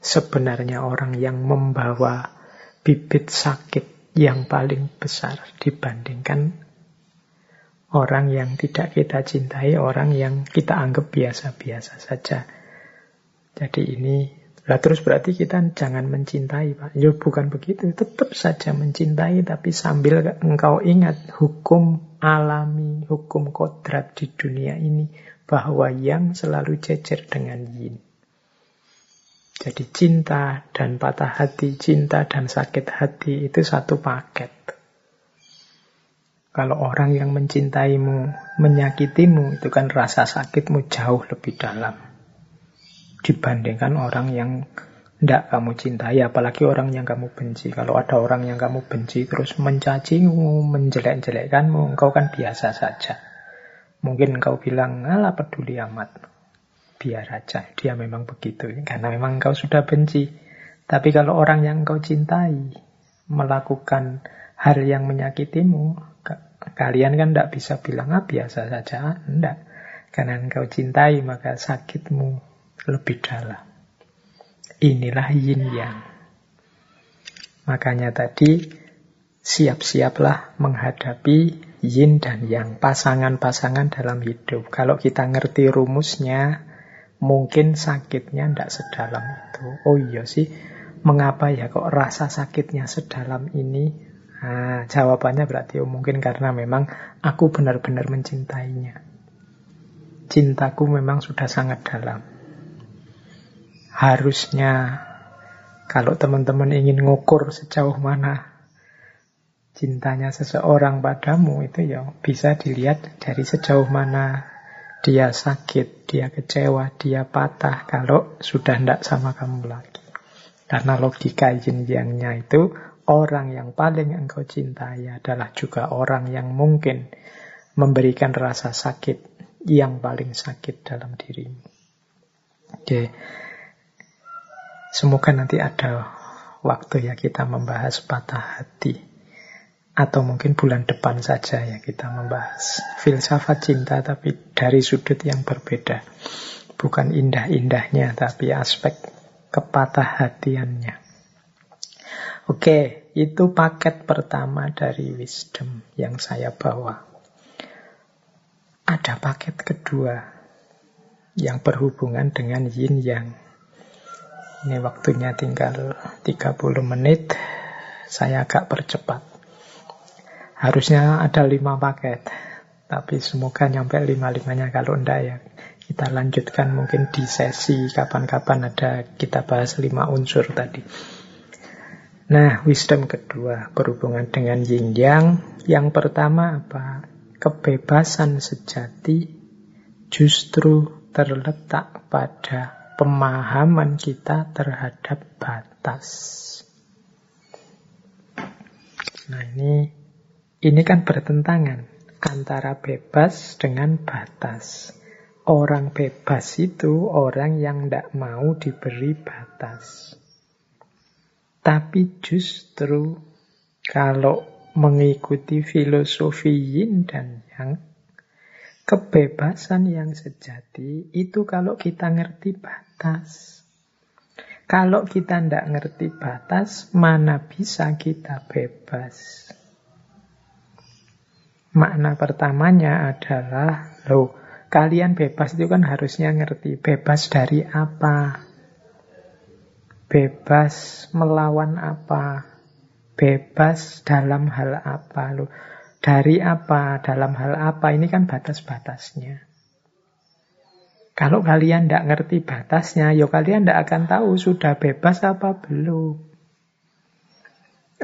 A: sebenarnya orang yang membawa bibit sakit yang paling besar dibandingkan orang yang tidak kita cintai, orang yang kita anggap biasa-biasa saja. Jadi ini, lah terus berarti kita jangan mencintai, Pak. Ya bukan begitu, tetap saja mencintai, tapi sambil engkau ingat hukum alami, hukum kodrat di dunia ini, bahwa yang selalu jejer dengan yin. Jadi cinta dan patah hati, cinta dan sakit hati itu satu paket. Kalau orang yang mencintaimu, menyakitimu, itu kan rasa sakitmu jauh lebih dalam. Dibandingkan orang yang tidak kamu cintai, apalagi orang yang kamu benci. Kalau ada orang yang kamu benci terus mencacimu, menjelek-jelekkanmu, engkau kan biasa saja. Mungkin engkau bilang, alah peduli amat biar aja. Dia memang begitu. Karena memang engkau sudah benci. Tapi kalau orang yang engkau cintai melakukan hal yang menyakitimu kalian kan tidak bisa bilang ah biasa saja. Tidak karena engkau cintai maka sakitmu lebih dalam. Inilah yin yang. Makanya tadi siap-siaplah menghadapi yin dan yang pasangan-pasangan dalam hidup. Kalau kita ngerti rumusnya mungkin sakitnya tidak sedalam itu. Oh iya sih, mengapa ya kok rasa sakitnya sedalam ini? Nah, jawabannya berarti oh, mungkin karena memang aku benar-benar mencintainya. Cintaku memang sudah sangat dalam. harusnya kalau teman-teman ingin ngukur sejauh mana cintanya seseorang padamu itu ya bisa dilihat dari sejauh mana dia sakit, dia kecewa, dia patah kalau sudah tidak sama kamu lagi. Karena logika yin yangnya itu orang yang paling engkau cintai adalah juga orang yang mungkin memberikan rasa sakit yang paling sakit dalam dirimu. Oke. Semoga nanti ada waktu ya kita membahas patah hati. Atau mungkin bulan depan saja ya kita membahas filsafat cinta tapi dari sudut yang berbeda. Bukan indah-indahnya tapi aspek kepatah hatiannya. Oke, itu paket pertama dari wisdom yang saya bawa. Ada paket kedua yang berhubungan dengan yin yang. Ini waktunya tinggal 30 menit. Saya agak percepat. Harusnya ada lima paket. Tapi semoga nyampe lima-limanya. Kalau enggak ya kita lanjutkan mungkin di sesi kapan-kapan ada kita bahas lima unsur tadi. Nah, wisdom kedua berhubungan dengan yin yang. Yang pertama apa? Kebebasan sejati justru terletak pada pemahaman kita terhadap batas. Nah, ini ini kan bertentangan antara bebas dengan batas. Orang bebas itu orang yang tidak mau diberi batas. Tapi justru kalau mengikuti filosofi yin dan yang, kebebasan yang sejati itu kalau kita ngerti batas. Kalau kita tidak ngerti batas, mana bisa kita bebas? Makna pertamanya adalah, loh, kalian bebas itu kan harusnya ngerti. Bebas dari apa? Bebas melawan apa? Bebas dalam hal apa? Loh, dari apa? Dalam hal apa? Ini kan batas-batasnya. Kalau kalian tidak ngerti batasnya, ya kalian tidak akan tahu sudah bebas apa belum.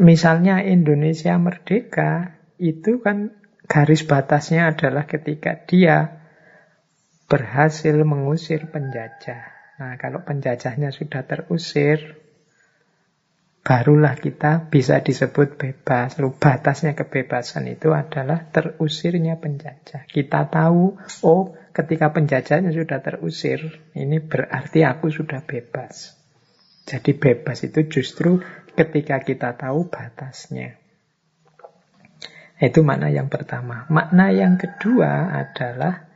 A: Misalnya Indonesia merdeka, itu kan Garis batasnya adalah ketika dia berhasil mengusir penjajah. Nah, kalau penjajahnya sudah terusir, barulah kita bisa disebut bebas. Lalu batasnya kebebasan itu adalah terusirnya penjajah. Kita tahu, oh ketika penjajahnya sudah terusir, ini berarti aku sudah bebas. Jadi bebas itu justru ketika kita tahu batasnya. Itu makna yang pertama. Makna yang kedua adalah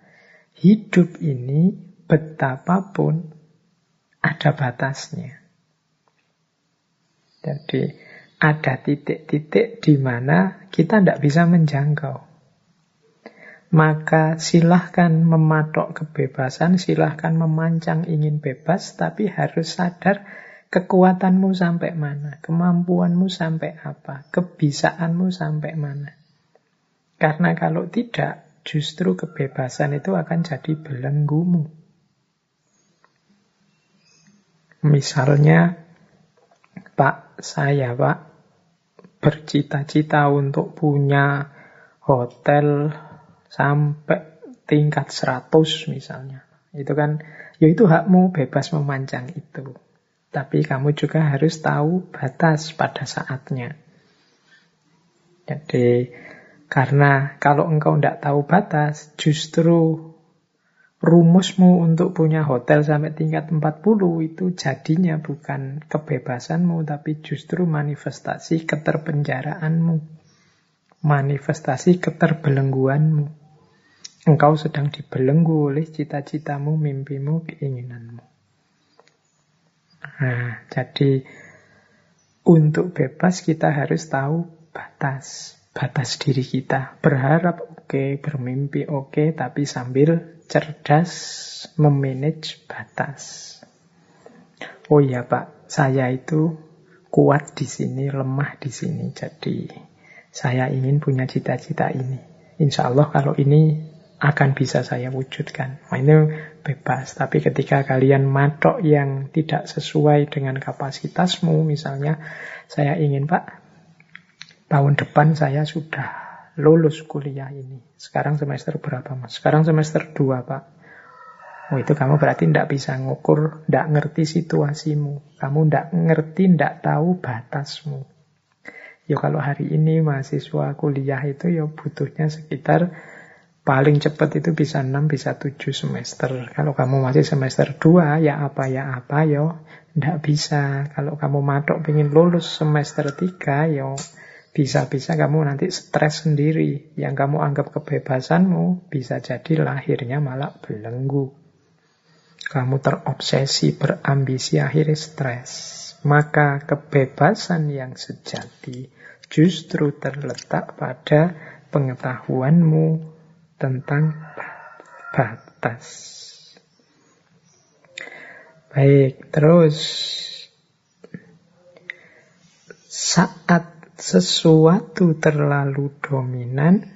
A: hidup ini betapapun ada batasnya. Jadi ada titik-titik di mana kita tidak bisa menjangkau. Maka silahkan mematok kebebasan, silahkan memancang ingin bebas, tapi harus sadar kekuatanmu sampai mana, kemampuanmu sampai apa, kebisaanmu sampai mana. Karena kalau tidak, justru kebebasan itu akan jadi belenggumu. Misalnya, Pak, saya Pak, bercita-cita untuk punya hotel sampai tingkat 100 misalnya. Itu kan, ya itu hakmu bebas memancang itu. Tapi kamu juga harus tahu batas pada saatnya. Jadi karena kalau engkau tidak tahu batas, justru rumusmu untuk punya hotel sampai tingkat 40 itu jadinya bukan kebebasanmu, tapi justru manifestasi keterpenjaraanmu. Manifestasi keterbelengguanmu. Engkau sedang dibelenggu oleh cita-citamu, mimpimu, keinginanmu. Nah, jadi untuk bebas kita harus tahu batas batas diri kita. Berharap oke, okay, bermimpi oke, okay, tapi sambil cerdas memanage batas. Oh iya Pak, saya itu kuat di sini, lemah di sini. Jadi saya ingin punya cita-cita ini. Insya Allah kalau ini akan bisa saya wujudkan. Nah, ini bebas. Tapi ketika kalian matok yang tidak sesuai dengan kapasitasmu, misalnya saya ingin Pak, tahun depan saya sudah lulus kuliah ini. Sekarang semester berapa Mas? Sekarang semester 2 Pak. Oh itu kamu berarti tidak bisa ngukur, tidak ngerti situasimu. Kamu tidak ngerti, tidak tahu batasmu. Ya kalau hari ini mahasiswa kuliah itu ya butuhnya sekitar paling cepat itu bisa 6, bisa 7 semester. Kalau kamu masih semester 2, ya apa ya apa ya tidak bisa. Kalau kamu matok ingin lulus semester 3, ya bisa-bisa kamu nanti stres sendiri. Yang kamu anggap kebebasanmu bisa jadi lahirnya malah belenggu. Kamu terobsesi, berambisi, akhirnya stres. Maka kebebasan yang sejati justru terletak pada pengetahuanmu tentang batas. Baik, terus saat sesuatu terlalu dominan,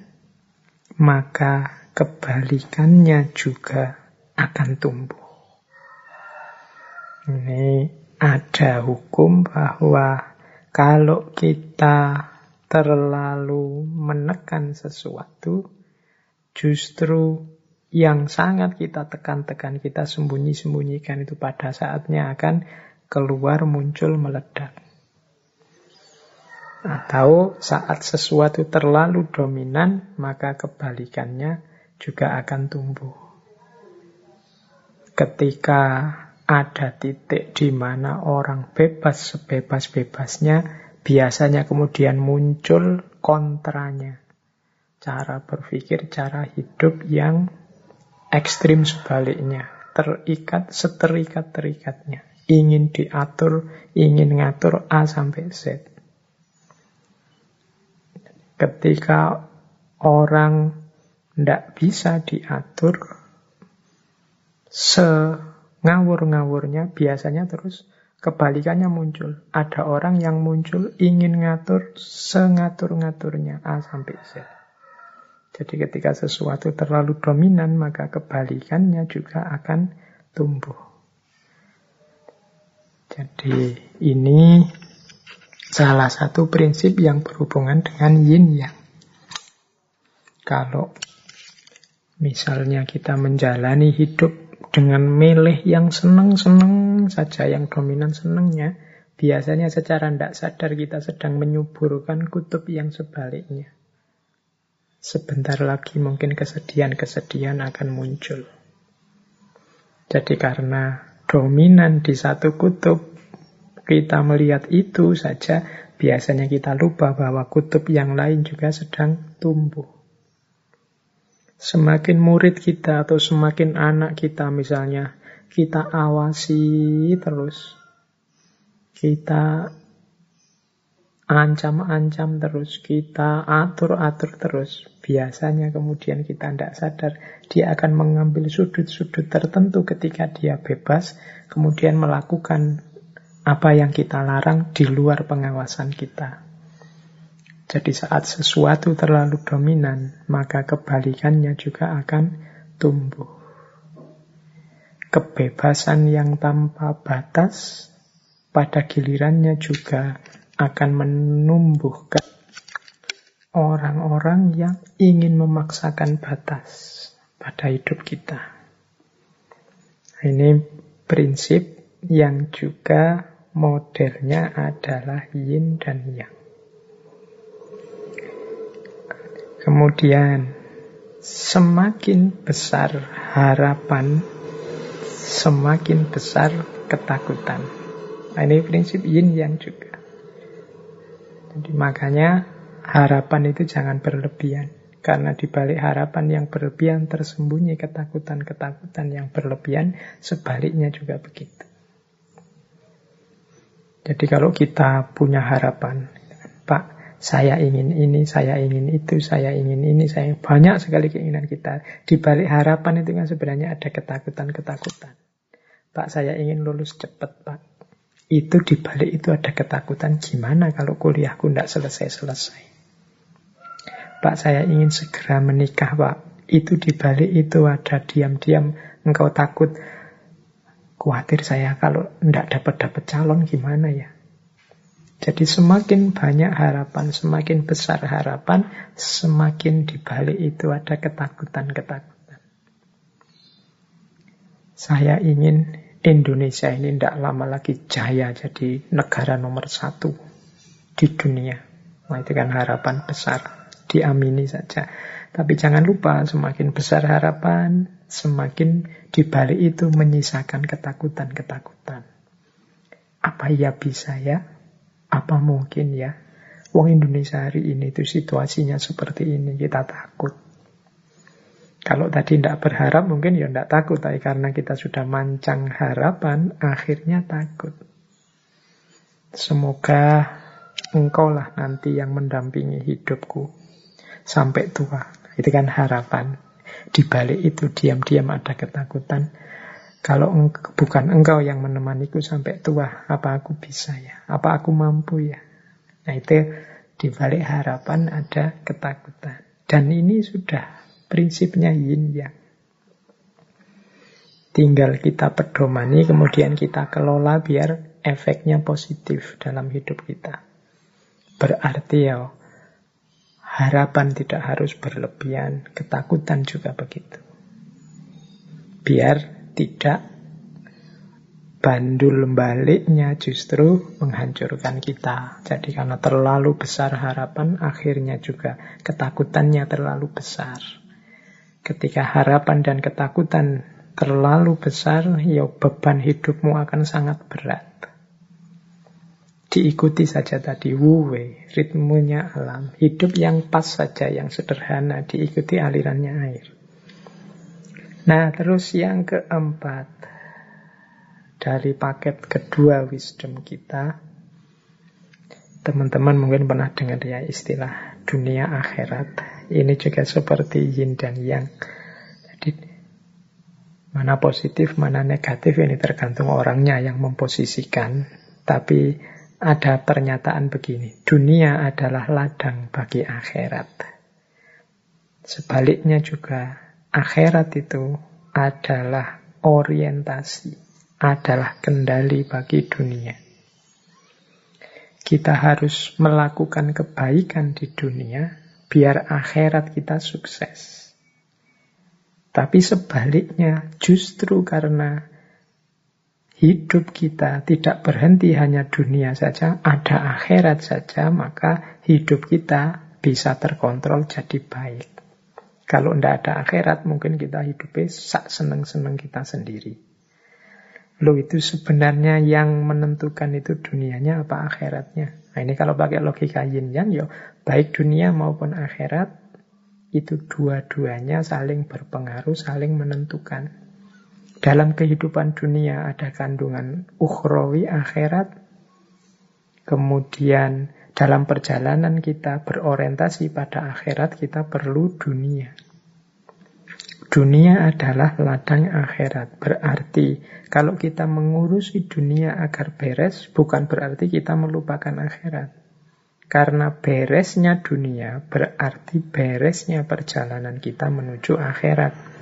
A: maka kebalikannya juga akan tumbuh. Ini ada hukum bahwa kalau kita terlalu menekan sesuatu, justru yang sangat kita tekan-tekan, kita sembunyi-sembunyikan itu pada saatnya akan keluar, muncul, meledak. Atau saat sesuatu terlalu dominan, maka kebalikannya juga akan tumbuh. Ketika ada titik di mana orang bebas sebebas-bebasnya, biasanya kemudian muncul kontranya cara berpikir, cara hidup yang ekstrim sebaliknya. Terikat, seterikat-terikatnya. Ingin diatur, ingin ngatur A sampai Z. Ketika orang tidak bisa diatur, sengawur-ngawurnya biasanya terus kebalikannya muncul. Ada orang yang muncul ingin ngatur sengatur-ngaturnya A sampai Z. Jadi ketika sesuatu terlalu dominan, maka kebalikannya juga akan tumbuh. Jadi ini salah satu prinsip yang berhubungan dengan yin yang. Kalau misalnya kita menjalani hidup dengan meleh yang seneng-seneng saja, yang dominan senengnya, biasanya secara tidak sadar kita sedang menyuburkan kutub yang sebaliknya sebentar lagi mungkin kesedihan-kesedihan akan muncul. Jadi karena dominan di satu kutub, kita melihat itu saja, biasanya kita lupa bahwa kutub yang lain juga sedang tumbuh. Semakin murid kita atau semakin anak kita misalnya, kita awasi terus. Kita ancam-ancam terus, kita atur-atur terus. Biasanya kemudian kita tidak sadar, dia akan mengambil sudut-sudut tertentu ketika dia bebas, kemudian melakukan apa yang kita larang di luar pengawasan kita. Jadi saat sesuatu terlalu dominan, maka kebalikannya juga akan tumbuh. Kebebasan yang tanpa batas pada gilirannya juga akan menumbuhkan orang-orang yang ingin memaksakan batas pada hidup kita. Ini prinsip yang juga modelnya adalah yin dan yang. Kemudian semakin besar harapan, semakin besar ketakutan. Nah, ini prinsip yin yang juga. Jadi makanya harapan itu jangan berlebihan. Karena di balik harapan yang berlebihan tersembunyi ketakutan-ketakutan yang berlebihan, sebaliknya juga begitu. Jadi kalau kita punya harapan, Pak, saya ingin ini, saya ingin itu, saya ingin ini, saya banyak sekali keinginan kita. Di balik harapan itu kan sebenarnya ada ketakutan-ketakutan. Pak, saya ingin lulus cepat, Pak. Itu di balik itu ada ketakutan gimana kalau kuliahku tidak selesai-selesai. Pak saya ingin segera menikah Pak. Itu dibalik itu ada diam-diam engkau takut. Khawatir saya kalau tidak dapat-dapat calon gimana ya? Jadi semakin banyak harapan, semakin besar harapan, semakin dibalik itu ada ketakutan-ketakutan. Saya ingin Indonesia ini tidak lama lagi jaya jadi negara nomor satu di dunia. Nah itu kan harapan besar, diamini saja. Tapi jangan lupa semakin besar harapan, semakin dibalik itu menyisakan ketakutan-ketakutan. Apa ya bisa ya? Apa mungkin ya? Wong Indonesia hari ini itu situasinya seperti ini, kita takut. Kalau tadi tidak berharap mungkin ya tidak takut, tapi karena kita sudah mancang harapan, akhirnya takut. Semoga engkau lah nanti yang mendampingi hidupku sampai tua. Itu kan harapan. Di balik itu diam-diam ada ketakutan. Kalau eng bukan engkau yang menemaniku sampai tua, apa aku bisa ya? Apa aku mampu ya? Nah itu di balik harapan ada ketakutan. Dan ini sudah prinsipnya yin yang. Tinggal kita pedomani, kemudian kita kelola biar efeknya positif dalam hidup kita. Berarti ya, harapan tidak harus berlebihan, ketakutan juga begitu. Biar tidak bandul baliknya justru menghancurkan kita. Jadi karena terlalu besar harapan, akhirnya juga ketakutannya terlalu besar. Ketika harapan dan ketakutan terlalu besar, ya beban hidupmu akan sangat berat. Diikuti saja tadi wuwe, ritmenya alam. Hidup yang pas saja, yang sederhana, diikuti alirannya air. Nah, terus yang keempat dari paket kedua wisdom kita, teman-teman mungkin pernah dengar ya istilah dunia akhirat. Ini juga seperti yin dan yang. Jadi mana positif, mana negatif ini tergantung orangnya yang memposisikan. Tapi ada pernyataan begini, dunia adalah ladang bagi akhirat. Sebaliknya juga akhirat itu adalah orientasi, adalah kendali bagi dunia. Kita harus melakukan kebaikan di dunia biar akhirat kita sukses. Tapi sebaliknya, justru karena hidup kita tidak berhenti hanya dunia saja, ada akhirat saja, maka hidup kita bisa terkontrol jadi baik. Kalau tidak ada akhirat, mungkin kita hidupnya sak seneng-seneng kita sendiri. Lo itu sebenarnya yang menentukan itu dunianya apa akhiratnya. Nah ini kalau pakai logika yin yang, yo baik dunia maupun akhirat, itu dua-duanya saling berpengaruh, saling menentukan. Dalam kehidupan dunia ada kandungan ukhrawi akhirat, kemudian dalam perjalanan kita berorientasi pada akhirat, kita perlu dunia. Dunia adalah ladang akhirat. Berarti kalau kita mengurusi dunia agar beres, bukan berarti kita melupakan akhirat. Karena beresnya dunia berarti beresnya perjalanan kita menuju akhirat.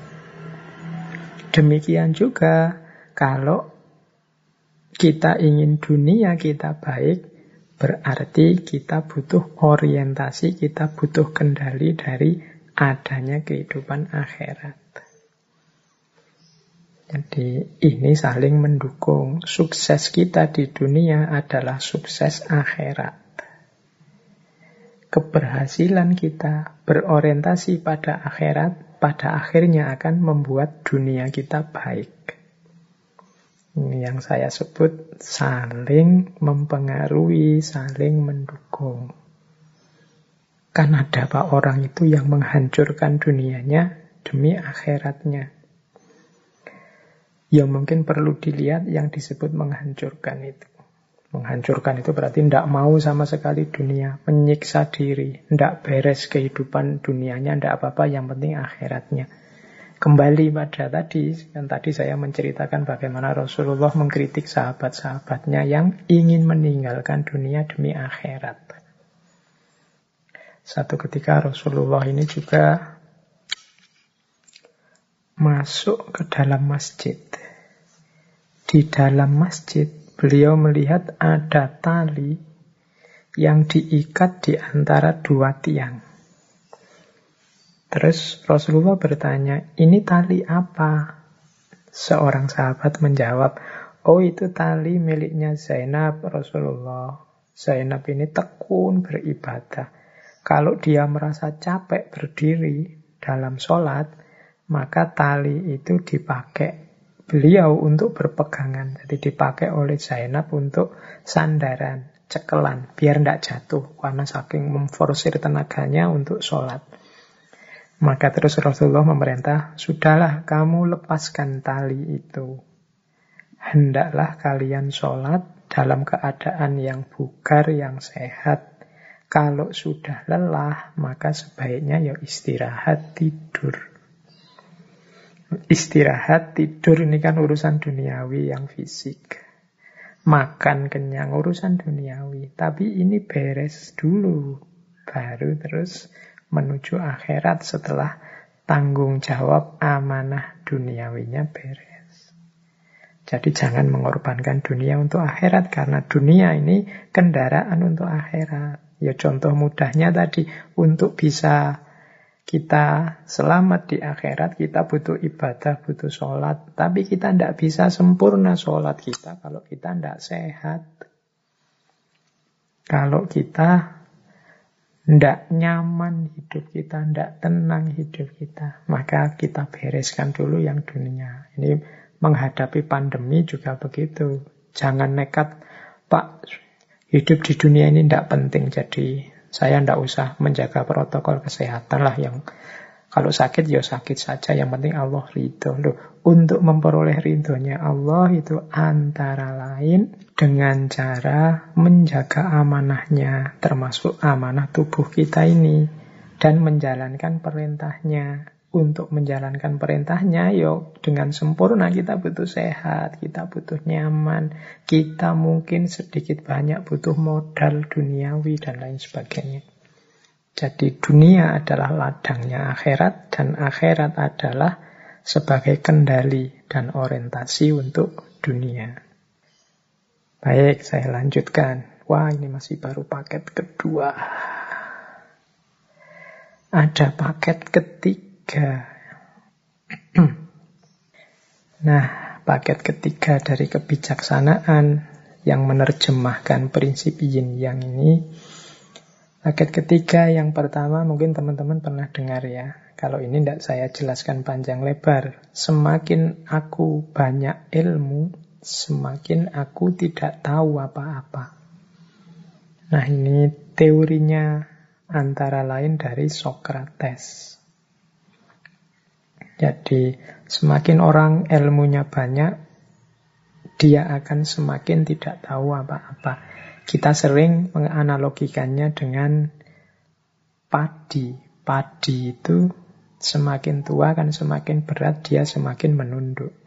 A: Demikian juga kalau kita ingin dunia kita baik, Berarti kita butuh orientasi, kita butuh kendali dari adanya kehidupan akhirat. Jadi ini saling mendukung. Sukses kita di dunia adalah sukses akhirat. Keberhasilan kita berorientasi pada akhirat, pada akhirnya akan membuat dunia kita baik. Ini yang saya sebut saling mempengaruhi, saling mendukung. Kan ada pak orang itu yang menghancurkan dunianya demi akhiratnya. Ya mungkin perlu dilihat yang disebut menghancurkan itu. Menghancurkan itu berarti tidak mau sama sekali dunia, menyiksa diri, tidak beres kehidupan dunianya, tidak apa-apa, yang penting akhiratnya. Kembali pada tadi, yang tadi saya menceritakan bagaimana Rasulullah mengkritik sahabat-sahabatnya yang ingin meninggalkan dunia demi akhirat. Satu ketika Rasulullah ini juga masuk ke dalam masjid. Di dalam masjid, beliau melihat ada tali yang diikat di antara dua tiang. Terus Rasulullah bertanya, ini tali apa? Seorang sahabat menjawab, oh itu tali miliknya Zainab Rasulullah. Zainab ini tekun beribadah. Kalau dia merasa capek berdiri dalam sholat, maka tali itu dipakai beliau untuk berpegangan. Jadi dipakai oleh Zainab untuk sandaran, cekelan, biar tidak jatuh. Karena saking memforsir tenaganya untuk sholat. Maka terus Rasulullah memerintah, sudahlah kamu lepaskan tali itu. Hendaklah kalian sholat dalam keadaan yang bugar, yang sehat. Kalau sudah lelah, maka sebaiknya ya istirahat tidur. Istirahat tidur ini kan urusan duniawi yang fisik. Makan kenyang urusan duniawi. Tapi ini beres dulu. Baru terus menuju akhirat setelah tanggung jawab amanah duniawinya beres. Jadi jangan mengorbankan dunia untuk akhirat karena dunia ini kendaraan untuk akhirat. Ya contoh mudahnya tadi untuk bisa kita selamat di akhirat kita butuh ibadah, butuh sholat. Tapi kita tidak bisa sempurna sholat kita kalau kita tidak sehat. Kalau kita tidak nyaman hidup kita, tidak tenang hidup kita. Maka kita bereskan dulu yang dunia. Ini menghadapi pandemi juga begitu. Jangan nekat, Pak, hidup di dunia ini tidak penting. Jadi saya tidak usah menjaga protokol kesehatan lah yang kalau sakit ya sakit saja, yang penting Allah ridho. Loh, untuk memperoleh ridhonya Allah itu antara lain dengan cara menjaga amanahnya, termasuk amanah tubuh kita ini, dan menjalankan perintahnya. Untuk menjalankan perintahnya, yo dengan sempurna kita butuh sehat, kita butuh nyaman, kita mungkin sedikit banyak butuh modal duniawi dan lain sebagainya. Jadi dunia adalah ladangnya akhirat dan akhirat adalah sebagai kendali dan orientasi untuk dunia. Baik, saya lanjutkan. Wah, ini masih baru paket kedua. Ada paket ketiga. nah, paket ketiga dari kebijaksanaan yang menerjemahkan prinsip yin yang ini Paket ketiga yang pertama mungkin teman-teman pernah dengar ya. Kalau ini tidak saya jelaskan panjang lebar. Semakin aku banyak ilmu, semakin aku tidak tahu apa-apa. Nah ini teorinya antara lain dari Socrates. Jadi semakin orang ilmunya banyak, dia akan semakin tidak tahu apa-apa. Kita sering menganalogikannya dengan padi. Padi itu semakin tua kan semakin berat, dia semakin menunduk.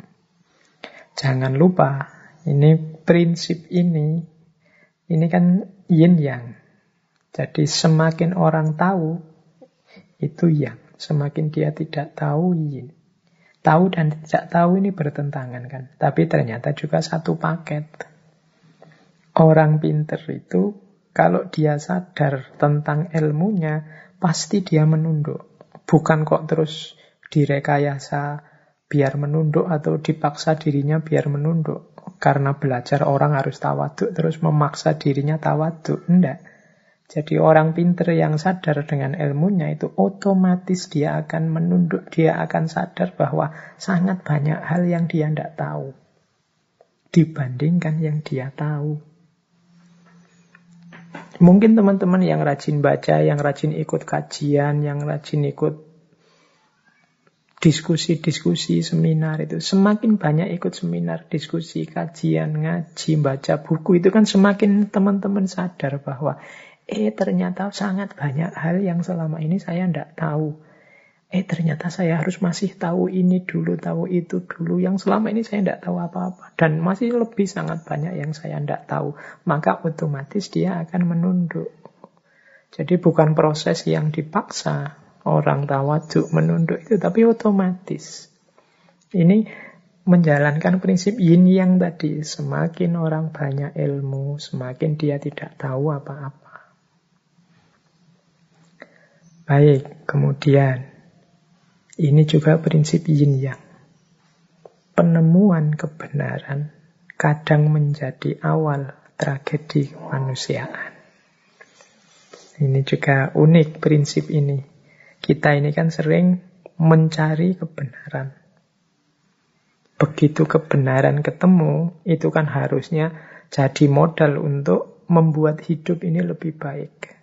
A: Jangan lupa, ini prinsip ini, ini kan yin yang. Jadi semakin orang tahu, itu yang. Semakin dia tidak tahu, yin. Tahu dan tidak tahu ini bertentangan kan. Tapi ternyata juga satu paket. Orang pinter itu kalau dia sadar tentang ilmunya, pasti dia menunduk. Bukan kok terus direkayasa biar menunduk atau dipaksa dirinya biar menunduk. Karena belajar orang harus tawaduk terus memaksa dirinya tawaduk. Enggak. Jadi orang pinter yang sadar dengan ilmunya itu otomatis dia akan menunduk, dia akan sadar bahwa sangat banyak hal yang dia tidak tahu dibandingkan yang dia tahu. Mungkin teman-teman yang rajin baca, yang rajin ikut kajian, yang rajin ikut diskusi-diskusi, seminar itu. Semakin banyak ikut seminar, diskusi, kajian, ngaji, baca buku itu kan semakin teman-teman sadar bahwa eh ternyata sangat banyak hal yang selama ini saya tidak tahu eh ternyata saya harus masih tahu ini dulu, tahu itu dulu. Yang selama ini saya tidak tahu apa-apa. Dan masih lebih sangat banyak yang saya tidak tahu. Maka otomatis dia akan menunduk. Jadi bukan proses yang dipaksa orang tawaduk menunduk itu, tapi otomatis. Ini menjalankan prinsip yin yang tadi. Semakin orang banyak ilmu, semakin dia tidak tahu apa-apa. Baik, kemudian ini juga prinsip yin yang. Penemuan kebenaran kadang menjadi awal tragedi kemanusiaan. Ini juga unik prinsip ini. Kita ini kan sering mencari kebenaran. Begitu kebenaran ketemu, itu kan harusnya jadi modal untuk membuat hidup ini lebih baik.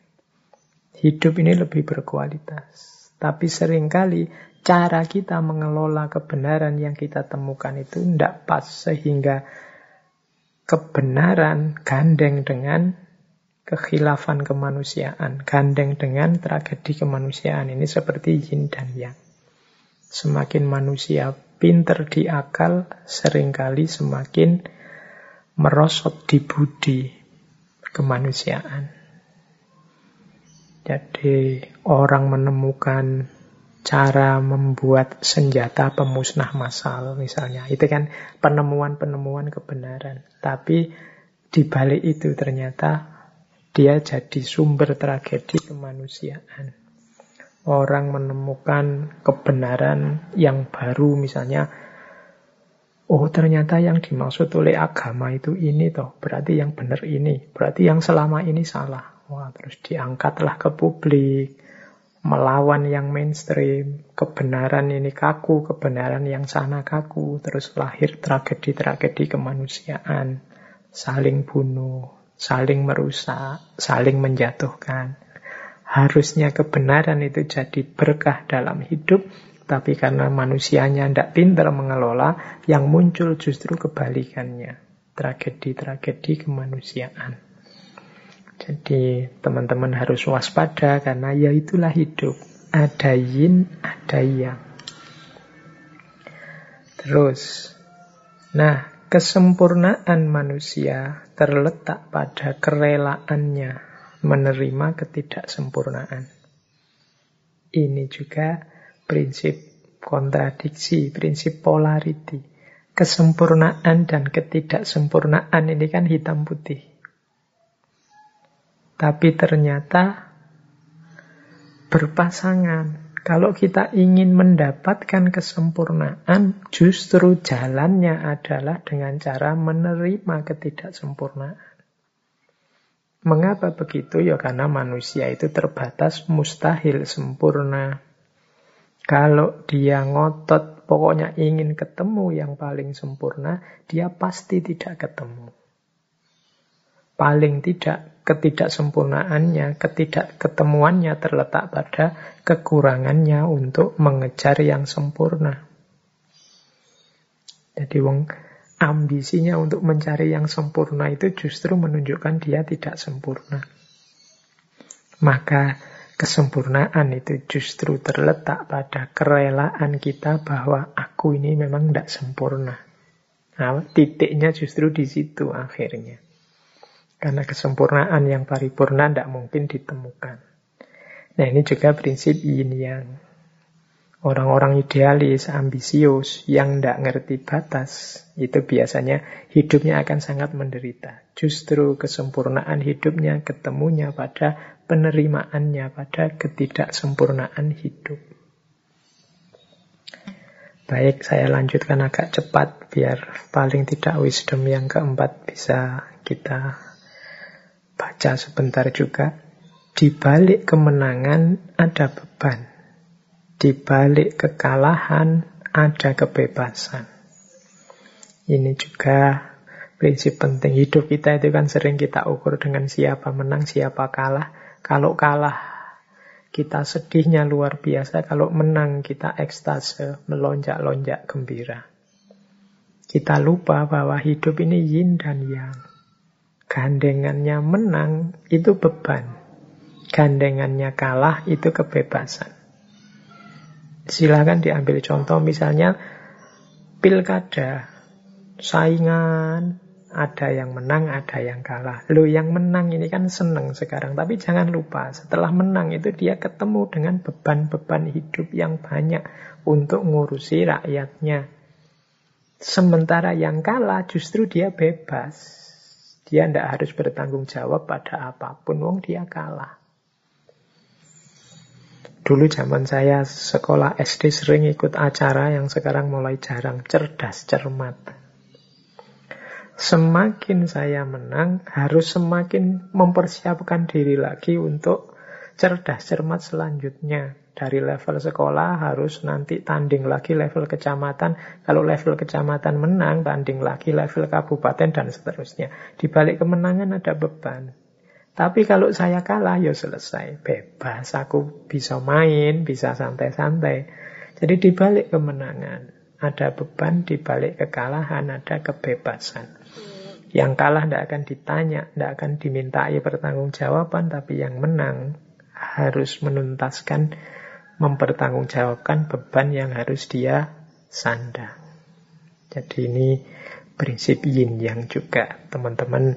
A: Hidup ini lebih berkualitas. Tapi sering kali cara kita mengelola kebenaran yang kita temukan itu tidak pas sehingga kebenaran gandeng dengan kekhilafan kemanusiaan, gandeng dengan tragedi kemanusiaan. Ini seperti yin dan yang. Semakin manusia pinter di akal, sering kali semakin merosot di budi kemanusiaan. Jadi orang menemukan cara membuat senjata pemusnah massal misalnya. Itu kan penemuan-penemuan kebenaran. Tapi di balik itu ternyata dia jadi sumber tragedi kemanusiaan. Orang menemukan kebenaran yang baru misalnya Oh ternyata yang dimaksud oleh agama itu ini toh Berarti yang benar ini Berarti yang selama ini salah Wah terus diangkatlah ke publik melawan yang mainstream, kebenaran ini kaku, kebenaran yang sana kaku, terus lahir tragedi-tragedi kemanusiaan, saling bunuh, saling merusak, saling menjatuhkan. Harusnya kebenaran itu jadi berkah dalam hidup, tapi karena manusianya tidak pintar mengelola, yang muncul justru kebalikannya. Tragedi-tragedi kemanusiaan. Jadi teman-teman harus waspada karena ya itulah hidup. Ada yin, ada yang. Terus, nah kesempurnaan manusia terletak pada kerelaannya menerima ketidaksempurnaan. Ini juga prinsip kontradiksi, prinsip polarity. Kesempurnaan dan ketidaksempurnaan ini kan hitam putih. Tapi ternyata berpasangan. Kalau kita ingin mendapatkan kesempurnaan, justru jalannya adalah dengan cara menerima ketidaksempurnaan. Mengapa begitu? Ya karena manusia itu terbatas, mustahil sempurna. Kalau dia ngotot, pokoknya ingin ketemu yang paling sempurna, dia pasti tidak ketemu. Paling tidak ketidaksempurnaannya, ketidakketemuannya terletak pada kekurangannya untuk mengejar yang sempurna. Jadi wong ambisinya untuk mencari yang sempurna itu justru menunjukkan dia tidak sempurna. Maka kesempurnaan itu justru terletak pada kerelaan kita bahwa aku ini memang tidak sempurna. Nah, titiknya justru di situ akhirnya. Karena kesempurnaan yang paripurna tidak mungkin ditemukan. Nah ini juga prinsip yin yang. Orang-orang idealis, ambisius, yang tidak ngerti batas, itu biasanya hidupnya akan sangat menderita. Justru kesempurnaan hidupnya ketemunya pada penerimaannya, pada ketidaksempurnaan hidup. Baik, saya lanjutkan agak cepat biar paling tidak wisdom yang keempat bisa kita baca sebentar juga. Di balik kemenangan ada beban. Di balik kekalahan ada kebebasan. Ini juga prinsip penting hidup kita itu kan sering kita ukur dengan siapa menang, siapa kalah. Kalau kalah kita sedihnya luar biasa, kalau menang kita ekstase, melonjak-lonjak gembira. Kita lupa bahwa hidup ini yin dan yang. Gandengannya menang itu beban. Gandengannya kalah itu kebebasan. Silahkan diambil contoh misalnya pilkada, saingan, ada yang menang, ada yang kalah. Lo yang menang ini kan seneng sekarang, tapi jangan lupa setelah menang itu dia ketemu dengan beban-beban hidup yang banyak untuk ngurusi rakyatnya. Sementara yang kalah justru dia bebas. Dia tidak harus bertanggung jawab pada apa pun, wong dia kalah. Dulu zaman saya sekolah SD sering ikut acara yang sekarang mulai jarang, cerdas, cermat. Semakin saya menang, harus semakin mempersiapkan diri lagi untuk cerdas, cermat selanjutnya. Dari level sekolah harus nanti tanding lagi level kecamatan. Kalau level kecamatan menang, tanding lagi level kabupaten dan seterusnya. Di balik kemenangan ada beban. Tapi kalau saya kalah, ya selesai. Bebas, aku bisa main, bisa santai-santai. Jadi di balik kemenangan, ada beban, di balik kekalahan ada kebebasan. Yang kalah tidak akan ditanya, tidak akan dimintai pertanggungjawaban, tapi yang menang harus menuntaskan mempertanggungjawabkan beban yang harus dia sandang. Jadi ini prinsip yin yang juga teman-teman.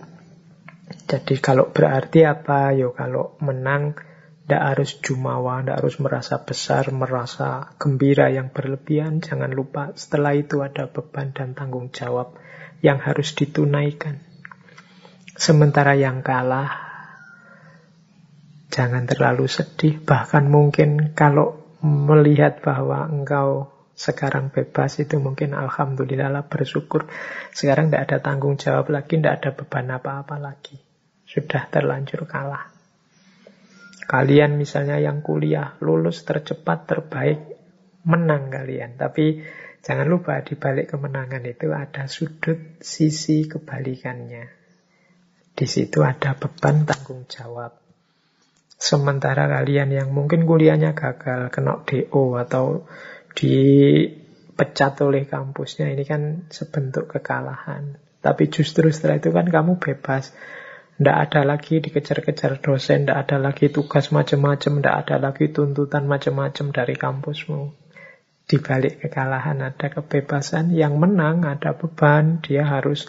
A: Jadi kalau berarti apa? Yo kalau menang tidak harus jumawa, tidak harus merasa besar, merasa gembira yang berlebihan. Jangan lupa setelah itu ada beban dan tanggung jawab yang harus ditunaikan. Sementara yang kalah Jangan terlalu sedih, bahkan mungkin kalau melihat bahwa engkau sekarang bebas itu mungkin alhamdulillah lah bersyukur. Sekarang tidak ada tanggung jawab lagi, tidak ada beban apa-apa lagi. Sudah terlanjur kalah. Kalian misalnya yang kuliah lulus tercepat terbaik menang kalian. Tapi jangan lupa di balik kemenangan itu ada sudut sisi kebalikannya. Di situ ada beban tanggung jawab. Sementara kalian yang mungkin kuliahnya gagal, kena DO atau dipecat oleh kampusnya, ini kan sebentuk kekalahan. Tapi justru setelah itu kan kamu bebas. Tidak ada lagi dikejar-kejar dosen, tidak ada lagi tugas macam-macam, tidak ada lagi tuntutan macam-macam dari kampusmu. Di balik kekalahan ada kebebasan, yang menang ada beban, dia harus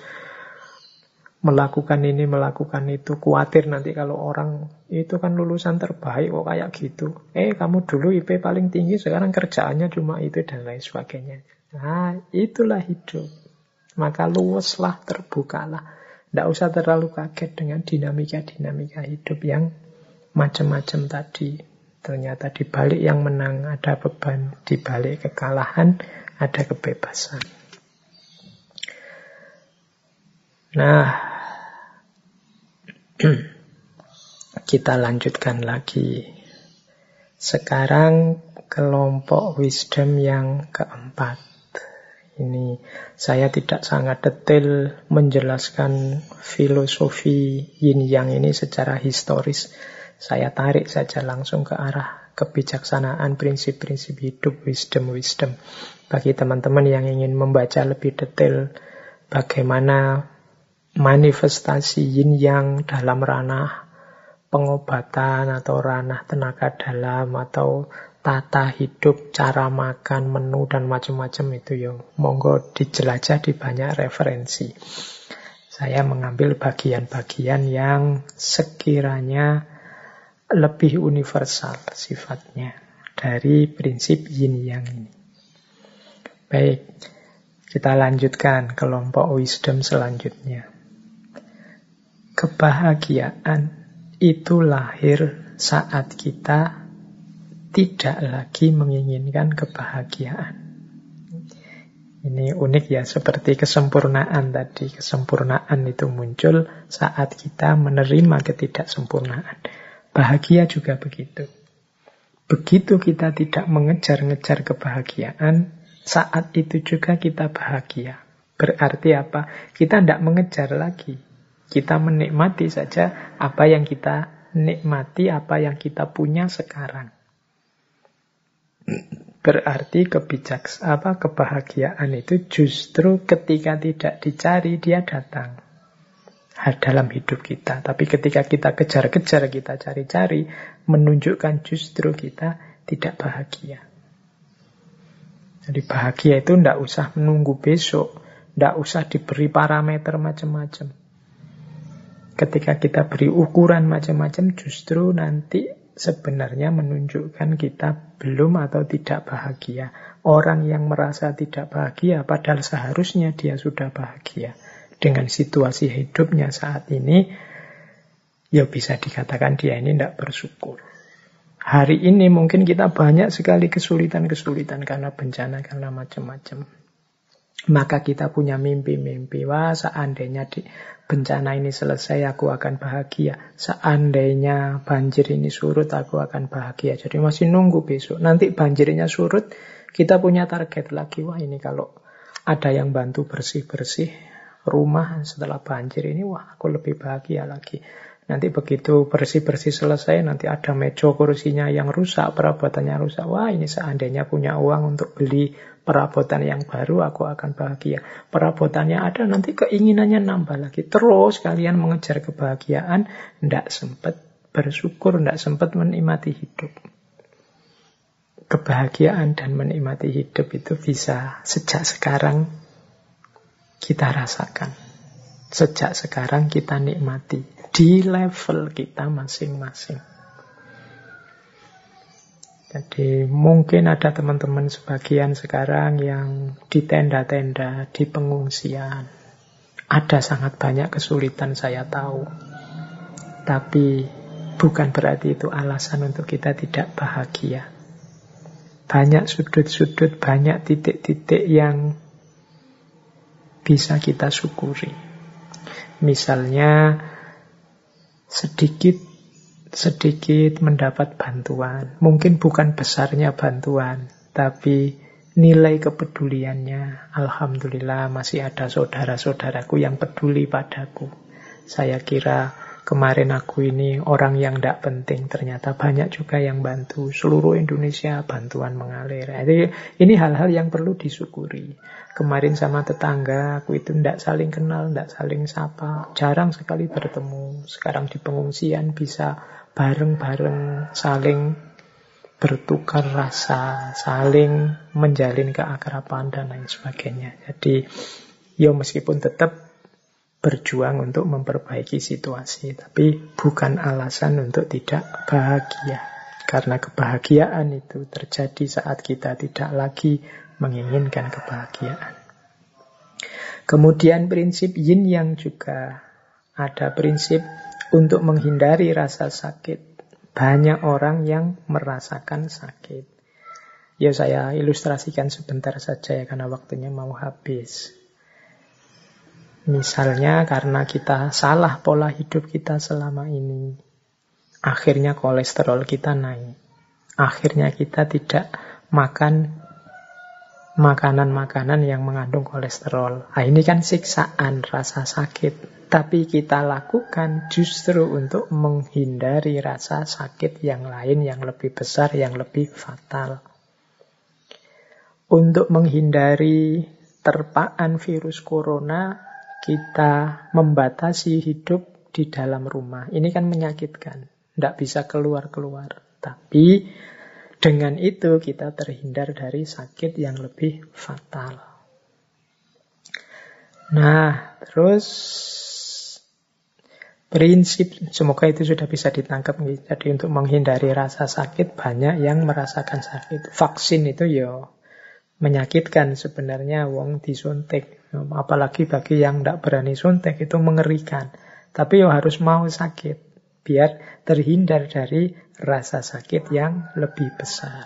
A: melakukan ini, melakukan itu. Kuatir nanti kalau orang itu kan lulusan terbaik kok kayak gitu. Eh, kamu dulu IP paling tinggi, sekarang kerjaannya cuma itu dan lain sebagainya. Nah, itulah hidup. Maka luweslah, terbukalah. Tidak usah terlalu kaget dengan dinamika-dinamika hidup yang macam-macam tadi. Ternyata di balik yang menang ada beban, di balik kekalahan ada kebebasan. Nah, Kita lanjutkan lagi. Sekarang kelompok wisdom yang keempat. Ini saya tidak sangat detail menjelaskan filosofi yin yang ini secara historis. Saya tarik saja langsung ke arah kebijaksanaan prinsip-prinsip hidup wisdom-wisdom. Bagi teman-teman yang ingin membaca lebih detail bagaimana manifestasi yin yang dalam ranah pengobatan atau ranah tenaga dalam atau tata hidup, cara makan, menu dan macam-macam itu ya. Monggo dijelajah di banyak referensi. Saya mengambil bagian-bagian yang sekiranya lebih universal sifatnya dari prinsip yin yang ini. Baik, kita lanjutkan kelompok wisdom selanjutnya. Kebahagiaan itu lahir saat kita tidak lagi menginginkan kebahagiaan. Ini unik ya, seperti kesempurnaan tadi. Kesempurnaan itu muncul saat kita menerima ketidaksempurnaan. Bahagia juga begitu. Begitu kita tidak mengejar-ngejar kebahagiaan, saat itu juga kita bahagia. Berarti apa? Kita tidak mengejar lagi. Kita menikmati saja apa yang kita nikmati, apa yang kita punya sekarang. Berarti kebijaks apa kebahagiaan itu justru ketika tidak dicari dia datang dalam hidup kita. Tapi ketika kita kejar-kejar, kita cari-cari, menunjukkan justru kita tidak bahagia. Jadi bahagia itu tidak usah menunggu besok, tidak usah diberi parameter macam-macam. Ketika kita beri ukuran macam-macam, justru nanti sebenarnya menunjukkan kita belum atau tidak bahagia. Orang yang merasa tidak bahagia padahal seharusnya dia sudah bahagia dengan situasi hidupnya saat ini, ya bisa dikatakan dia ini tidak bersyukur. Hari ini mungkin kita banyak sekali kesulitan-kesulitan karena bencana, karena macam-macam. Maka kita punya mimpi-mimpi. Wah, seandainya di bencana ini selesai, aku akan bahagia. Seandainya banjir ini surut, aku akan bahagia. Jadi masih nunggu besok. Nanti banjirnya surut, kita punya target lagi. Wah, ini kalau ada yang bantu bersih-bersih rumah setelah banjir ini, wah, aku lebih bahagia lagi. Nanti begitu bersih-bersih selesai, nanti ada meja kursinya yang rusak, perabotannya rusak. Wah, ini seandainya punya uang untuk beli perabotan yang baru, aku akan bahagia. Perabotannya ada, nanti keinginannya nambah lagi. Terus kalian mengejar kebahagiaan, tidak sempat bersyukur, tidak sempat menikmati hidup. Kebahagiaan dan menikmati hidup itu bisa sejak sekarang kita rasakan. Sejak sekarang kita nikmati di level kita masing-masing. Jadi mungkin ada teman-teman sebagian sekarang yang di tenda-tenda, di pengungsian. Ada sangat banyak kesulitan saya tahu. Tapi bukan berarti itu alasan untuk kita tidak bahagia. Banyak sudut-sudut, banyak titik-titik yang bisa kita syukuri. Misalnya sedikit sedikit mendapat bantuan. Mungkin bukan besarnya bantuan, tapi nilai kepeduliannya. Alhamdulillah masih ada saudara-saudaraku yang peduli padaku. Saya kira kemarin aku ini orang yang tidak penting, ternyata banyak juga yang bantu. Seluruh Indonesia bantuan mengalir. Jadi ini hal-hal yang perlu disyukuri. Kemarin sama tetangga, aku itu tidak saling kenal, tidak saling sapa. Jarang sekali bertemu. Sekarang di pengungsian bisa bareng-bareng saling bertukar rasa, saling menjalin keakraban dan lain sebagainya. Jadi, ya meskipun tetap berjuang untuk memperbaiki situasi, tapi bukan alasan untuk tidak bahagia. Karena kebahagiaan itu terjadi saat kita tidak lagi menginginkan kebahagiaan. Kemudian prinsip yin yang juga ada prinsip untuk menghindari rasa sakit. Banyak orang yang merasakan sakit. Ya saya ilustrasikan sebentar saja ya karena waktunya mau habis. Misalnya karena kita salah pola hidup kita selama ini. Akhirnya kolesterol kita naik. Akhirnya kita tidak makan makanan-makanan yang mengandung kolesterol. Nah, ini kan siksaan, rasa sakit. Tapi kita lakukan justru untuk menghindari rasa sakit yang lain yang lebih besar, yang lebih fatal. Untuk menghindari terpaan virus corona, kita membatasi hidup di dalam rumah. Ini kan menyakitkan. Tidak bisa keluar-keluar. Tapi dengan itu kita terhindar dari sakit yang lebih fatal. Nah, terus prinsip semoga itu sudah bisa ditangkap Jadi untuk menghindari rasa sakit banyak yang merasakan sakit. Vaksin itu ya menyakitkan sebenarnya wong disuntik. Apalagi bagi yang tidak berani suntik itu mengerikan. Tapi ya harus mau sakit biar terhindar dari rasa sakit yang lebih besar.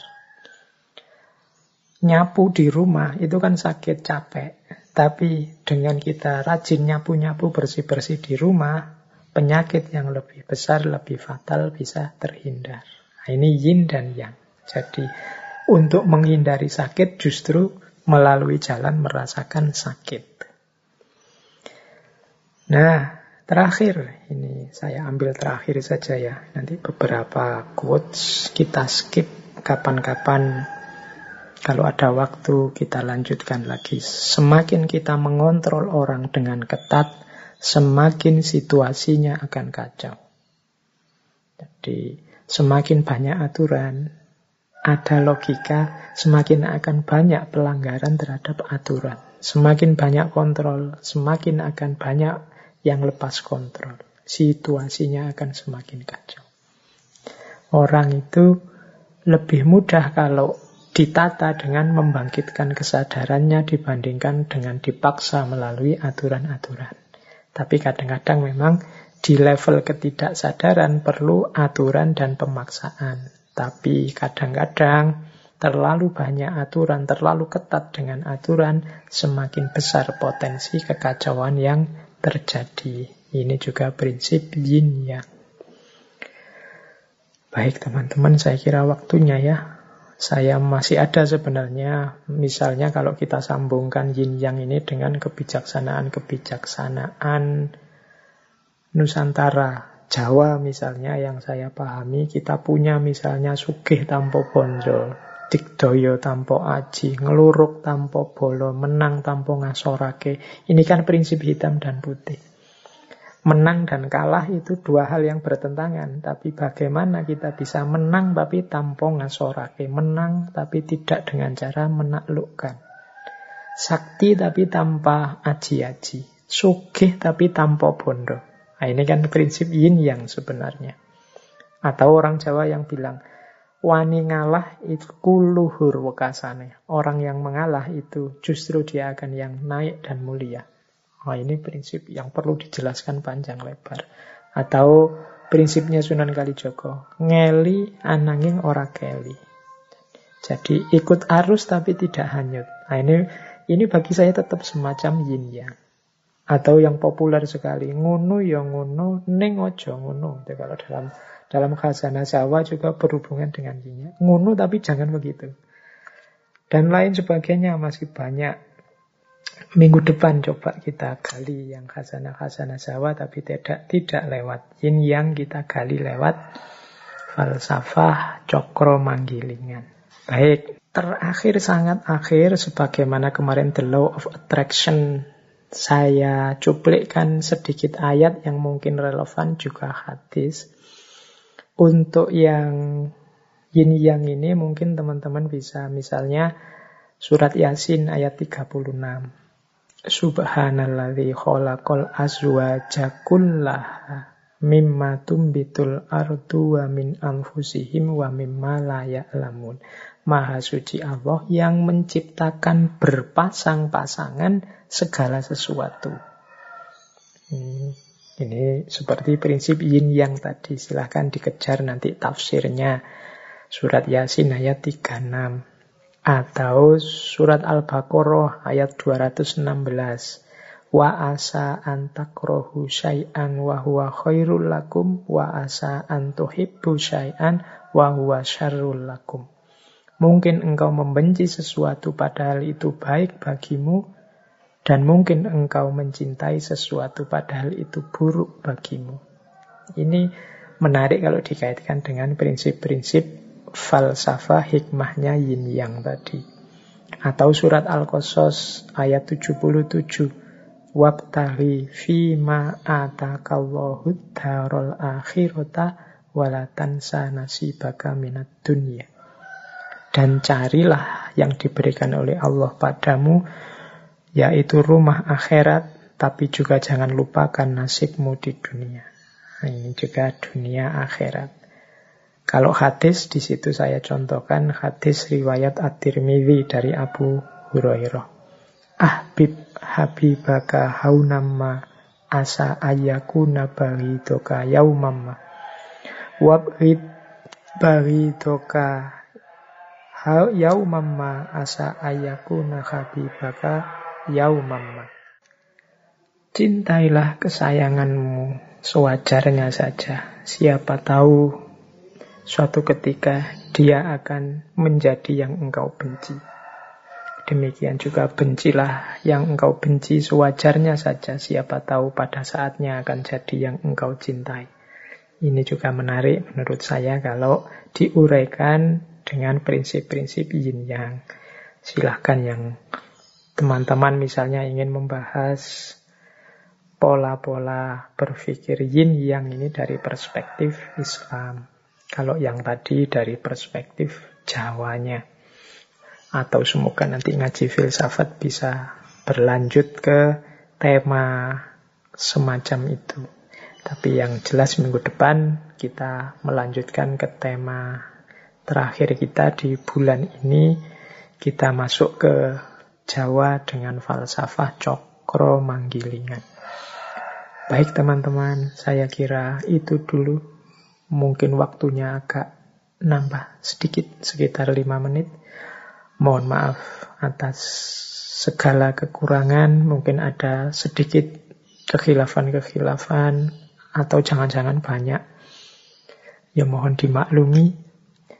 A: Nyapu di rumah itu kan sakit capek, tapi dengan kita rajin nyapu-nyapu bersih-bersih di rumah, penyakit yang lebih besar, lebih fatal bisa terhindar. Nah, ini yin dan yang. Jadi untuk menghindari sakit justru melalui jalan merasakan sakit. Nah, Terakhir, ini saya ambil terakhir saja ya. Nanti beberapa quotes kita skip kapan-kapan. Kalau ada waktu kita lanjutkan lagi. Semakin kita mengontrol orang dengan ketat, semakin situasinya akan kacau. Jadi semakin banyak aturan, ada logika, semakin akan banyak pelanggaran terhadap aturan. Semakin banyak kontrol, semakin akan banyak yang lepas kontrol. Situasinya akan semakin kacau. Orang itu lebih mudah kalau ditata dengan membangkitkan kesadarannya dibandingkan dengan dipaksa melalui aturan-aturan. Tapi kadang-kadang memang di level ketidaksadaran perlu aturan dan pemaksaan. Tapi kadang-kadang terlalu banyak aturan, terlalu ketat dengan aturan, semakin besar potensi kekacauan yang terjadi. Ini juga prinsip yin yang. Baik teman-teman, saya kira waktunya ya saya masih ada sebenarnya. Misalnya kalau kita sambungkan yin yang ini dengan kebijaksanaan-kebijaksanaan Nusantara Jawa misalnya yang saya pahami kita punya misalnya sugih tanpa bonjo dikdoyo tanpa aji ngeluruk tanpa bolo menang tanpa ngasorake. Ini kan prinsip hitam dan putih Menang dan kalah itu dua hal yang bertentangan. Tapi bagaimana kita bisa menang tapi tanpa ngasorake. Menang tapi tidak dengan cara menaklukkan. Sakti tapi tanpa aji-aji. Sugih tapi tanpa bondo. Nah, ini kan prinsip yin yang sebenarnya. Atau orang Jawa yang bilang, wani ngalah itu kuluhur wekasane. Orang yang mengalah itu justru dia akan yang naik dan mulia. Oh, ini prinsip yang perlu dijelaskan panjang lebar. Atau prinsipnya Sunan Kalijogo, ngeli ananging ora keli. Jadi ikut arus tapi tidak hanyut. Nah, ini ini bagi saya tetap semacam yin yang. Atau yang populer sekali, ngunu ya ngunu, ning ojo ngunu. Itu kalau dalam dalam khazanah Jawa juga berhubungan dengan yin Ngunu tapi jangan begitu. Dan lain sebagainya masih banyak Minggu depan coba kita gali yang khasana-khasana Jawa tapi tidak tidak lewat yin yang kita gali lewat falsafah cokro manggilingan. Baik, terakhir sangat akhir sebagaimana kemarin the law of attraction saya cuplikkan sedikit ayat yang mungkin relevan juga hadis. Untuk yang yin yang ini mungkin teman-teman bisa misalnya surat Yasin ayat 36. Subhanalladzi khalaqal azwaja kullaha mimma tumbitul ardu wa min anfusihim wa mimma la ya'lamun. Maha suci Allah yang menciptakan berpasang-pasangan segala sesuatu. Hmm, ini seperti prinsip yin yang tadi. Silahkan dikejar nanti tafsirnya. Surat Yasin ayat 36. Atau surat Al-Baqarah ayat 216. Wa asa antakrohu syai'an wa huwa khairul lakum wa asa antuhibbu syai'an wa huwa syarrul lakum. Mungkin engkau membenci sesuatu padahal itu baik bagimu dan mungkin engkau mencintai sesuatu padahal itu buruk bagimu. Ini menarik kalau dikaitkan dengan prinsip-prinsip falsafah hikmahnya yin yang tadi. Atau surat Al-Qasas ayat 77. Wabtaghi fima atakallahu darul akhirata walatan nasibaka minat dunia. Dan carilah yang diberikan oleh Allah padamu, yaitu rumah akhirat, tapi juga jangan lupakan nasibmu di dunia. Ini juga dunia akhirat. Kalau hadis di situ saya contohkan hadis riwayat At-Tirmidzi dari Abu Hurairah. Ahbib habibaka haunamma asa ayakuna baridoka yaumamma. Wabhid baridoka yaumamma asa ayakuna habibaka yaumamma. Cintailah kesayanganmu sewajarnya saja. Siapa tahu suatu ketika dia akan menjadi yang engkau benci. Demikian juga bencilah yang engkau benci sewajarnya saja. Siapa tahu pada saatnya akan jadi yang engkau cintai. Ini juga menarik menurut saya kalau diuraikan dengan prinsip-prinsip yin yang. Silahkan yang teman-teman misalnya ingin membahas pola-pola berpikir yin yang ini dari perspektif Islam. Kalau yang tadi dari perspektif Jawanya. Atau semoga nanti ngaji filsafat bisa berlanjut ke tema semacam itu. Tapi yang jelas minggu depan kita melanjutkan ke tema terakhir kita di bulan ini. Kita masuk ke Jawa dengan falsafah cokro manggilingan. Baik teman-teman, saya kira itu dulu. Mungkin waktunya agak nambah sedikit, sekitar lima menit. Mohon maaf atas segala kekurangan, mungkin ada sedikit kekhilafan-kekhilafan, atau jangan-jangan banyak. Ya mohon dimaklumi.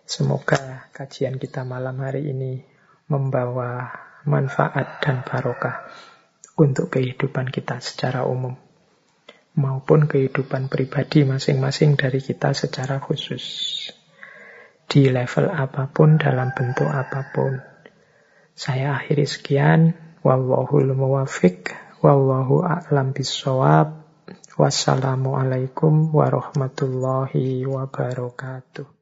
A: Semoga kajian kita malam hari ini membawa manfaat dan barokah untuk kehidupan kita secara umum maupun kehidupan pribadi masing-masing dari kita secara khusus di level apa pun dalam bentuk apa pun. Saya akhiri sekian. Wallahul muwafiq. Wallahu a'lam bisawab. Wassalamualaikum warahmatullahi wabarakatuh.